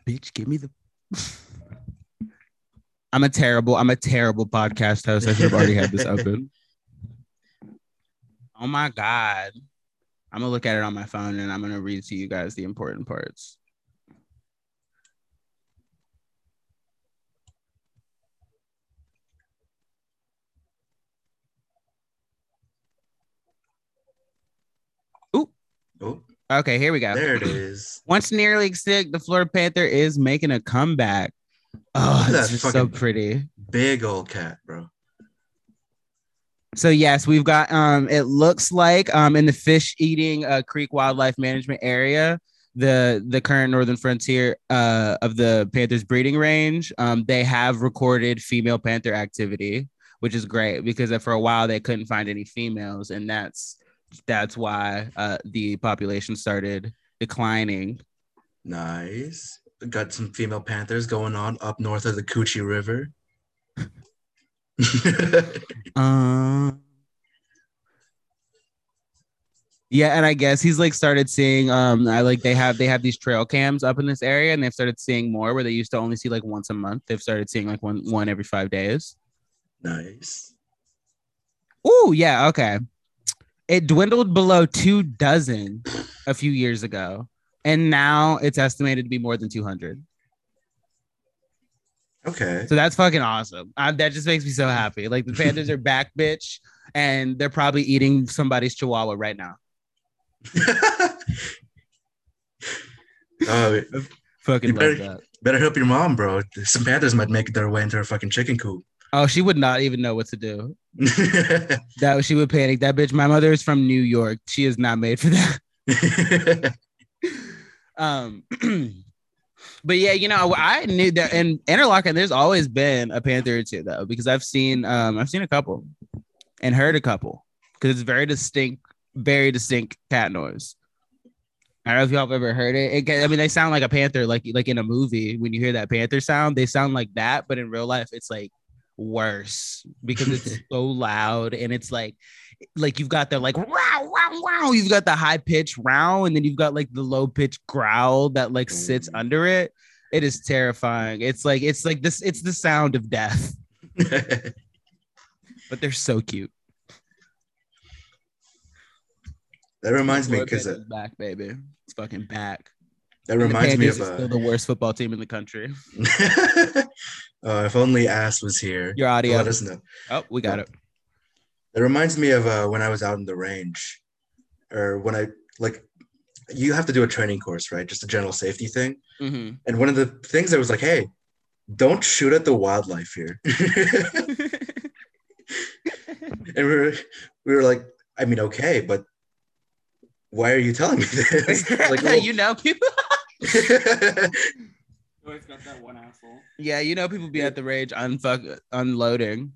S2: Bitch, give me the (laughs) I'm a terrible, I'm a terrible podcast host. I should have already had this open. (laughs) Oh my god. I'm gonna look at it on my phone and I'm gonna read to you guys the important parts.
S1: Ooh. Ooh.
S2: Okay, here we go.
S1: there it is. (clears throat)
S2: Once nearly extinct, the Florida Panther is making a comeback. Oh,
S1: that's at
S2: it's
S1: that
S2: just so pretty.
S1: Big old cat, bro.
S2: So yes, we've got um it looks like um in the fish eating uh, creek wildlife management area, the the current northern frontier uh of the panther's breeding range, um they have recorded female panther activity, which is great because for a while they couldn't find any females and that's that's why uh the population started declining.
S1: Nice. Got some female panthers going on up north of the Coochie River. (laughs)
S2: Um. Yeah, and I guess he's like started seeing um I like they have they have these trail cams up in this area and they've started seeing more where they used to only see like once a month. They've started seeing like one one every 5 days.
S1: nice.
S2: Oh, yeah, okay. It dwindled below 2 dozen a few years ago and now it's estimated to be more than 200.
S1: Okay.
S2: So that's fucking awesome. Uh, that just makes me so happy. Like the Panthers are back, (laughs) bitch, and they're probably eating somebody's chihuahua right now.
S1: oh, (laughs)
S2: Fucking
S1: better-
S2: that.
S1: better help your mom, bro. Some panthers might make their way into her fucking chicken coop.
S2: Oh, she would not even know what to do. (laughs) That she would panic. That bitch. My mother is from New York. She is not made for that. Um, (clears throat) but yeah, you know, I knew that in Interlachen, there's always been a panther or two though, because I've seen, um, I've seen a couple and heard a couple because it's very distinct, very distinct cat noise. I don't know if y'all have ever heard it. it. I mean, they sound like a panther, like like in a movie. When you hear that panther sound, they sound like that, but in real life, it's like worse because it's (laughs) so loud and it's like like you've got the like wow wow wow you've got the high pitch row and then you've got like the low pitch growl that like sits
S1: Ooh.
S2: under it. It is terrifying. It's like it's like this it's the sound of death. (laughs) But they're so cute.
S1: That reminds me because
S2: Panthers back baby. It's fucking back.
S1: that
S2: And
S1: reminds me of
S2: is still
S1: uh,
S2: the worst football team in the country.
S1: Uh, (laughs) if only Ass was here.
S2: your audio.
S1: Let us know.
S2: oh we got it
S1: That reminds me of uh, when I was out in the range, or when I like, you have to do a training course, right? Just a general safety thing.
S2: Mhm.
S1: And one of the things that was like, hey, don't shoot at the wildlife here. (laughs) and we were, we were like, I mean, okay, but why are you telling me this? (laughs) like, well-
S2: you know people (laughs)
S3: Always got that one asshole.
S2: yeah you know people be at the range unfuck unloading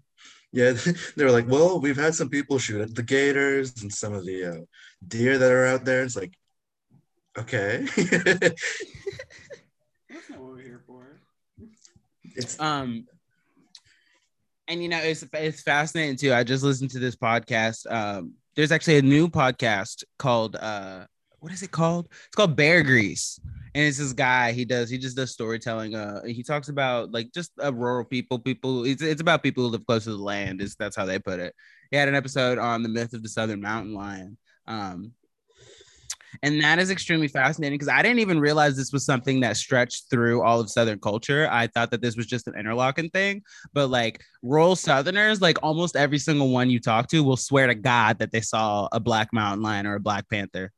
S1: yeah, (laughs) they were like, well, we've had some people shoot at the gators and some of the uh, deer that are out there. It's like, okay. (laughs)
S3: That's not what we're here for.
S1: it's
S2: Um, and you know, it's it's fascinating too. I just listened to this podcast. Um, there's actually a new podcast called uh, what is it called? It's called Bear Grease, and it's this guy. He does he just does storytelling. Uh, he talks about like just uh, rural people. People. It's it's about people who live close to the land. Is that's how they put it. He had an episode on the myth of the southern mountain lion. Um, and that is extremely fascinating because I didn't even realize this was something that stretched through all of Southern culture. I thought that this was just an Interlachen thing, but like rural Southerners, like almost every single one you talk to will swear to God that they saw a black mountain lion or a black panther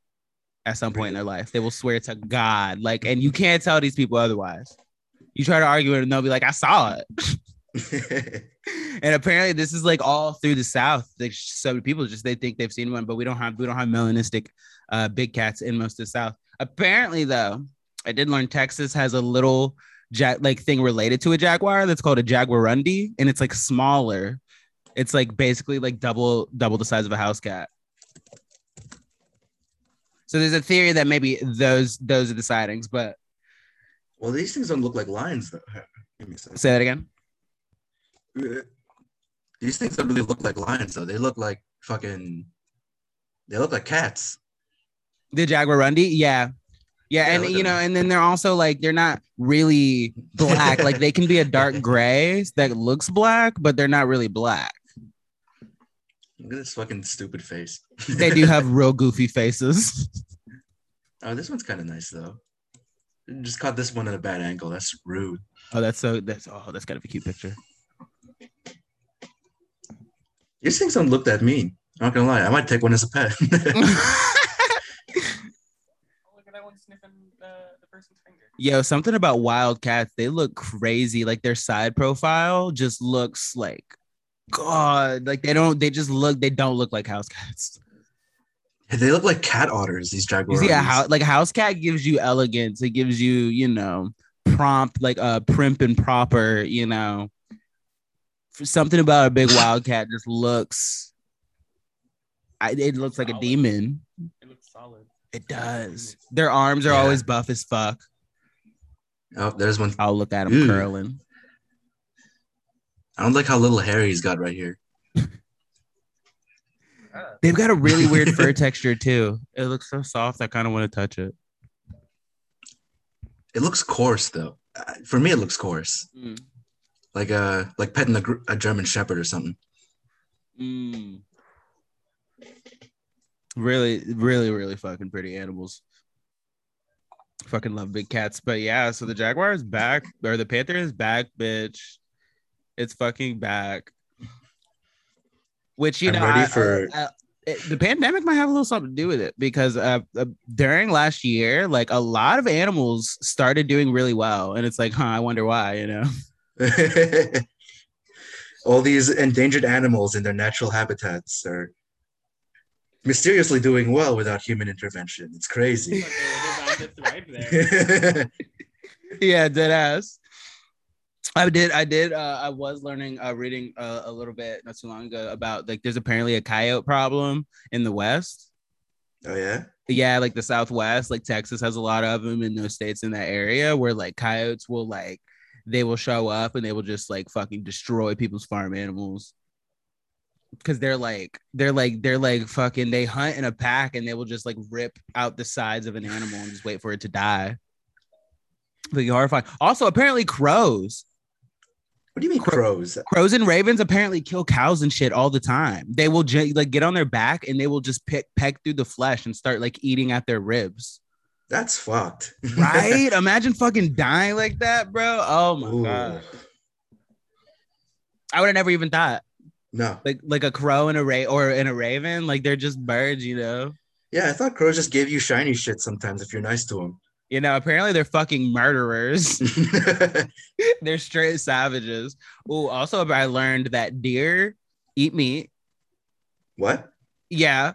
S2: at some point in their life. They will swear to God, like, and you can't tell these people otherwise. You try to argue it, and they'll be like, "I saw it." (laughs) and apparently this is like all through the south like so many people just they think they've seen one but we don't have we don't have melanistic uh big cats in most of the south apparently though i did learn texas has a little jack like thing related to a jaguar that's called a jaguarundi and it's like smaller it's like basically like double double the size of a house cat so there's a theory that maybe those those are the sightings but
S1: well, these things don't look like lions, though. Give me a second.
S2: say that again uh,
S1: These things don't really look like lions, though. They look like fucking they look like cats.
S2: The Jaguarundi, yeah. Yeah,
S1: Yeah,
S2: and you know,
S1: them.
S2: and then they're also like they're not really black. like they can be a dark (laughs) gray that looks black, but they're not really black.
S1: Look at this fucking stupid face. (laughs)
S2: They do have (laughs) real goofy faces.
S1: oh, this one's kind of nice though. Just caught this one at a bad angle. That's rude.
S2: Oh, that's so that's oh, that's kind of a cute picture.
S1: These things don't look that mean. I'm not gonna lie. I might take one as a pet. (laughs)
S3: Oh, look at that one sniffing the, the person's finger.
S2: Yo, something about wild cats. They look crazy. Like their side profile just looks like God. Like they don't. They just look. They don't look like house cats.
S1: they look like cat otters. These
S2: You
S1: jaguars.
S2: see, a house like a house cat gives you elegance. It gives you, you know, prompt like a uh, primp and proper. You know, For something about a big wildcat just looks. I, it looks like a demon.
S3: It looks solid.
S2: It does. Their arms are
S1: Yeah.
S2: always buff as fuck.
S1: Oh, there's one.
S2: I'll look at them
S1: Ew.
S2: curling.
S1: I don't like how little hair he's got right here. (laughs)
S2: They've got a really weird fur texture too. It looks so soft. I kind of want to touch it.
S1: It looks coarse though. Uh, For me, it looks coarse, like a like petting a, a German Shepherd or something.
S2: Mm. Really, really, really fucking pretty animals. Fucking love big cats. But yeah, so the Jaguar is back, or the Panther is back, bitch. It's fucking back. Which you
S1: I'm
S2: know,
S1: ready
S2: I-
S1: for-
S2: I- I- it- the pandemic might have a little something to do with it because uh, uh, during last year, like a lot of animals started doing really well, and it's like, huh, I wonder why, you know. (laughs) (laughs)
S1: All these endangered animals in their natural habitats are mysteriously doing well without human intervention. It's crazy.
S3: but they were designed to thrive there. (laughs)
S2: yeah, dead ass. I did. I did. Uh, I was learning, uh, reading uh, a little bit not too long ago about like there's apparently a coyote problem in the West.
S1: oh yeah.
S2: Yeah, like the Southwest, like Texas has a lot of them in those states in that area where like coyotes will like they will show up and they will just like fucking destroy people's farm animals. Cause they're like they're like they're like fucking they hunt in a pack and they will just like rip out the sides of an animal and just wait for it to die. Like horrifying. Also, apparently crows.
S1: What do you mean crows?
S2: Crows and ravens apparently kill cows and shit all the time. They will like get on their back and they will just pick peck through the flesh and start like eating at their ribs.
S1: That's fucked.
S2: Right? (laughs) Imagine fucking dying like that, bro. Oh my
S1: Ooh.
S2: god. I would have never even thought.
S1: No.
S2: Like like a crow and a ray or and a raven, like they're just birds, you know.
S1: Yeah, I thought crows just gave you shiny shit sometimes if you're nice to
S2: You know, apparently they're fucking murderers. (laughs) (laughs) they're straight savages. Oh, also I learned that deer eat meat.
S1: what?
S2: Yeah.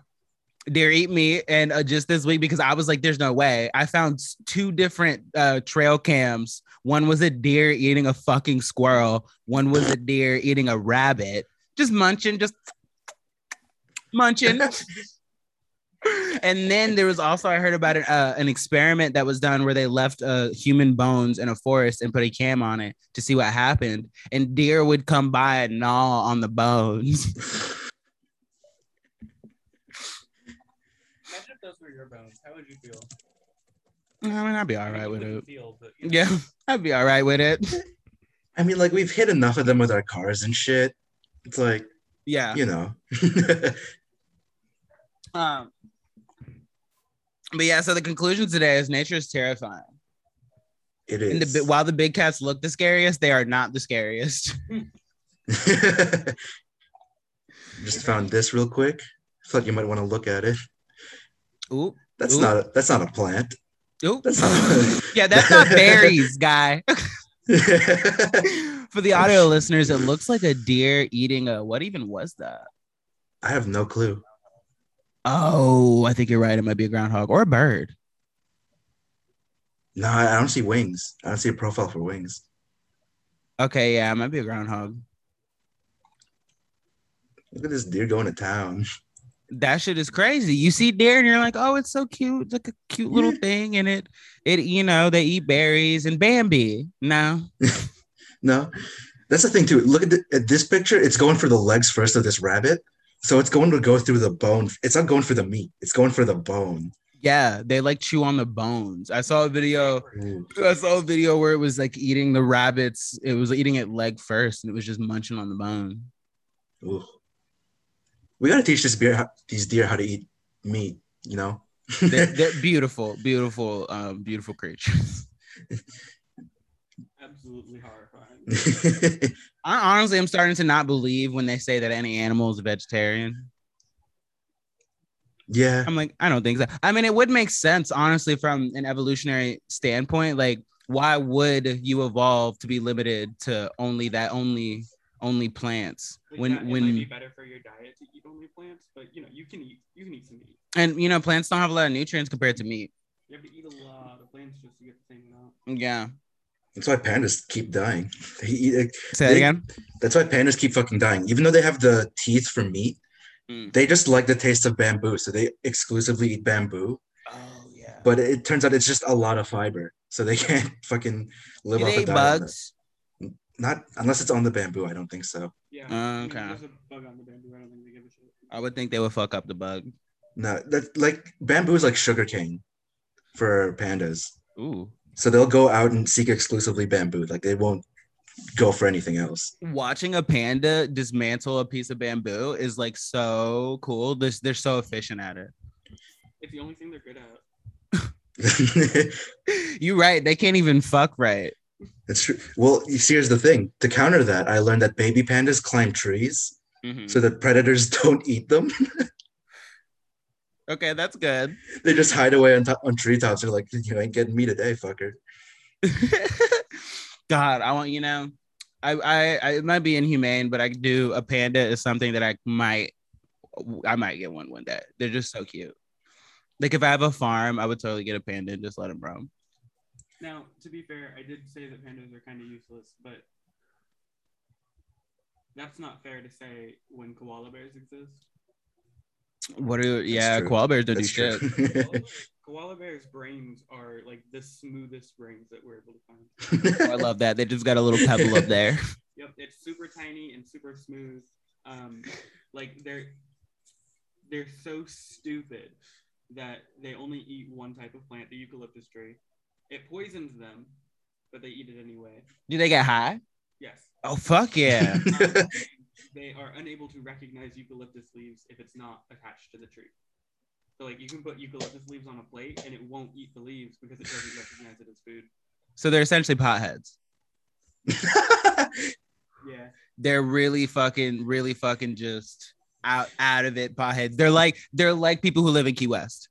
S2: Deer eat meat. And uh, just this week, because I was like, there's no way. I found two different uh, trail cams. One was a deer eating a fucking squirrel, one was a deer eating a rabbit, just munching, just munching. (laughs) and then there was also, I heard about it, uh, an experiment that was done where they left uh, human bones in a forest and put a cam on it to see what happened. And deer would come by and gnaw on the bones. (laughs)
S3: Imagine if those were your bones. How would you feel?
S2: I mean, I'd be all
S3: I mean,
S2: right with it.
S3: Feel, but, you know,
S2: Yeah, (laughs) I'd be all right with it. (laughs)
S1: I mean, like we've hit enough of them with our cars and shit. It's like,
S2: Yeah.
S1: you know.
S2: Um, but yeah, so the conclusion today is nature is terrifying.
S1: it
S2: And the while the big cats look the scariest, they are not the scariest. (laughs) (laughs)
S1: Just found this real quick. Thought you might want to look at it.
S2: Ooh,
S1: That's
S2: Ooh.
S1: not a, that's not a plant.
S2: ooh.
S1: That's not. (laughs)
S2: Yeah, that's not berries, guy. For the audio listeners, it looks like a deer eating a what even was that?
S1: I have no clue.
S2: Oh, I think you're right. It might be a groundhog or a bird.
S1: No, I don't see wings. I don't see a profile for wings.
S2: Okay, yeah, it might be a groundhog.
S1: Look at this deer going to town.
S2: that shit is crazy. You see deer and you're like, oh, it's so cute. It's like a cute little thing. And it, it, you know, they eat berries and Bambi. No. (laughs)
S1: No, that's the thing too. Look at, the, at this picture. It's going for the legs first of this rabbit. So it's going to go through the bone. It's not going for the meat. It's going for the bone.
S2: Yeah, they like chew on the bones. I saw a video.
S1: Ooh.
S2: I saw a video where it was like eating the rabbits. It was eating it leg first, and it was just munching on the bone.
S1: Ooh. We gotta teach this beer, how, these deer how to eat meat. You know.
S2: They're, (laughs) they're beautiful, beautiful, um, beautiful creatures.
S3: Absolutely horrifying. (laughs)
S2: I honestly, I'm starting to not believe when they say that any animal is a vegetarian.
S1: yeah.
S2: I'm like, I don't think so. I mean, it would make sense, honestly, from an evolutionary standpoint. Like, why would you evolve to be limited to only that, only, only plants?
S3: Like,
S2: When,
S3: yeah, it might
S2: when,
S3: be better for your diet to eat only plants, but you know you can eat you can eat some meat.
S2: and you know, plants don't have a lot of nutrients compared to meat.
S3: You have to eat a lot of plants just to get the same amount.
S2: Yeah.
S1: That's why pandas keep dying. They eat,
S2: Say that
S1: They-
S2: again.
S1: that's why pandas keep fucking dying. Even though they have the teeth for meat,
S2: Mm.
S1: they just like the taste of bamboo. So they exclusively eat bamboo.
S2: Oh yeah.
S1: But it turns out it's just a lot of fiber. So they (laughs) can't fucking live
S2: Do
S1: off
S2: they
S1: a diet. of that.
S2: bugs?
S1: Not unless it's on the bamboo. I don't think so.
S3: Yeah. I
S2: okay.
S3: There's a bug on the bamboo. I don't think they give a shit.
S2: I would think they would fuck up the bug.
S1: No, that like bamboo is like sugar cane for pandas.
S2: Ooh.
S1: So they'll go out and seek exclusively bamboo. Like they won't go for anything else.
S2: Watching a panda dismantle a piece of bamboo is like so cool. They're, they're so efficient at it.
S3: It's the only thing they're good at. (laughs) (laughs)
S2: You're right. They can't even fuck right.
S1: It's true. Well, you see, here's the thing. To counter that, I learned that baby pandas climb trees
S2: Mhm.
S1: so that predators (laughs) don't eat them.
S2: Okay, that's good. (laughs)
S1: they just hide away on, top, on treetops. They're like, you ain't getting me today, fucker. (laughs)
S2: God, I want you know, I, I I it might be inhumane, but I do a panda is something that I might I might get one one day. They're just so cute. Like if I have a farm, I would totally get a panda and just let them roam.
S3: Now, to be fair, I did say that pandas are kind of useless, but that's not fair to say when koala bears exist.
S2: What are yeah,
S1: true.
S2: koala bears don't do
S1: That's
S2: shit.
S1: true. (laughs)
S3: Koala, bears, koala bears' brains are like the smoothest brains that we're able to find. (laughs)
S2: Oh, I love that. They just got a little pebble up there. (laughs)
S3: Yep, it's super tiny and super smooth. Um, like they're they're so stupid that they only eat one type of plant, the eucalyptus tree. It poisons them, but they eat it anyway.
S2: Do they get high?
S3: Yes.
S2: Oh fuck yeah.
S3: Um, they are unable to recognize eucalyptus leaves if it's not attached to the tree. So like you can put eucalyptus leaves on a plate and it won't eat the leaves because it doesn't recognize it as food.
S2: so they're essentially potheads. (laughs)
S3: Yeah.
S2: They're really fucking, really fucking just out out of it potheads. They're like they're like people who live in Key West.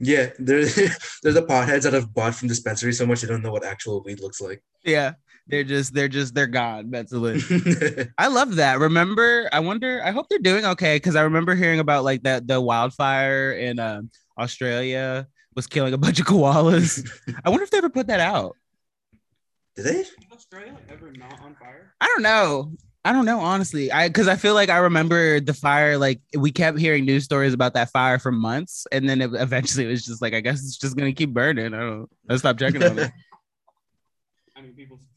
S1: yeah, they're, (laughs) they're the potheads that have bought from dispensary so much they don't know what actual weed looks like.
S2: Yeah. They're just they're just they're gone mentally. (laughs) I love that. Remember, I wonder, I hope they're doing okay because I remember hearing about like that the wildfire in um, Australia was killing a bunch of koalas. I wonder if they ever put that out.
S1: Did they?
S3: Is Australia ever not on fire?
S2: I don't know. I don't know, honestly. I because I feel like I remember the fire, like we kept hearing news stories about that fire for months, and then it, eventually it was just like, I guess it's just gonna keep burning. I don't I stopped checking on it. (laughs)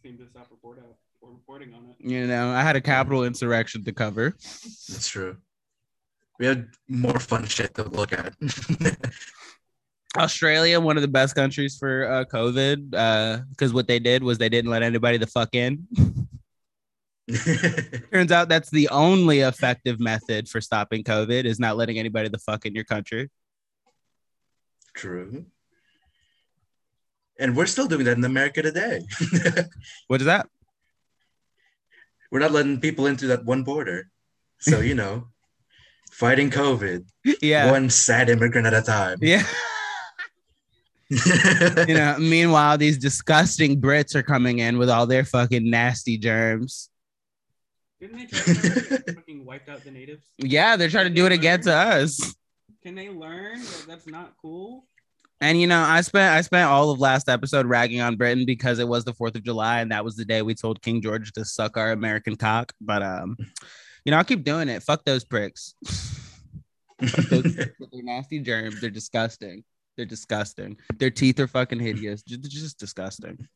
S3: I mean, seem to stop report out, or reporting on it.
S2: You know, I had a Capitol insurrection to cover.
S1: That's true. We had more fun shit to look at. (laughs)
S2: Australia, one of the best countries for uh, COVID, because what they did was they didn't let anybody the fuck in. (laughs) Turns out that's the only effective method for stopping COVID is not letting anybody the fuck in your country.
S1: True. And we're still doing that in America today. (laughs)
S2: What is that?
S1: we're not letting people into that one border. So, you know, fighting COVID, (laughs)
S2: Yeah.
S1: one sad immigrant at a time.
S2: Yeah. (laughs) you know, meanwhile, these disgusting Brits are coming in with all their fucking nasty germs.
S3: Didn't they try to fucking wiped out the natives?
S2: Yeah, they're trying to do it again to us.
S3: Can they learn that that's not cool?
S2: And you know, I spent I spent all of last episode ragging on Britain because it was the Fourth of July, and that was the day we told King George to suck our American cock. But um, you know, I'll keep doing it. Fuck those pricks. Fuck those pricks with their nasty germs. They're disgusting. They're disgusting. Their teeth are fucking hideous. Just, just disgusting.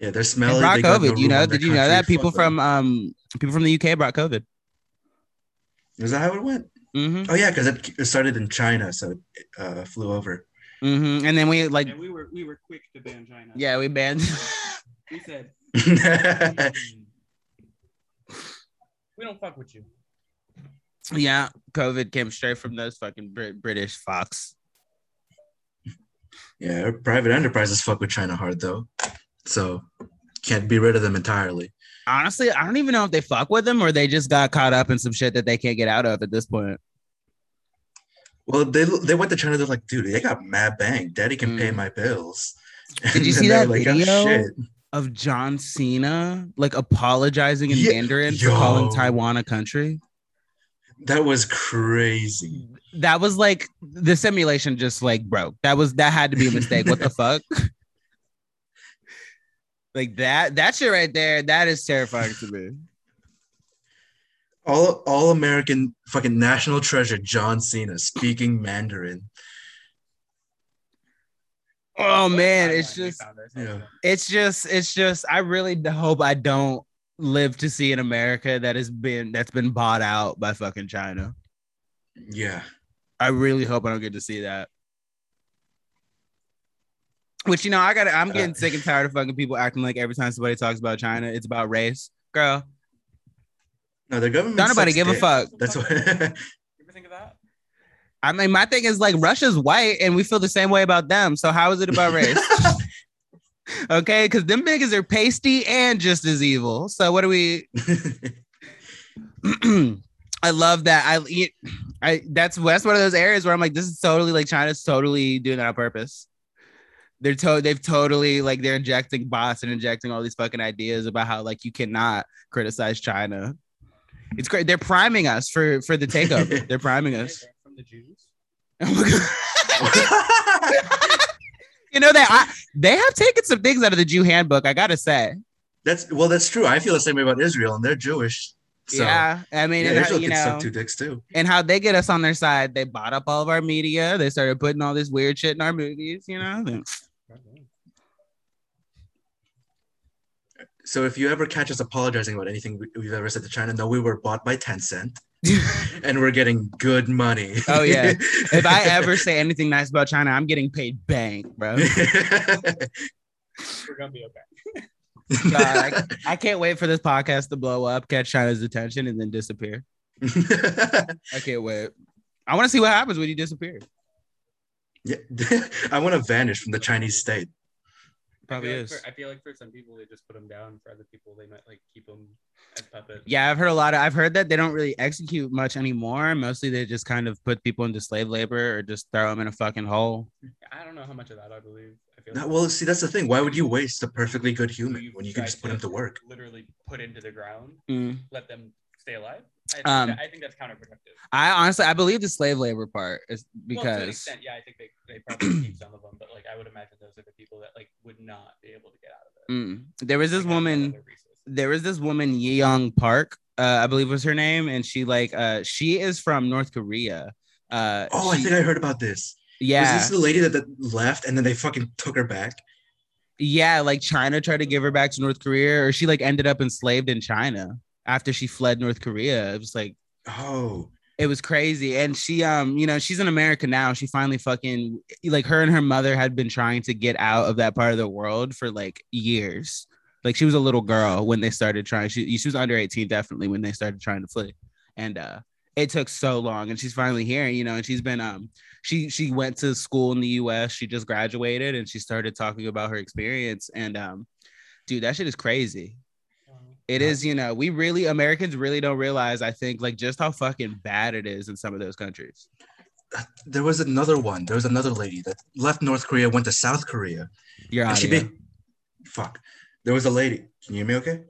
S1: yeah, they're smelly.
S2: brought
S1: they no
S2: COVID. You know? Did you know that people from um people from the UK brought COVID?
S1: Is that how it went?
S2: hmm
S1: Oh yeah, because it, it started in China, so it uh, flew over.
S2: Hmm And then we like,
S3: And we were we were quick to ban China.
S2: yeah, we banned. (laughs)
S3: We said (laughs) we don't fuck with you.
S2: yeah, COVID came straight from those fucking Brit- British Fox.
S1: Yeah, private enterprises fuck with China hard though, so can't be rid of them entirely.
S2: Honestly, I don't even know if they fuck with them or they just got caught up in some shit that they can't get out of at this point.
S1: Well, they they went to China. They're like, dude, they got mad bank. Daddy can pay
S2: Mm.
S1: my bills.
S2: Did you (laughs) see that
S1: like, "Oh,
S2: video?
S1: shit."
S2: Of John Cena like apologizing in
S1: Yeah,
S2: Mandarin for calling. Taiwan a country.
S1: That was crazy.
S2: That was like the simulation just like broke. That was that had to be a mistake. what the (laughs) fuck? Like that, that shit right there, that is terrifying to me.
S1: All all American fucking national treasure John Cena speaking Mandarin.
S2: Oh man, it's just
S1: Yeah.
S2: it's just it's just I really hope I don't live to see an America that has been that's been bought out by fucking China.
S1: Yeah.
S2: I really hope I don't get to see that. Which you know, I got I'm getting
S1: Uh,
S2: sick and tired of fucking people acting like every time somebody talks about China, it's about race. Girl,
S1: No, their government.
S2: don't nobody
S1: sucks
S2: give a fuck.
S1: That's what.
S3: You ever (laughs) think of that?
S2: I mean, my thing is like Russia's white and we feel the same way about them. So how is it about race? (laughs) okay, because them niggas are pasty and just as evil. So what do we (laughs) (clears throat) I love that. I, I that's that's one of those areas where I'm like, this is totally like China's totally doing that on purpose. They're to they've totally like they're injecting bots and injecting all these fucking ideas about how like you cannot criticize China. It's great. They're priming us for for the takeover. (laughs) They're priming us.
S3: From the Jews. (laughs)
S2: Oh (laughs) you know that I, they have taken some things out of the Jew handbook. I gotta say.
S1: that's well, that's true. I feel the same way about Israel, and they're Jewish. So,
S2: yeah, I mean,
S1: yeah,
S2: and how,
S1: Israel
S2: you know,
S1: suck two dicks too.
S2: and how they get us on their side. They bought up all of our media. They started putting all this weird shit in our movies. You know, Then-
S1: So if you ever catch us apologizing about anything we- we've ever said to China, no, we were bought by Tencent, (laughs) and we're getting good money.
S2: Oh, yeah. (laughs) if I ever say anything nice about China, I'm getting paid bank, bro. (laughs)
S3: We're gonna be okay.
S2: God, I, I can't wait for this podcast to blow up, catch China's attention, and then disappear. I can't wait. I want to see what happens when you disappear.
S1: yeah. I want to vanish from the Chinese state.
S2: Probably
S3: I
S2: is.
S3: Like for, I feel like for some people they just put them down. For other people they might like keep them as puppets.
S2: Yeah, I've heard a lot of. I've heard that they don't really execute much anymore. Mostly, they just kind of put people into slave labor or just throw them in a fucking hole. (laughs)
S3: I don't know how much of that I believe. I feel
S1: No, well, see, that's the thing. Why would you waste a perfectly good human
S3: you
S1: when you can just put him to work?
S3: Literally put into the ground,
S2: Mm.
S3: let them stay alive. I think,
S2: Um,
S3: that, I think that's counterproductive.
S2: I honestly, I believe the slave labor part is
S3: well, to an
S2: because
S3: extent, yeah, I think they, they probably keep (clears throat) some of them, but like I would imagine those are the people that like would not be able to get out of it.
S2: mm, there was this
S3: Like,
S2: woman. There was this woman Yeong Park, uh, I believe was her name, and she like, uh, she is from North Korea. Uh,
S1: Oh, I think I heard about this.
S2: yeah,
S1: Was this the lady that, that left and then they fucking took her back?
S2: yeah, like China tried to give her back to North Korea, or she like ended up enslaved in China after she fled North Korea. It was like
S1: Oh,
S2: it was crazy. And she um you know she's in america now. She finally fucking like her and her mother had been trying to get out of that part of the world for like years. Like she was a little girl when they started trying. She, she was under 18 definitely when they started trying to flee. And uh it took so long. And she's finally here you know and she's been um she she went to school in the us she just graduated and she started talking about her experience. And um dude that shit is crazy it
S1: Yeah.
S2: is, you know, we really Americans really don't realize, I think, like just how fucking bad it is in some of those countries.
S1: Uh, there was another one. There was another lady that left North Korea, went to South Korea. And she be- fuck. There was a lady. Can you hear me okay?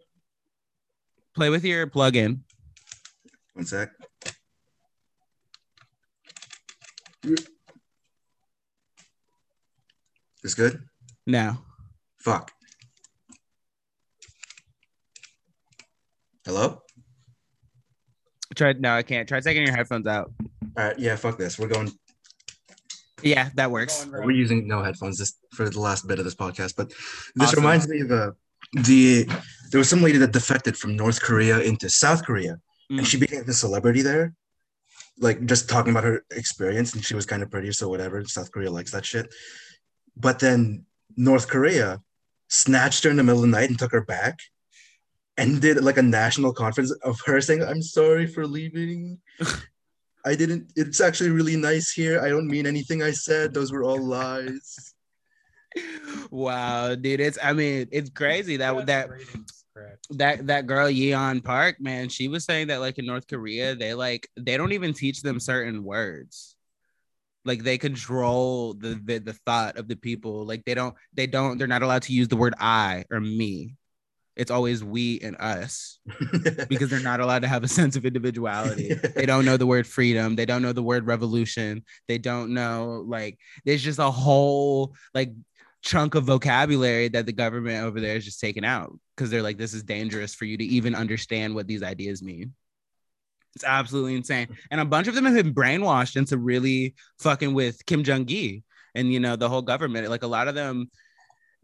S2: Play with your plug-in.
S1: One sec. This good?
S2: No.
S1: Fuck. Hello?
S2: Try no, I can't. Try taking your headphones out.
S1: All right, yeah, fuck this. We're going.
S2: Yeah, that works.
S1: We're using no headphones this for the last bit of this podcast, but this
S2: Awesome.
S1: reminds me of uh, the there was some lady that defected from North Korea into South Korea,
S2: Mm.
S1: and she became a celebrity there. like just talking about her experience, and she was kind of pretty, so whatever. South Korea likes that shit. But then North Korea snatched her in the middle of the night and took her back, and did like a national conference of her saying, "I'm sorry for leaving." I didn't. It's actually really nice here. I don't mean anything I said. Those were all lies.
S2: wow, dude. It's I mean, it's crazy that
S3: That's
S2: that
S3: ratings,
S2: that that girl Yeon Park, man, she was saying that like in North Korea, they like they don't even teach them certain words. Like they control the, the the thought of the people. Like they don't they don't they're not allowed to use the word I or me. It's always we and us (laughs) because they're not allowed to have a sense of individuality. (laughs) they don't know the word freedom. They don't know the word revolution. They don't know like there's just a whole like chunk of vocabulary that the government over there is just taking out because they're like, this is dangerous for you to even understand what these ideas mean. It's absolutely insane. And a bunch of them have been brainwashed into really fucking with Kim Jong gi and you know the whole government. Like a lot of them.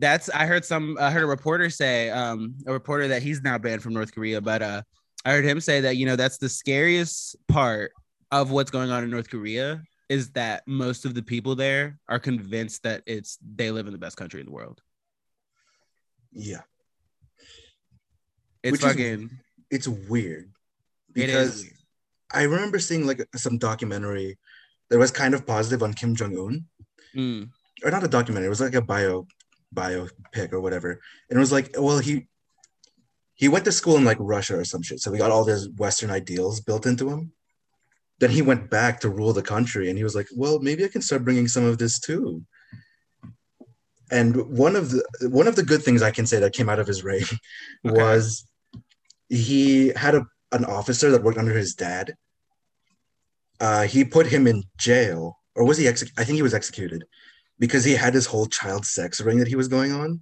S2: That's I heard some. I heard a reporter say, um, a reporter that he's now banned from North Korea, but uh, I heard him say that you know that's the scariest part of what's going on in North Korea is that most of the people there are convinced that it's they live in the best country in the world.
S1: yeah,
S2: It's
S1: Which is-
S2: fucking
S1: it's weird because
S2: is weird.
S1: I remember seeing like some documentary that was kind of positive on Kim Jong Un,
S2: Mm,
S1: or not a documentary. It was like a bio biopic or whatever, and it was like, well, he he went to school in like Russia or some shit, so we got all these Western ideals built into him. Then he went back to rule the country, and he was like, well, maybe I can start bringing some of this too. And one of the one of the good things I can say that came out of his reign (laughs)
S2: Okay.
S1: was he had a, an officer that worked under his dad. Uh, he put him in jail, or was he? Exec- I think he was executed because he had this whole child sex ring that he was going on.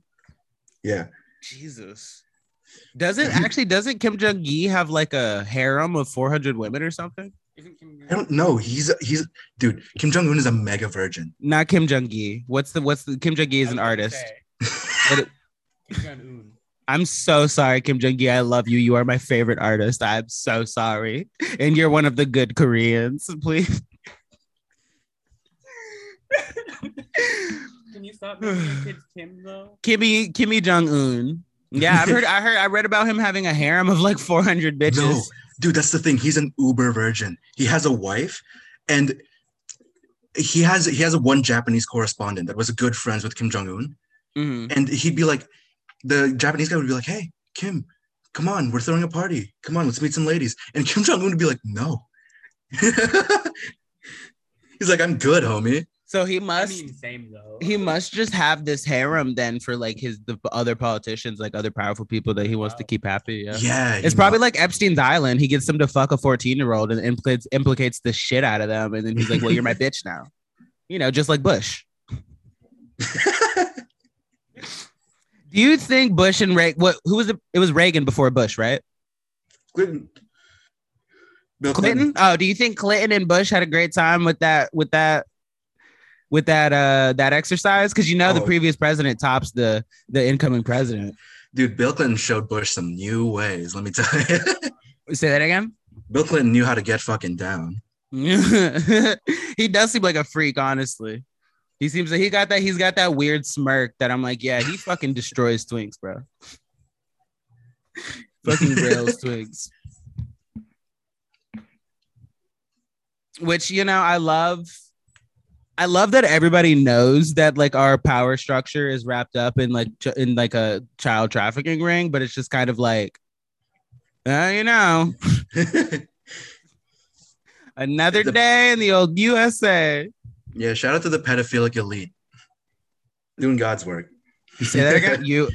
S1: Yeah,
S2: Jesus. Doesn't actually doesn't Kim Jong Gi have like a harem of 400 women or something?
S1: I don't know. He's he's dude. Kim Jong Un is a mega virgin.
S2: Not Kim Jong Gi. What's the what's the Kim Jong Gi is an
S3: I was gonna
S2: artist. it-
S3: Kim Jong Un.
S2: I'm so sorry, Kim Jong Gi. I love you. You are my favorite artist. I'm so sorry. And you're one of the good Koreans. Please. (laughs)
S3: Can you stop making your kids (sighs) Kim though?
S2: Kimmy Kimmy Jong Un. Yeah, I've heard. I heard. I read about him having a harem of like 400 bitches.
S1: No, dude, that's the thing. He's an uber virgin. He has a wife, and he has he has a one Japanese correspondent that was a good friends with Kim Jong Un,
S2: Mhm.
S1: and he'd be like, the Japanese guy would be like, "Hey, Kim, come on, we're throwing a party. Come on, let's meet some ladies." And Kim Jong Un would be like, "No." (laughs) He's like, "I'm good, homie."
S2: So he
S3: I
S2: must.
S3: mean, same though.
S2: he must just have this harem then for like his the other politicians, like other powerful people that he wants to keep happy. Yeah.
S1: Yeah,
S2: It's probably
S1: mu-
S2: like Epstein's Island. He gets them to fuck a 14 year old and implicates implicates the shit out of them. And then he's like, Well, you're my (laughs) bitch now. You know, just like Bush. (laughs) Do you think Bush and Reagan what who was it? It was Reagan before Bush, right?
S1: Clinton. Bill
S2: Clinton? Oh, do you think Clinton and Bush had a great time with that with that with that uh that exercise? Because you know the
S1: Oh.
S2: previous president tops the the incoming president.
S1: Dude, Bill Clinton showed Bush some new ways. Let me tell you. (laughs)
S2: Say that again.
S1: Bill Clinton knew how to get fucking down. (laughs)
S2: he does seem like a freak, honestly. He seems like he got that. He's got that weird smirk that I'm like, yeah, he fucking destroys twinks, bro. (laughs) fucking rails twinks. Which you know, I love. I love that everybody knows that like our power structure is wrapped up in like ch- in like a child trafficking ring, but it's just kind of like, uh, you know, (laughs) another
S1: The-
S2: day in the old USA.
S1: yeah, shout out to the pedophilic elite. Doing God's work.
S2: You say that again. (laughs) You,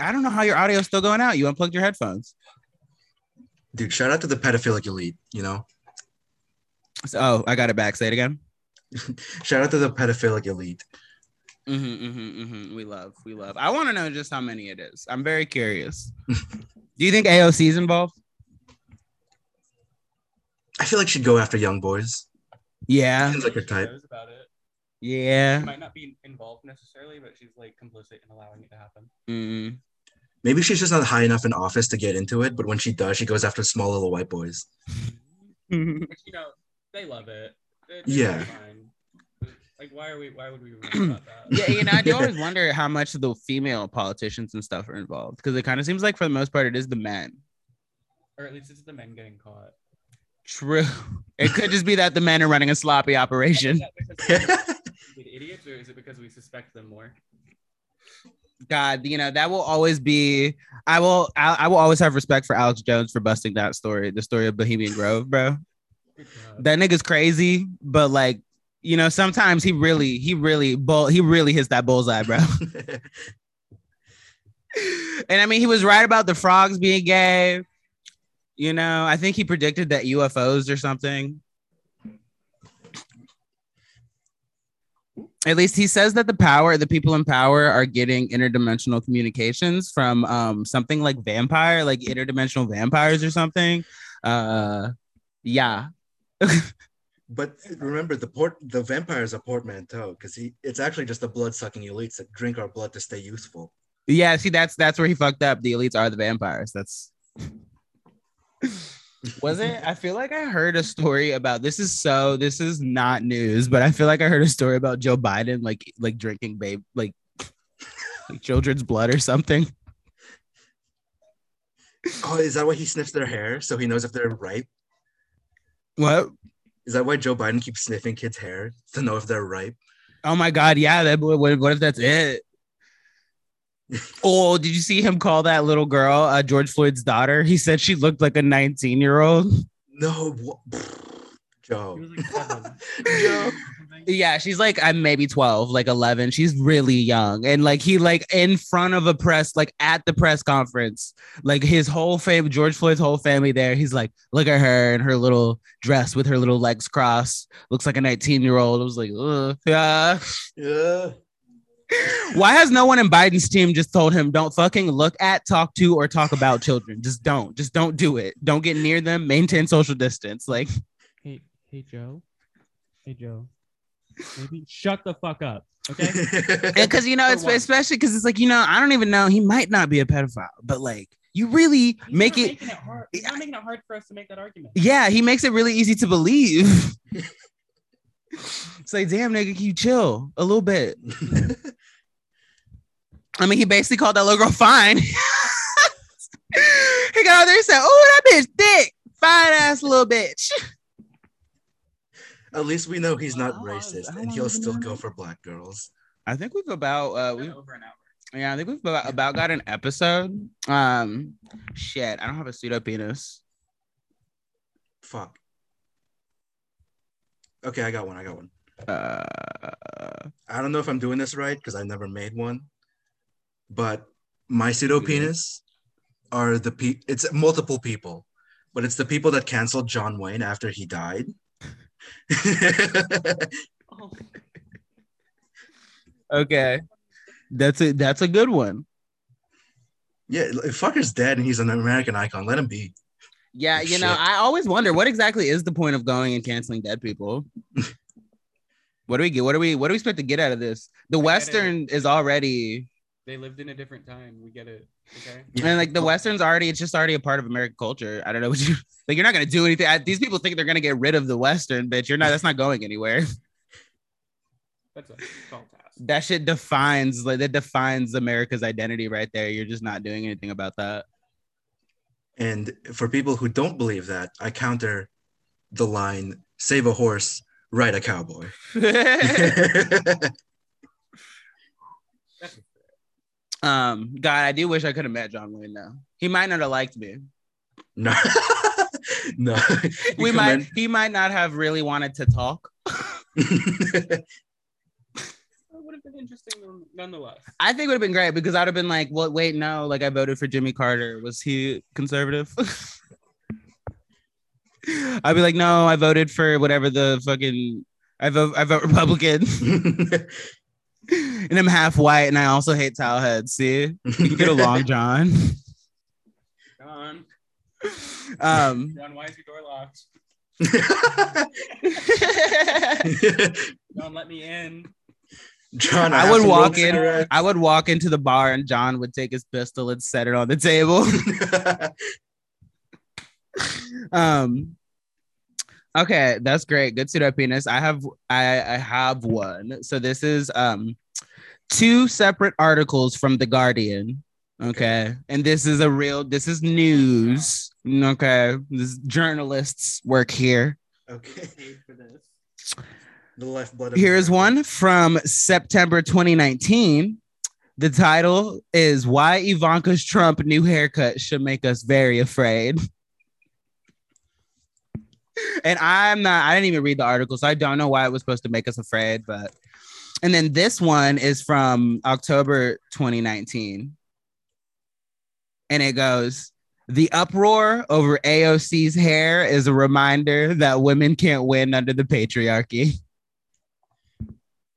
S2: I don't know how your audio's still going out. You unplugged your headphones.
S1: Dude, shout out to the pedophilic elite, you know?
S2: So- oh, I got it back. Say it again. (laughs)
S1: Shout out to the pedophilic elite.
S2: Mm-hmm, mm-hmm, mm-hmm. We love, we love. I want to know just how many it is. I'm very curious. (laughs) Do you think AOC is involved?
S1: I feel like she'd go after young boys.
S2: Yeah,
S1: Seems like her
S3: She
S1: type.
S3: knows about it.
S2: yeah.
S3: She might not be involved necessarily, but she's like complicit in allowing it to happen.
S2: Mm.
S1: Maybe she's just not high enough in office to get into it, but when she does, she goes after small little white boys. (laughs)
S3: Which you know, they love it. It- it's
S1: Yeah.
S3: fine. Like, why are we? Why would we (clears throat) about that?
S2: Yeah, you know, I do (laughs) always wonder how much the female politicians and stuff are involved because it kind of seems like for the most part it is the men.
S3: Or at least it's the men getting caught.
S2: True. (laughs) It could just be that the men are running a sloppy operation. (laughs)
S3: Because we're idiots, or is it because we suspect them more?
S2: God, you know that will always be. I will. I, I will always have respect for Alex Jones for busting that story, the story of Bohemian Grove, bro. That nigga's crazy, but like, you know, sometimes he really, he really, bull, he really hits that bullseye, bro. (laughs) and I mean, he was right about the frogs being gay. You know, I think he predicted that UFOs or something. At least he says that the power, the people in power are getting interdimensional communications from um, something like vampire, like interdimensional vampires or something. Uh, yeah. (laughs)
S1: but remember, the port the vampire is a portmanteau because he it's actually just the blood sucking elites that drink our blood to stay youthful.
S2: Yeah, see, that's that's where he fucked up. The elites are the vampires. That's (laughs) was it? I feel like I heard a story about this. Is so this is not news, but I feel like I heard a story about Joe Biden like like drinking babe like like children's blood or something.
S1: Oh, is that why he sniffs their hair so he knows if they're ripe?
S2: What?
S1: Is that why Joe Biden keeps sniffing kids' hair to know if they're ripe?
S2: Oh my god, yeah. That what, what if that's it? oh, did you see him call that little girl uh, George Floyd's daughter? He said she looked like a 19 year old.
S1: No, what?
S3: He
S1: Joe.
S3: was like. (laughs)
S1: Joe.
S2: Yeah, she's like I'm maybe 12, like 11. She's really young. And like he like in front of a press like at the press conference, like his whole family, George Floyd's whole family there. He's like, "Look at her in her little dress with her little legs crossed. Looks like a 19-year-old." I was like, Ugh. yeah.
S1: Yeah.
S2: Why has no one in Biden's team just told him don't fucking look at, talk to, or talk about children? Just don't. Just don't do it. Don't get near them. Maintain social distance. Like,
S3: Hey, hey, Joe. Hey, Joe. Maybe shut the fuck up. Okay. (laughs)
S2: because you know, it's especially because it's like you know, I don't even know. He might not be a pedophile, but like, you really make it.
S3: Making it hard. He's not making it hard for us to make that argument.
S2: Yeah, he makes it really easy to believe. (laughs) it's like, damn, nigga, can you chill a little bit? I mean, he basically called that little girl fine. (laughs) he got out there and said, "Oh, that bitch thick, fine ass little bitch."
S1: At least we know he's not
S2: How
S1: racist and he'll
S2: has it been
S1: still
S2: on
S1: go for black girls.
S2: I think we've about uh, we
S3: over an hour.
S2: yeah, I think we've about, about got an episode. Um, shit, I don't have a pseudo penis.
S1: Fuck. Okay, I got one. I got one.
S2: Uh,
S1: I don't know if I'm doing this right because I never made one, but my pseudo penis are the pe. It's multiple people, but it's the people that canceled John Wayne after he died. (laughs)
S2: okay, that's a that's a good one.
S1: yeah, if fucker's dead and he's an American icon, let him be.
S2: Yeah, you know. I always wonder what exactly is the point of going and canceling dead people. (laughs) what do we get? What do we what do we expect to get out of this? The. Western is already
S3: They lived in a different time. We get it. Okay.
S1: Yeah. (laughs)
S2: and like the Western's already it's just already a part of American culture. I don't know what you (laughs) like. You're not gonna do anything. I, these people think they're gonna get rid of the Western, bitch. You're not. That's not going anywhere. (laughs)
S3: That's a tall task.
S2: That shit defines like that defines America's identity right there. You're just not doing anything about that.
S1: And for people who don't believe that, I counter the line save a horse, ride a cowboy.
S2: Um, God, I do wish I could have met John Wayne though. He might not have liked me. (laughs)
S1: no. no. (laughs)
S2: we might
S1: come
S2: he might not have really wanted to talk. (laughs)
S3: It would have been interesting nonetheless.
S2: I think it would have been great because I'd have been like, well, wait, no, like I voted for Jimmy Carter. Was he conservative? I'd be like, no, I voted for whatever the fucking I vote I vote Republican. (laughs) and I'm half white and I also hate towel heads. See? you can get along, (laughs) John.
S3: John,
S2: Um
S3: John, why is your door locked? (laughs) John, let me in.
S1: John,
S2: I
S1: have
S2: would walk in.
S1: cigarettes.
S2: I would walk into the bar and John would take his pistol and set it on the table. um Okay, that's great. Good pseudo penis. I have I, I have one. So this is um two separate articles from the Guardian. Okay. And this is a real this is news. Okay. This journalists work here.
S1: Okay.
S3: Paid for this.
S1: The lifeblood.
S2: Here's one from September 2019. The title is Why Ivanka's Trump New Haircut Should Make Us Very Afraid. And I'm not, I didn't even read the article, so I don't know why it was supposed to make us afraid. But, and then this one is from October 2019. And it goes, the uproar over AOC's hair is a reminder that women can't win under the patriarchy.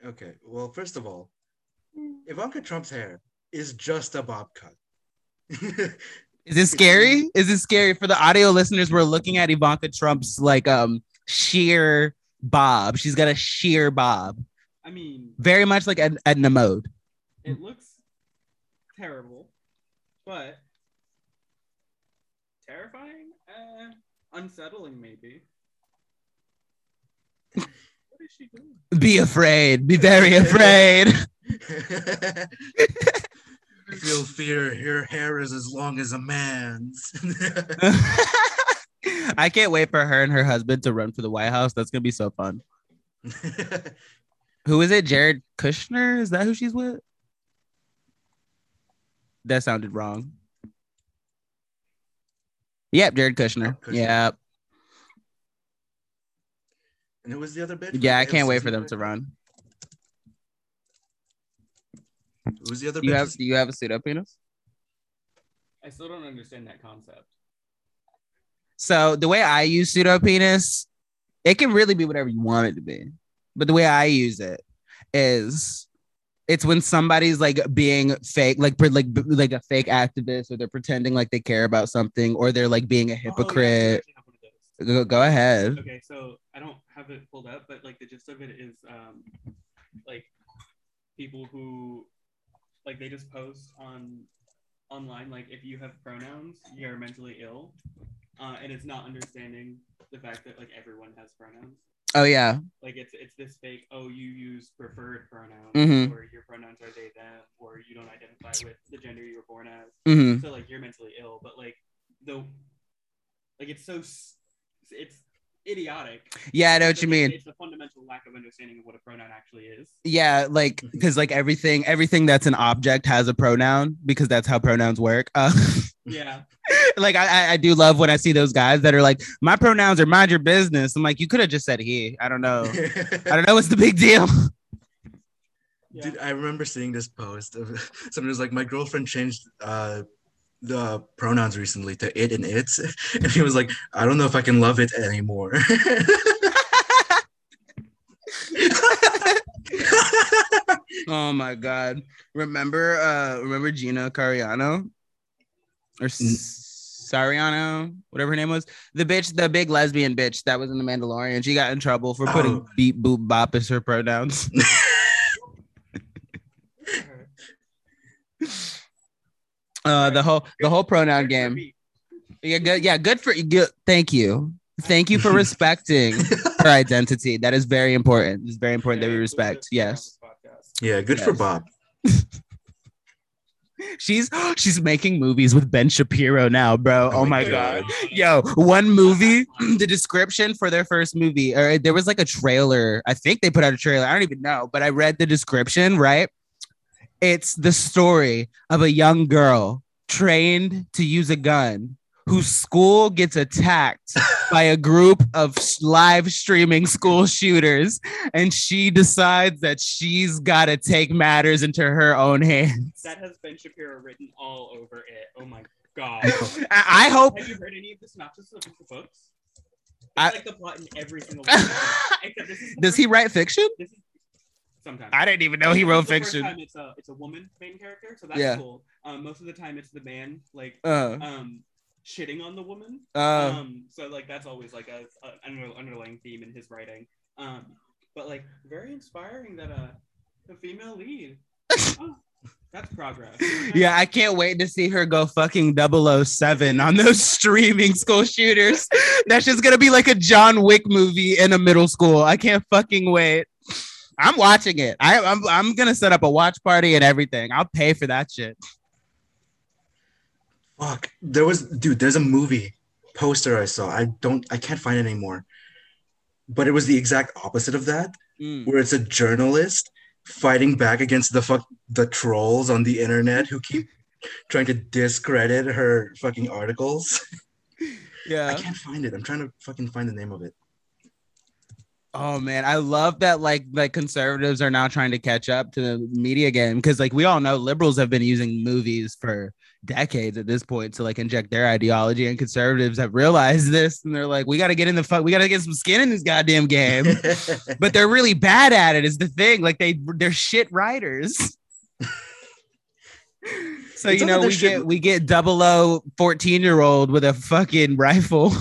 S1: Okay. Well, first of all, Ivanka Trump's hair is just a bob cut. (laughs)
S2: Is it scary? Is it scary for the audio listeners? We're looking at Ivanka Trump's like um sheer bob. She's got a sheer bob,
S3: I mean,
S2: very much like Ed- Edna Mode.
S3: it looks terrible, but terrifying, uh, unsettling maybe. What is she doing?
S2: Be afraid. Be very afraid. (laughs) (laughs)
S1: Feel fear. Your hair is as long as a man's. (laughs)
S2: I can't wait for her and her husband to run for the White House. That's gonna be so fun. (laughs) Who is it? Jared Kushner? Is that who she's with? That sounded wrong. Yep, Jared Kushner.
S1: Oh, Kushner.
S2: Yep.
S1: and who was the other bitch?
S2: Yeah, I can't wait for them to run.
S1: Who was the other
S2: You
S1: bitch?
S2: have do you have a pseudo penis?
S3: I still don't understand that concept.
S2: So the way I use pseudo penis, it can really be whatever you want it to be. But the way I use it is it's when somebody's like being fake, like like like a fake activist, or they're pretending like they care about something, or they're like being a
S3: Oh, yeah,
S2: hypocrite.
S3: actually have one of those.
S2: Go, go ahead.
S3: Okay, so I don't have it pulled up, but like the gist of it is um like people who like they just post on online like if you have pronouns, you're mentally ill. Uh, and it's not understanding the fact that like everyone has pronouns.
S2: Oh yeah.
S3: Like it's it's this fake, oh you use preferred pronouns
S2: Mhm.
S3: or your pronouns are they them or you don't identify with the gender you were born as
S2: Mm-hmm.
S3: so like you're mentally ill but like the like it's so it's idiotic
S2: Yeah, I know what you mean.
S3: it's a fundamental lack of understanding of what a pronoun actually is
S2: Yeah, like because like everything everything that's an object has a pronoun because that's how pronouns work. Uh, (laughs)
S3: yeah
S2: like I, I- I do love when I see those guys that are like, my pronouns are mind your business. I'm like, you could have just said he. I don't know. I don't know what's the big deal. (laughs)
S3: yeah
S1: Dude, I remember seeing this post of (laughs) somebody was like, my girlfriend changed uh, the pronouns recently to it and its, (laughs) and he was like, I don't know if I can love it anymore. (laughs)
S2: oh my god. Remember uh remember Gina Cariano? Or S- Sariano, whatever her name was. The bitch, the big lesbian bitch that was in the Mandalorian. She got in trouble for putting
S1: Oh.
S2: beep boop bop as her pronouns. (laughs) Uh the whole the whole pronoun game. Yeah, good. Yeah, good for good. Thank you. Thank you for (laughs) respecting her identity. That is very important. It's very important that we respect. Yes.
S1: yeah, good for Bob. (laughs)
S2: She's she's making movies with Ben Shapiro now, bro. Oh,
S1: Oh
S2: my
S1: my
S2: god. Yo, one movie, (clears throat) the description for their first movie, or there was like a trailer. I think they put out a trailer. I don't even know, but I read the description, right? It's the story of a young girl trained to use a gun whose school gets attacked (laughs) by a group of live streaming school shooters and she decides that she's got to take matters into her own hands.
S3: that has Ben Shapiro written all over it oh my god
S2: I I hope
S3: have you heard any of the synopsis of the books it's
S2: I-
S3: like the plot in every single one of them. Except this is
S2: Does he write fiction?
S3: this is sometimes
S2: I didn't even know he wrote
S3: of the first
S2: fiction.
S3: it's a it's a woman main character, so that's
S2: Yeah.
S3: cool. Um, most of the time it's the man like
S2: Uh,
S3: um shitting on the woman.
S2: uh,
S3: um, so like that's always like a, a under, underlying theme in his writing. Um, but like very inspiring that uh the female lead. (laughs) oh, That's progress.
S2: Yeah, I can't wait to see her go fucking 007 on those streaming school shooters. That's just gonna be like a John Wick movie in a middle school. I can't fucking wait. I'm watching it. I, I'm I'm gonna set up a watch party and everything. I'll pay for that shit.
S1: Fuck. There was dude, there's a movie poster I saw. I don't I can't find it anymore. But it was the exact opposite of that,
S2: Mm.
S1: where it's a journalist fighting back against the fuck the trolls on the internet who keep trying to discredit her fucking articles. (laughs)
S2: Yeah.
S1: I can't find it. I'm trying to fucking find the name of it.
S2: Oh man, I love that like like conservatives are now trying to catch up to the media game because like we all know liberals have been using movies for decades at this point to like inject their ideology and conservatives have realized (laughs) this and they're like we got to get in the fuck we got to get some skin in this goddamn game. (laughs) But they're really bad at it is the thing like they they're shit writers. (laughs) So
S1: It's
S2: you know we
S1: they're
S2: get we get double o 14 year old with a fucking rifle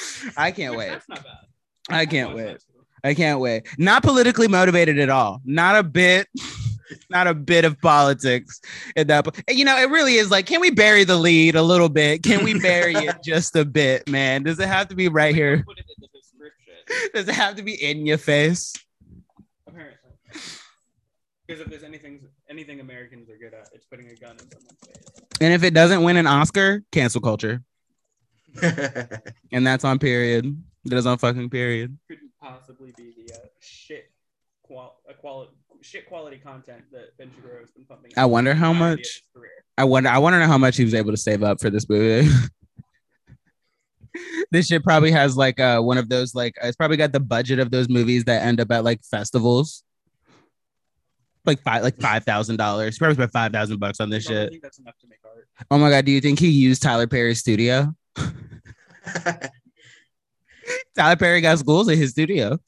S2: (laughs) i can't
S3: Which,
S2: wait
S3: That's not bad.
S2: I can't wait. I can't wait. Not politically motivated at all. Not a bit. (laughs) Not a bit of politics in that. You know, it really is like, can we bury the lead a little bit? Can we bury it (laughs) just a bit, man? Does it have to be right here?
S3: Put it in the description.
S2: Does it have to be in your face?
S3: Apparently. Because if there's anything anything Americans are good at, it's putting a gun in someone's face.
S2: And if it doesn't win an Oscar, cancel culture. And that's on period. That is on fucking period.
S3: Couldn't possibly be the uh, shit qual- uh, quality shit quality content that Ben Shapiro has been pumping.
S2: I wonder how much- I wonder. I want to know how much he was able to save up for this movie. (laughs) this shit probably has like uh one of those like it's probably got the budget of those movies that end up at like festivals. Like five, like five thousand dollars. Probably spent five thousand bucks on this shit.
S3: think that's enough to make art.
S2: Oh my god, do you think he used Tyler Perry's studio? (laughs) Tyler Perry got schools in his studio.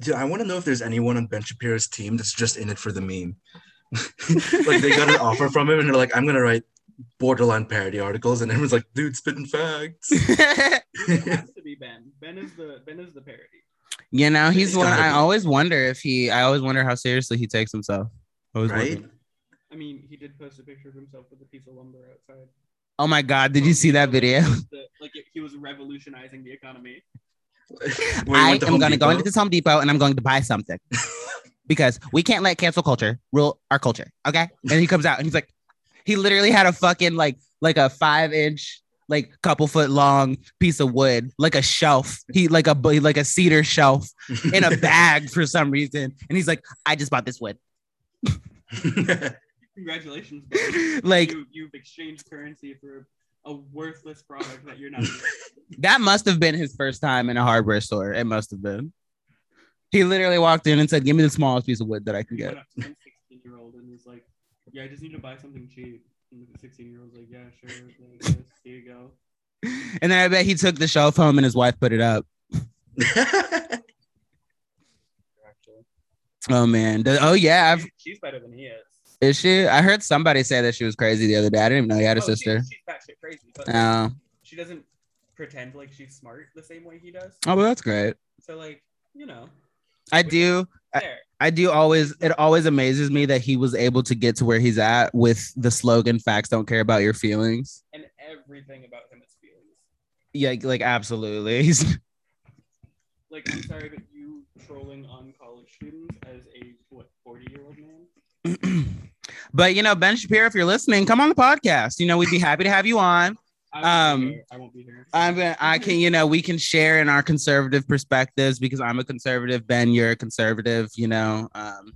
S1: Dude, I want to know if there's anyone on Ben Shapiro's team that's just in it for the meme. (laughs) like they got an offer from him and they're like, I'm gonna write borderline parody articles, and everyone's like, dude, spitting facts.
S3: It (laughs) has to be Ben. Ben is the Ben is the parody.
S2: you know, he's
S1: It's
S2: one. I always wonder if he. I always wonder how seriously he takes himself. Always
S1: right?
S2: wonder.
S3: I mean, he did post a picture of himself with a piece of lumber outside.
S2: Oh my god, did you see that video?
S3: The- like he was revolutionizing the economy.
S2: I am going to go into this Home Depot and I'm going to buy something (laughs) because we can't let cancel culture rule our culture. Okay. And he comes out and he's like, he literally had a fucking like, like a five inch, like couple foot long piece of wood, like a shelf. He like a like a cedar shelf in a (laughs) bag for some reason. And he's like, I just bought this wood. (laughs)
S3: Congratulations, Ben. (laughs)
S2: Like
S3: you, you've exchanged currency for a worthless product that you're not. using. (laughs)
S2: that must have been his first time in a hardware store. It must have been. He literally walked in and said, "Give me the smallest piece of wood that I can get."
S3: went up to some 16 year old and was like, "Yeah, I just need to buy something cheap." And the 16 year old's like, "Yeah, sure. like, here you go."
S2: And then I bet he took the shelf home and his wife put it up. (laughs) Oh man. Oh yeah. I've,
S3: She's- she's better than he is.
S2: Is she? I heard somebody say that she was crazy the other day. I didn't even know he had a
S3: Oh, she-
S2: sister.
S3: she's batshit crazy, but
S2: Oh.
S3: she doesn't pretend like she's smart the same way he does.
S2: Oh, well, that's great.
S3: So like, you know,
S2: I do. I- I do always. It always amazes me that he was able to get to where he's at with the slogan "Facts don't care about your feelings."
S3: And everything about him is feelings.
S2: Yeah, like absolutely. He's (laughs)
S3: Like, I'm sorry, but you trolling on college students as a what 40 year old man. (clears throat)
S2: but you know, Ben Shapiro, if you're listening, come on the podcast. You know, we'd be happy to have you on. (laughs)
S3: I won't
S2: Um,
S3: be here. I won't be here.
S2: I'm gonna, I can, you know, we can share in our conservative perspectives because I'm a conservative. Ben, you're a conservative. You know, um,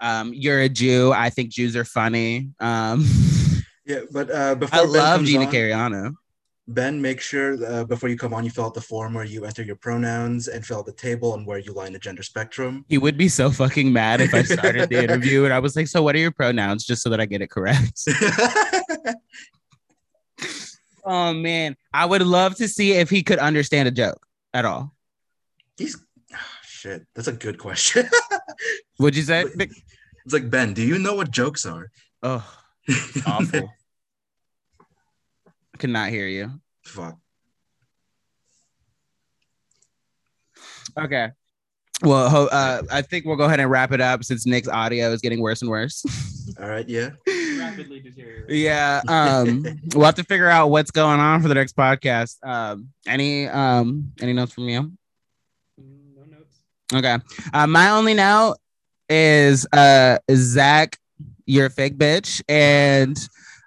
S2: um, you're a Jew. I think Jews are funny. Um, (laughs)
S1: yeah, but uh, before
S2: I
S1: Ben
S2: love
S1: comes
S2: Gina
S1: on,
S2: Carano.
S1: Ben, make sure uh, before you come on, you fill out the form where you enter your pronouns and fill out the table and where you lie in the gender spectrum.
S2: He would be so fucking mad if I started the interview and I was like, "So, what are your pronouns?" Just so that I get it correct. (laughs) oh man, I would love to see if he could understand a joke at all.
S1: He's ah, shit. That's a good question. (laughs)
S2: Would you say?
S1: it's like Ben, do you know what jokes are?
S2: Oh, awful. (laughs) I could not hear you.
S1: Fuck.
S2: Okay. Well, uh, I think we'll go ahead and wrap it up since Nick's audio is getting worse and worse.
S1: All right, yeah.
S3: Rapidly deteriorating.
S2: yeah. Um, we'll have to figure out what's going on for the next podcast. Um, any um, any notes from you?
S3: No notes.
S2: Okay. Uh, my only note is uh Zach, you're a fake bitch. And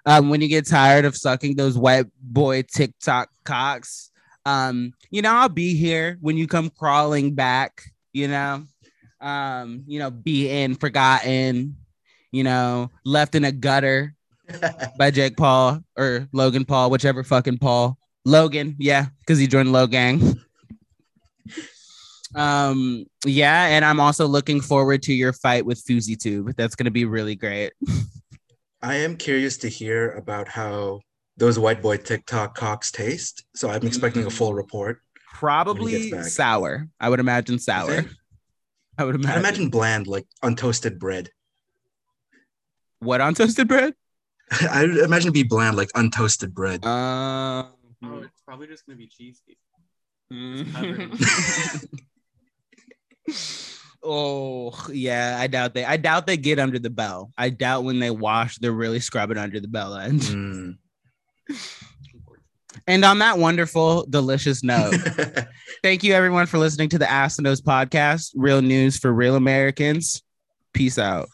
S2: um when you get tired of sucking those white boy TikTok cocks, um, you know, I'll be here when you come crawling back, you know. Um, you know, beaten, forgotten, you know, left in a gutter (laughs) by Jake Paul or Logan Paul, whichever fucking Paul. Logan, yeah, because he joined Logang. (laughs) Um, yeah, and I'm also looking forward to your fight with Fuzzy Tube. That's gonna be really great. (laughs)
S1: I am curious to hear about how those white boy TikTok cocks taste. So I'm expecting a
S2: Mm.
S1: full report.
S2: Probably
S1: back.
S2: sour. I would imagine sour. (laughs) I would
S1: I
S2: imagine.
S1: imagine bland, like untoasted bread.
S2: what untoasted bread? (laughs)
S1: I would imagine it'd be bland, like untoasted bread.
S2: Uh,
S3: Oh, it's probably just gonna be cheesy.
S2: mm. (laughs) oh yeah, I doubt they. I doubt they get under the bell. I doubt when they wash, they're really scrubbing under the bell end.
S1: Mm. (laughs)
S2: And on that wonderful, delicious note, (laughs) thank you everyone for listening to the the Nose podcast. Real news for real Americans. Peace out.